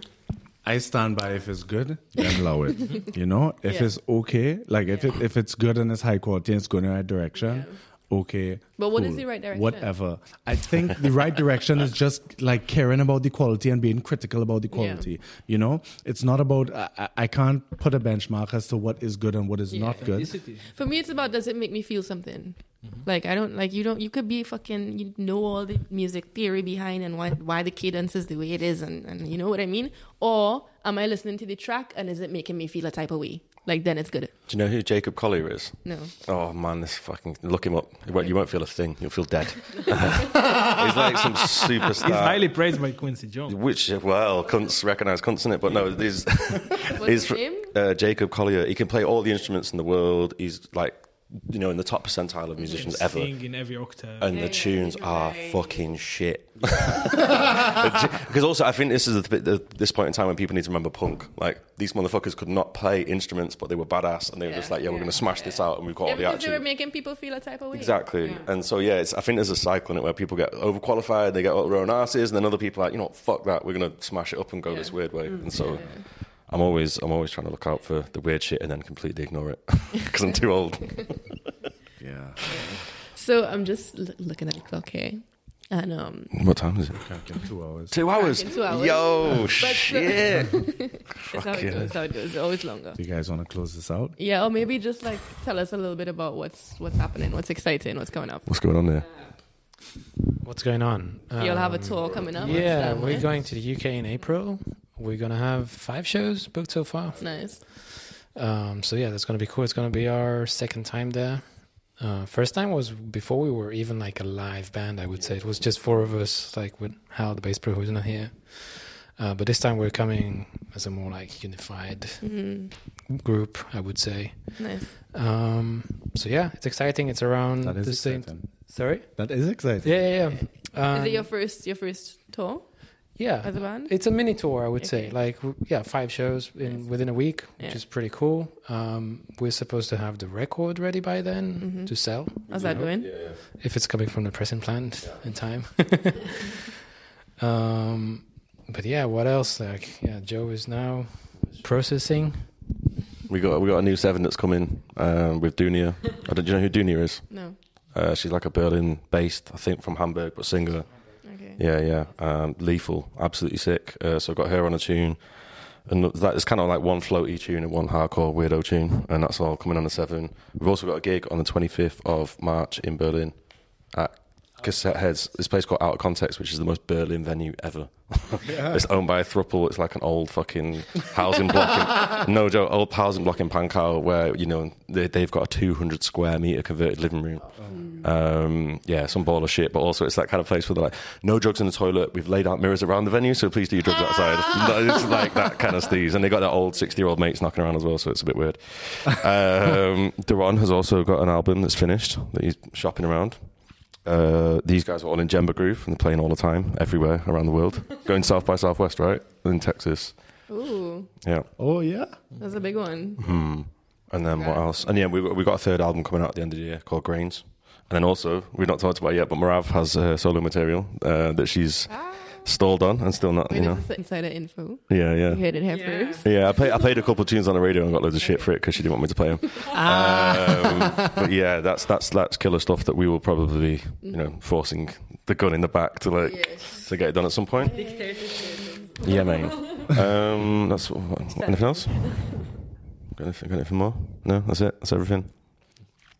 I stand by if it's good, then allow it. you know, if Yeah. it's okay, like if it if it's good and it's high quality and it's going in the right direction, okay. But what is cool, the right direction? Whatever. I think the right direction is just like caring about the quality and being critical about the quality. You know, it's not about. I, I- I can't put a benchmark as to what is good and what is Yeah. not good. For me, it's about does it make me feel something? Mm-hmm. Like I don't like you don't you could be fucking you know all the music theory behind and why why the cadence is the way it is and, and you know what I mean? Or am I listening to the track and is it making me feel a type of way? Like then it's good. Do you know who Jacob Collier is? No. Oh man, this fucking look him up. You won't, you won't feel a thing. You'll feel dead. He's like some superstar. He's highly praised by Quincy Jones. Which well, cunts recognize cunts in it, but no, these What's he's his name? uh, Jacob Collier. He can play all the instruments in the world. He's like, you know, in the top percentile of musicians ever. In every octave. And Yeah, the yeah, tunes you're are right. fucking shit. Because also, I think this is the, the, this point in time when people need to remember punk. Like these motherfuckers could not play instruments, but they were badass, and they were just like, "Yeah, we're going to smash this out, and we've got Yeah, all the because they were making people feel a type of way. Exactly. Yeah. And so, yeah, it's, I think there's a cycle in it where people get overqualified, they get all their own asses, and then other people are like, you know, what, fuck that, we're going to smash it up and go this weird way. Mm. And so, I'm always, I'm always trying to look out for the weird shit and then completely ignore it because I'm too old. Yeah. So I'm just l- looking at the clock here. And um what time is it? Two hours. Two hours. two hours. Yo, But- shit. that's how it yeah. goes, that's how it goes. It's always longer. Do you guys want to close this out? Yeah, or maybe just like tell us a little bit about what's what's happening, what's exciting, what's coming up. What's going on there? What's going on? You'll have a Um, tour coming up. Yeah, we're going to the UK in April. We're gonna have five shows booked so far. Nice. Um, so yeah, that's gonna be cool. It's gonna be our second time there. Uh, first time was before we were even like a live band. I would say it was just four of us, like with Hal, the bass player, who's not here. Uh, but this time we're coming as a more like unified hmm group, I would say. Nice. Um, so yeah, it's exciting. It's around That is the same. Sorry. That is exciting. Yeah, yeah, yeah. Is Um, it your first your first tour yeah, as a band? It's a mini tour, I would say. Like, yeah, five shows in Nice. within a week, which Yeah. is pretty cool. Um, we're supposed to have the record ready by then Mhm. to sell, How's that going? if it's coming from the pressing plant in time. Um, but yeah, what else? Like, yeah, Joe is now processing. We got we got a new seven that's coming um, with Dunia. I don't, do you know who Dunia is? No. Uh, she's like a Berlin based, I think, from Hamburg, but singer. Yeah, yeah. Um, lethal, absolutely sick. Uh, so I've got her on a tune. And that is kind of like one floaty tune and one hardcore weirdo tune, and that's all coming on the seven. We've also got a gig on the 25th of March in Berlin at Cassette Heads. This place called Out of Context, which is the most Berlin venue ever. It's owned by a thruple. It's like an old fucking housing block. In, no joke, old housing block in Pankow where you know they, they've got a 200 square meter converted living room. Um, yeah, some ball of shit, but also it's that kind of place where they're like, no drugs in the toilet. We've laid out mirrors around the venue, so please do your drugs outside. No, it's like that kind of steez. And they got their old 60 year old mates knocking around as well, so it's a bit weird. Um, Duran has also got an album that's finished that he's shopping around. Uh, these guys are all in Jembaa Groove and they're playing all the time, everywhere around the world. Going South by Southwest, right? In Texas. Ooh, Yeah. Oh yeah. that's a big one. Hmm. And then what else? And yeah, we we got a third album coming out at the end of the year called Grains. And then also, we've not talked about it yet, but Marav has uh, solo material uh, that she's stalled on and still not, you know. is this insider info? Yeah, You yeah. heard it here Yeah. first. Yeah, I played, I played a couple of tunes on the radio and got loads of shit for it because she didn't want me to play them. um, but yeah, that's that's that's killer stuff that we will probably be, you know, forcing the gun in the back to like to get it done at some point. Yeah, mate. Um, that's what, anything else? Got anything, got anything more? No, that's it. That's everything.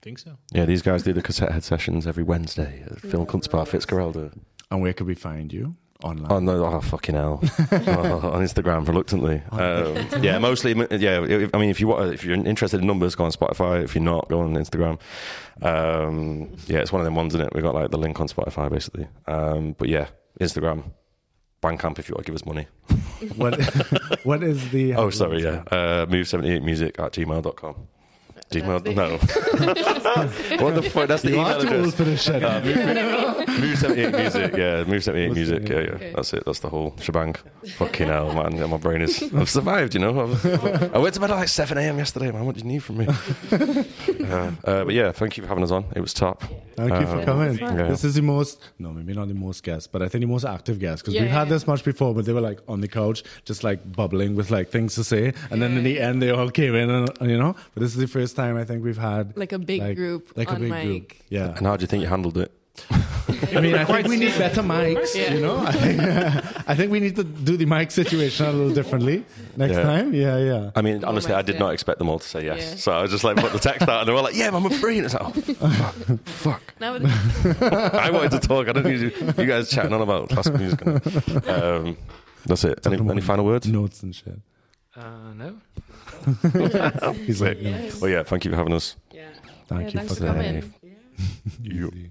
think so. Yeah, these guys do the cassette head sessions every Wednesday at Film Kunstbar Fitzcarraldo. And where could we find you online? Oh no! Oh fucking hell! oh, on Instagram, reluctantly. Um, yeah, mostly. Yeah, I mean, if you want, if you're interested in numbers, go on Spotify. If you're not, go on Instagram. Um, yeah, it's one of them ones, isn't it? We got like the link on Spotify, basically. Um, but yeah, Instagram, Bandcamp. If you want to give us money. what what is the? Oh, sorry. Yeah, uh, move seventy eight music at gmail.com. Gmail? the- No. what the fuck? That's the You email are address. old for this shit. Uh, move, move 78 music, yeah. Move 78 Move music, yeah, yeah. Okay. That's it. That's the whole shebang. Fucking hell, man. Yeah, my brain is. I've survived, you know. I've, I went to bed at like 7 a.m. yesterday, man. What do you need from me? uh, uh, but yeah, thank you for having us on. It was top. Thank you for Um, coming. yeah. This is the most, no, maybe not the most guests, but I think the most active guest because Yeah, we've had yeah. this much before, but they were like on the couch, just like bubbling with like things to say, and then in the end they all came in, and, and, you know. But this is the first time I think we've had Like a big like- group like on a big mic. group. Yeah, And how do you think you handled it? I mean, I think we need better mics. Yeah. You know, I think, I think we need to do the mic situation a little differently next Yeah. time. Yeah, yeah. I mean, honestly, I did yeah. not expect them all to say yes. Yeah. So I was just like, put the text out, and they were like, yeah, man, I'm a free. And it's like, oh, fuck. fuck. Now I wanted to talk. I don't need you, you guys chatting on about classical music. and- Um, that's it. Any, any final words? Notes and shit. Uh, no. He's like, Yes. Well, yeah, thank you for having us. Yeah. thank Yeah, you for for that. coming. You. Easy.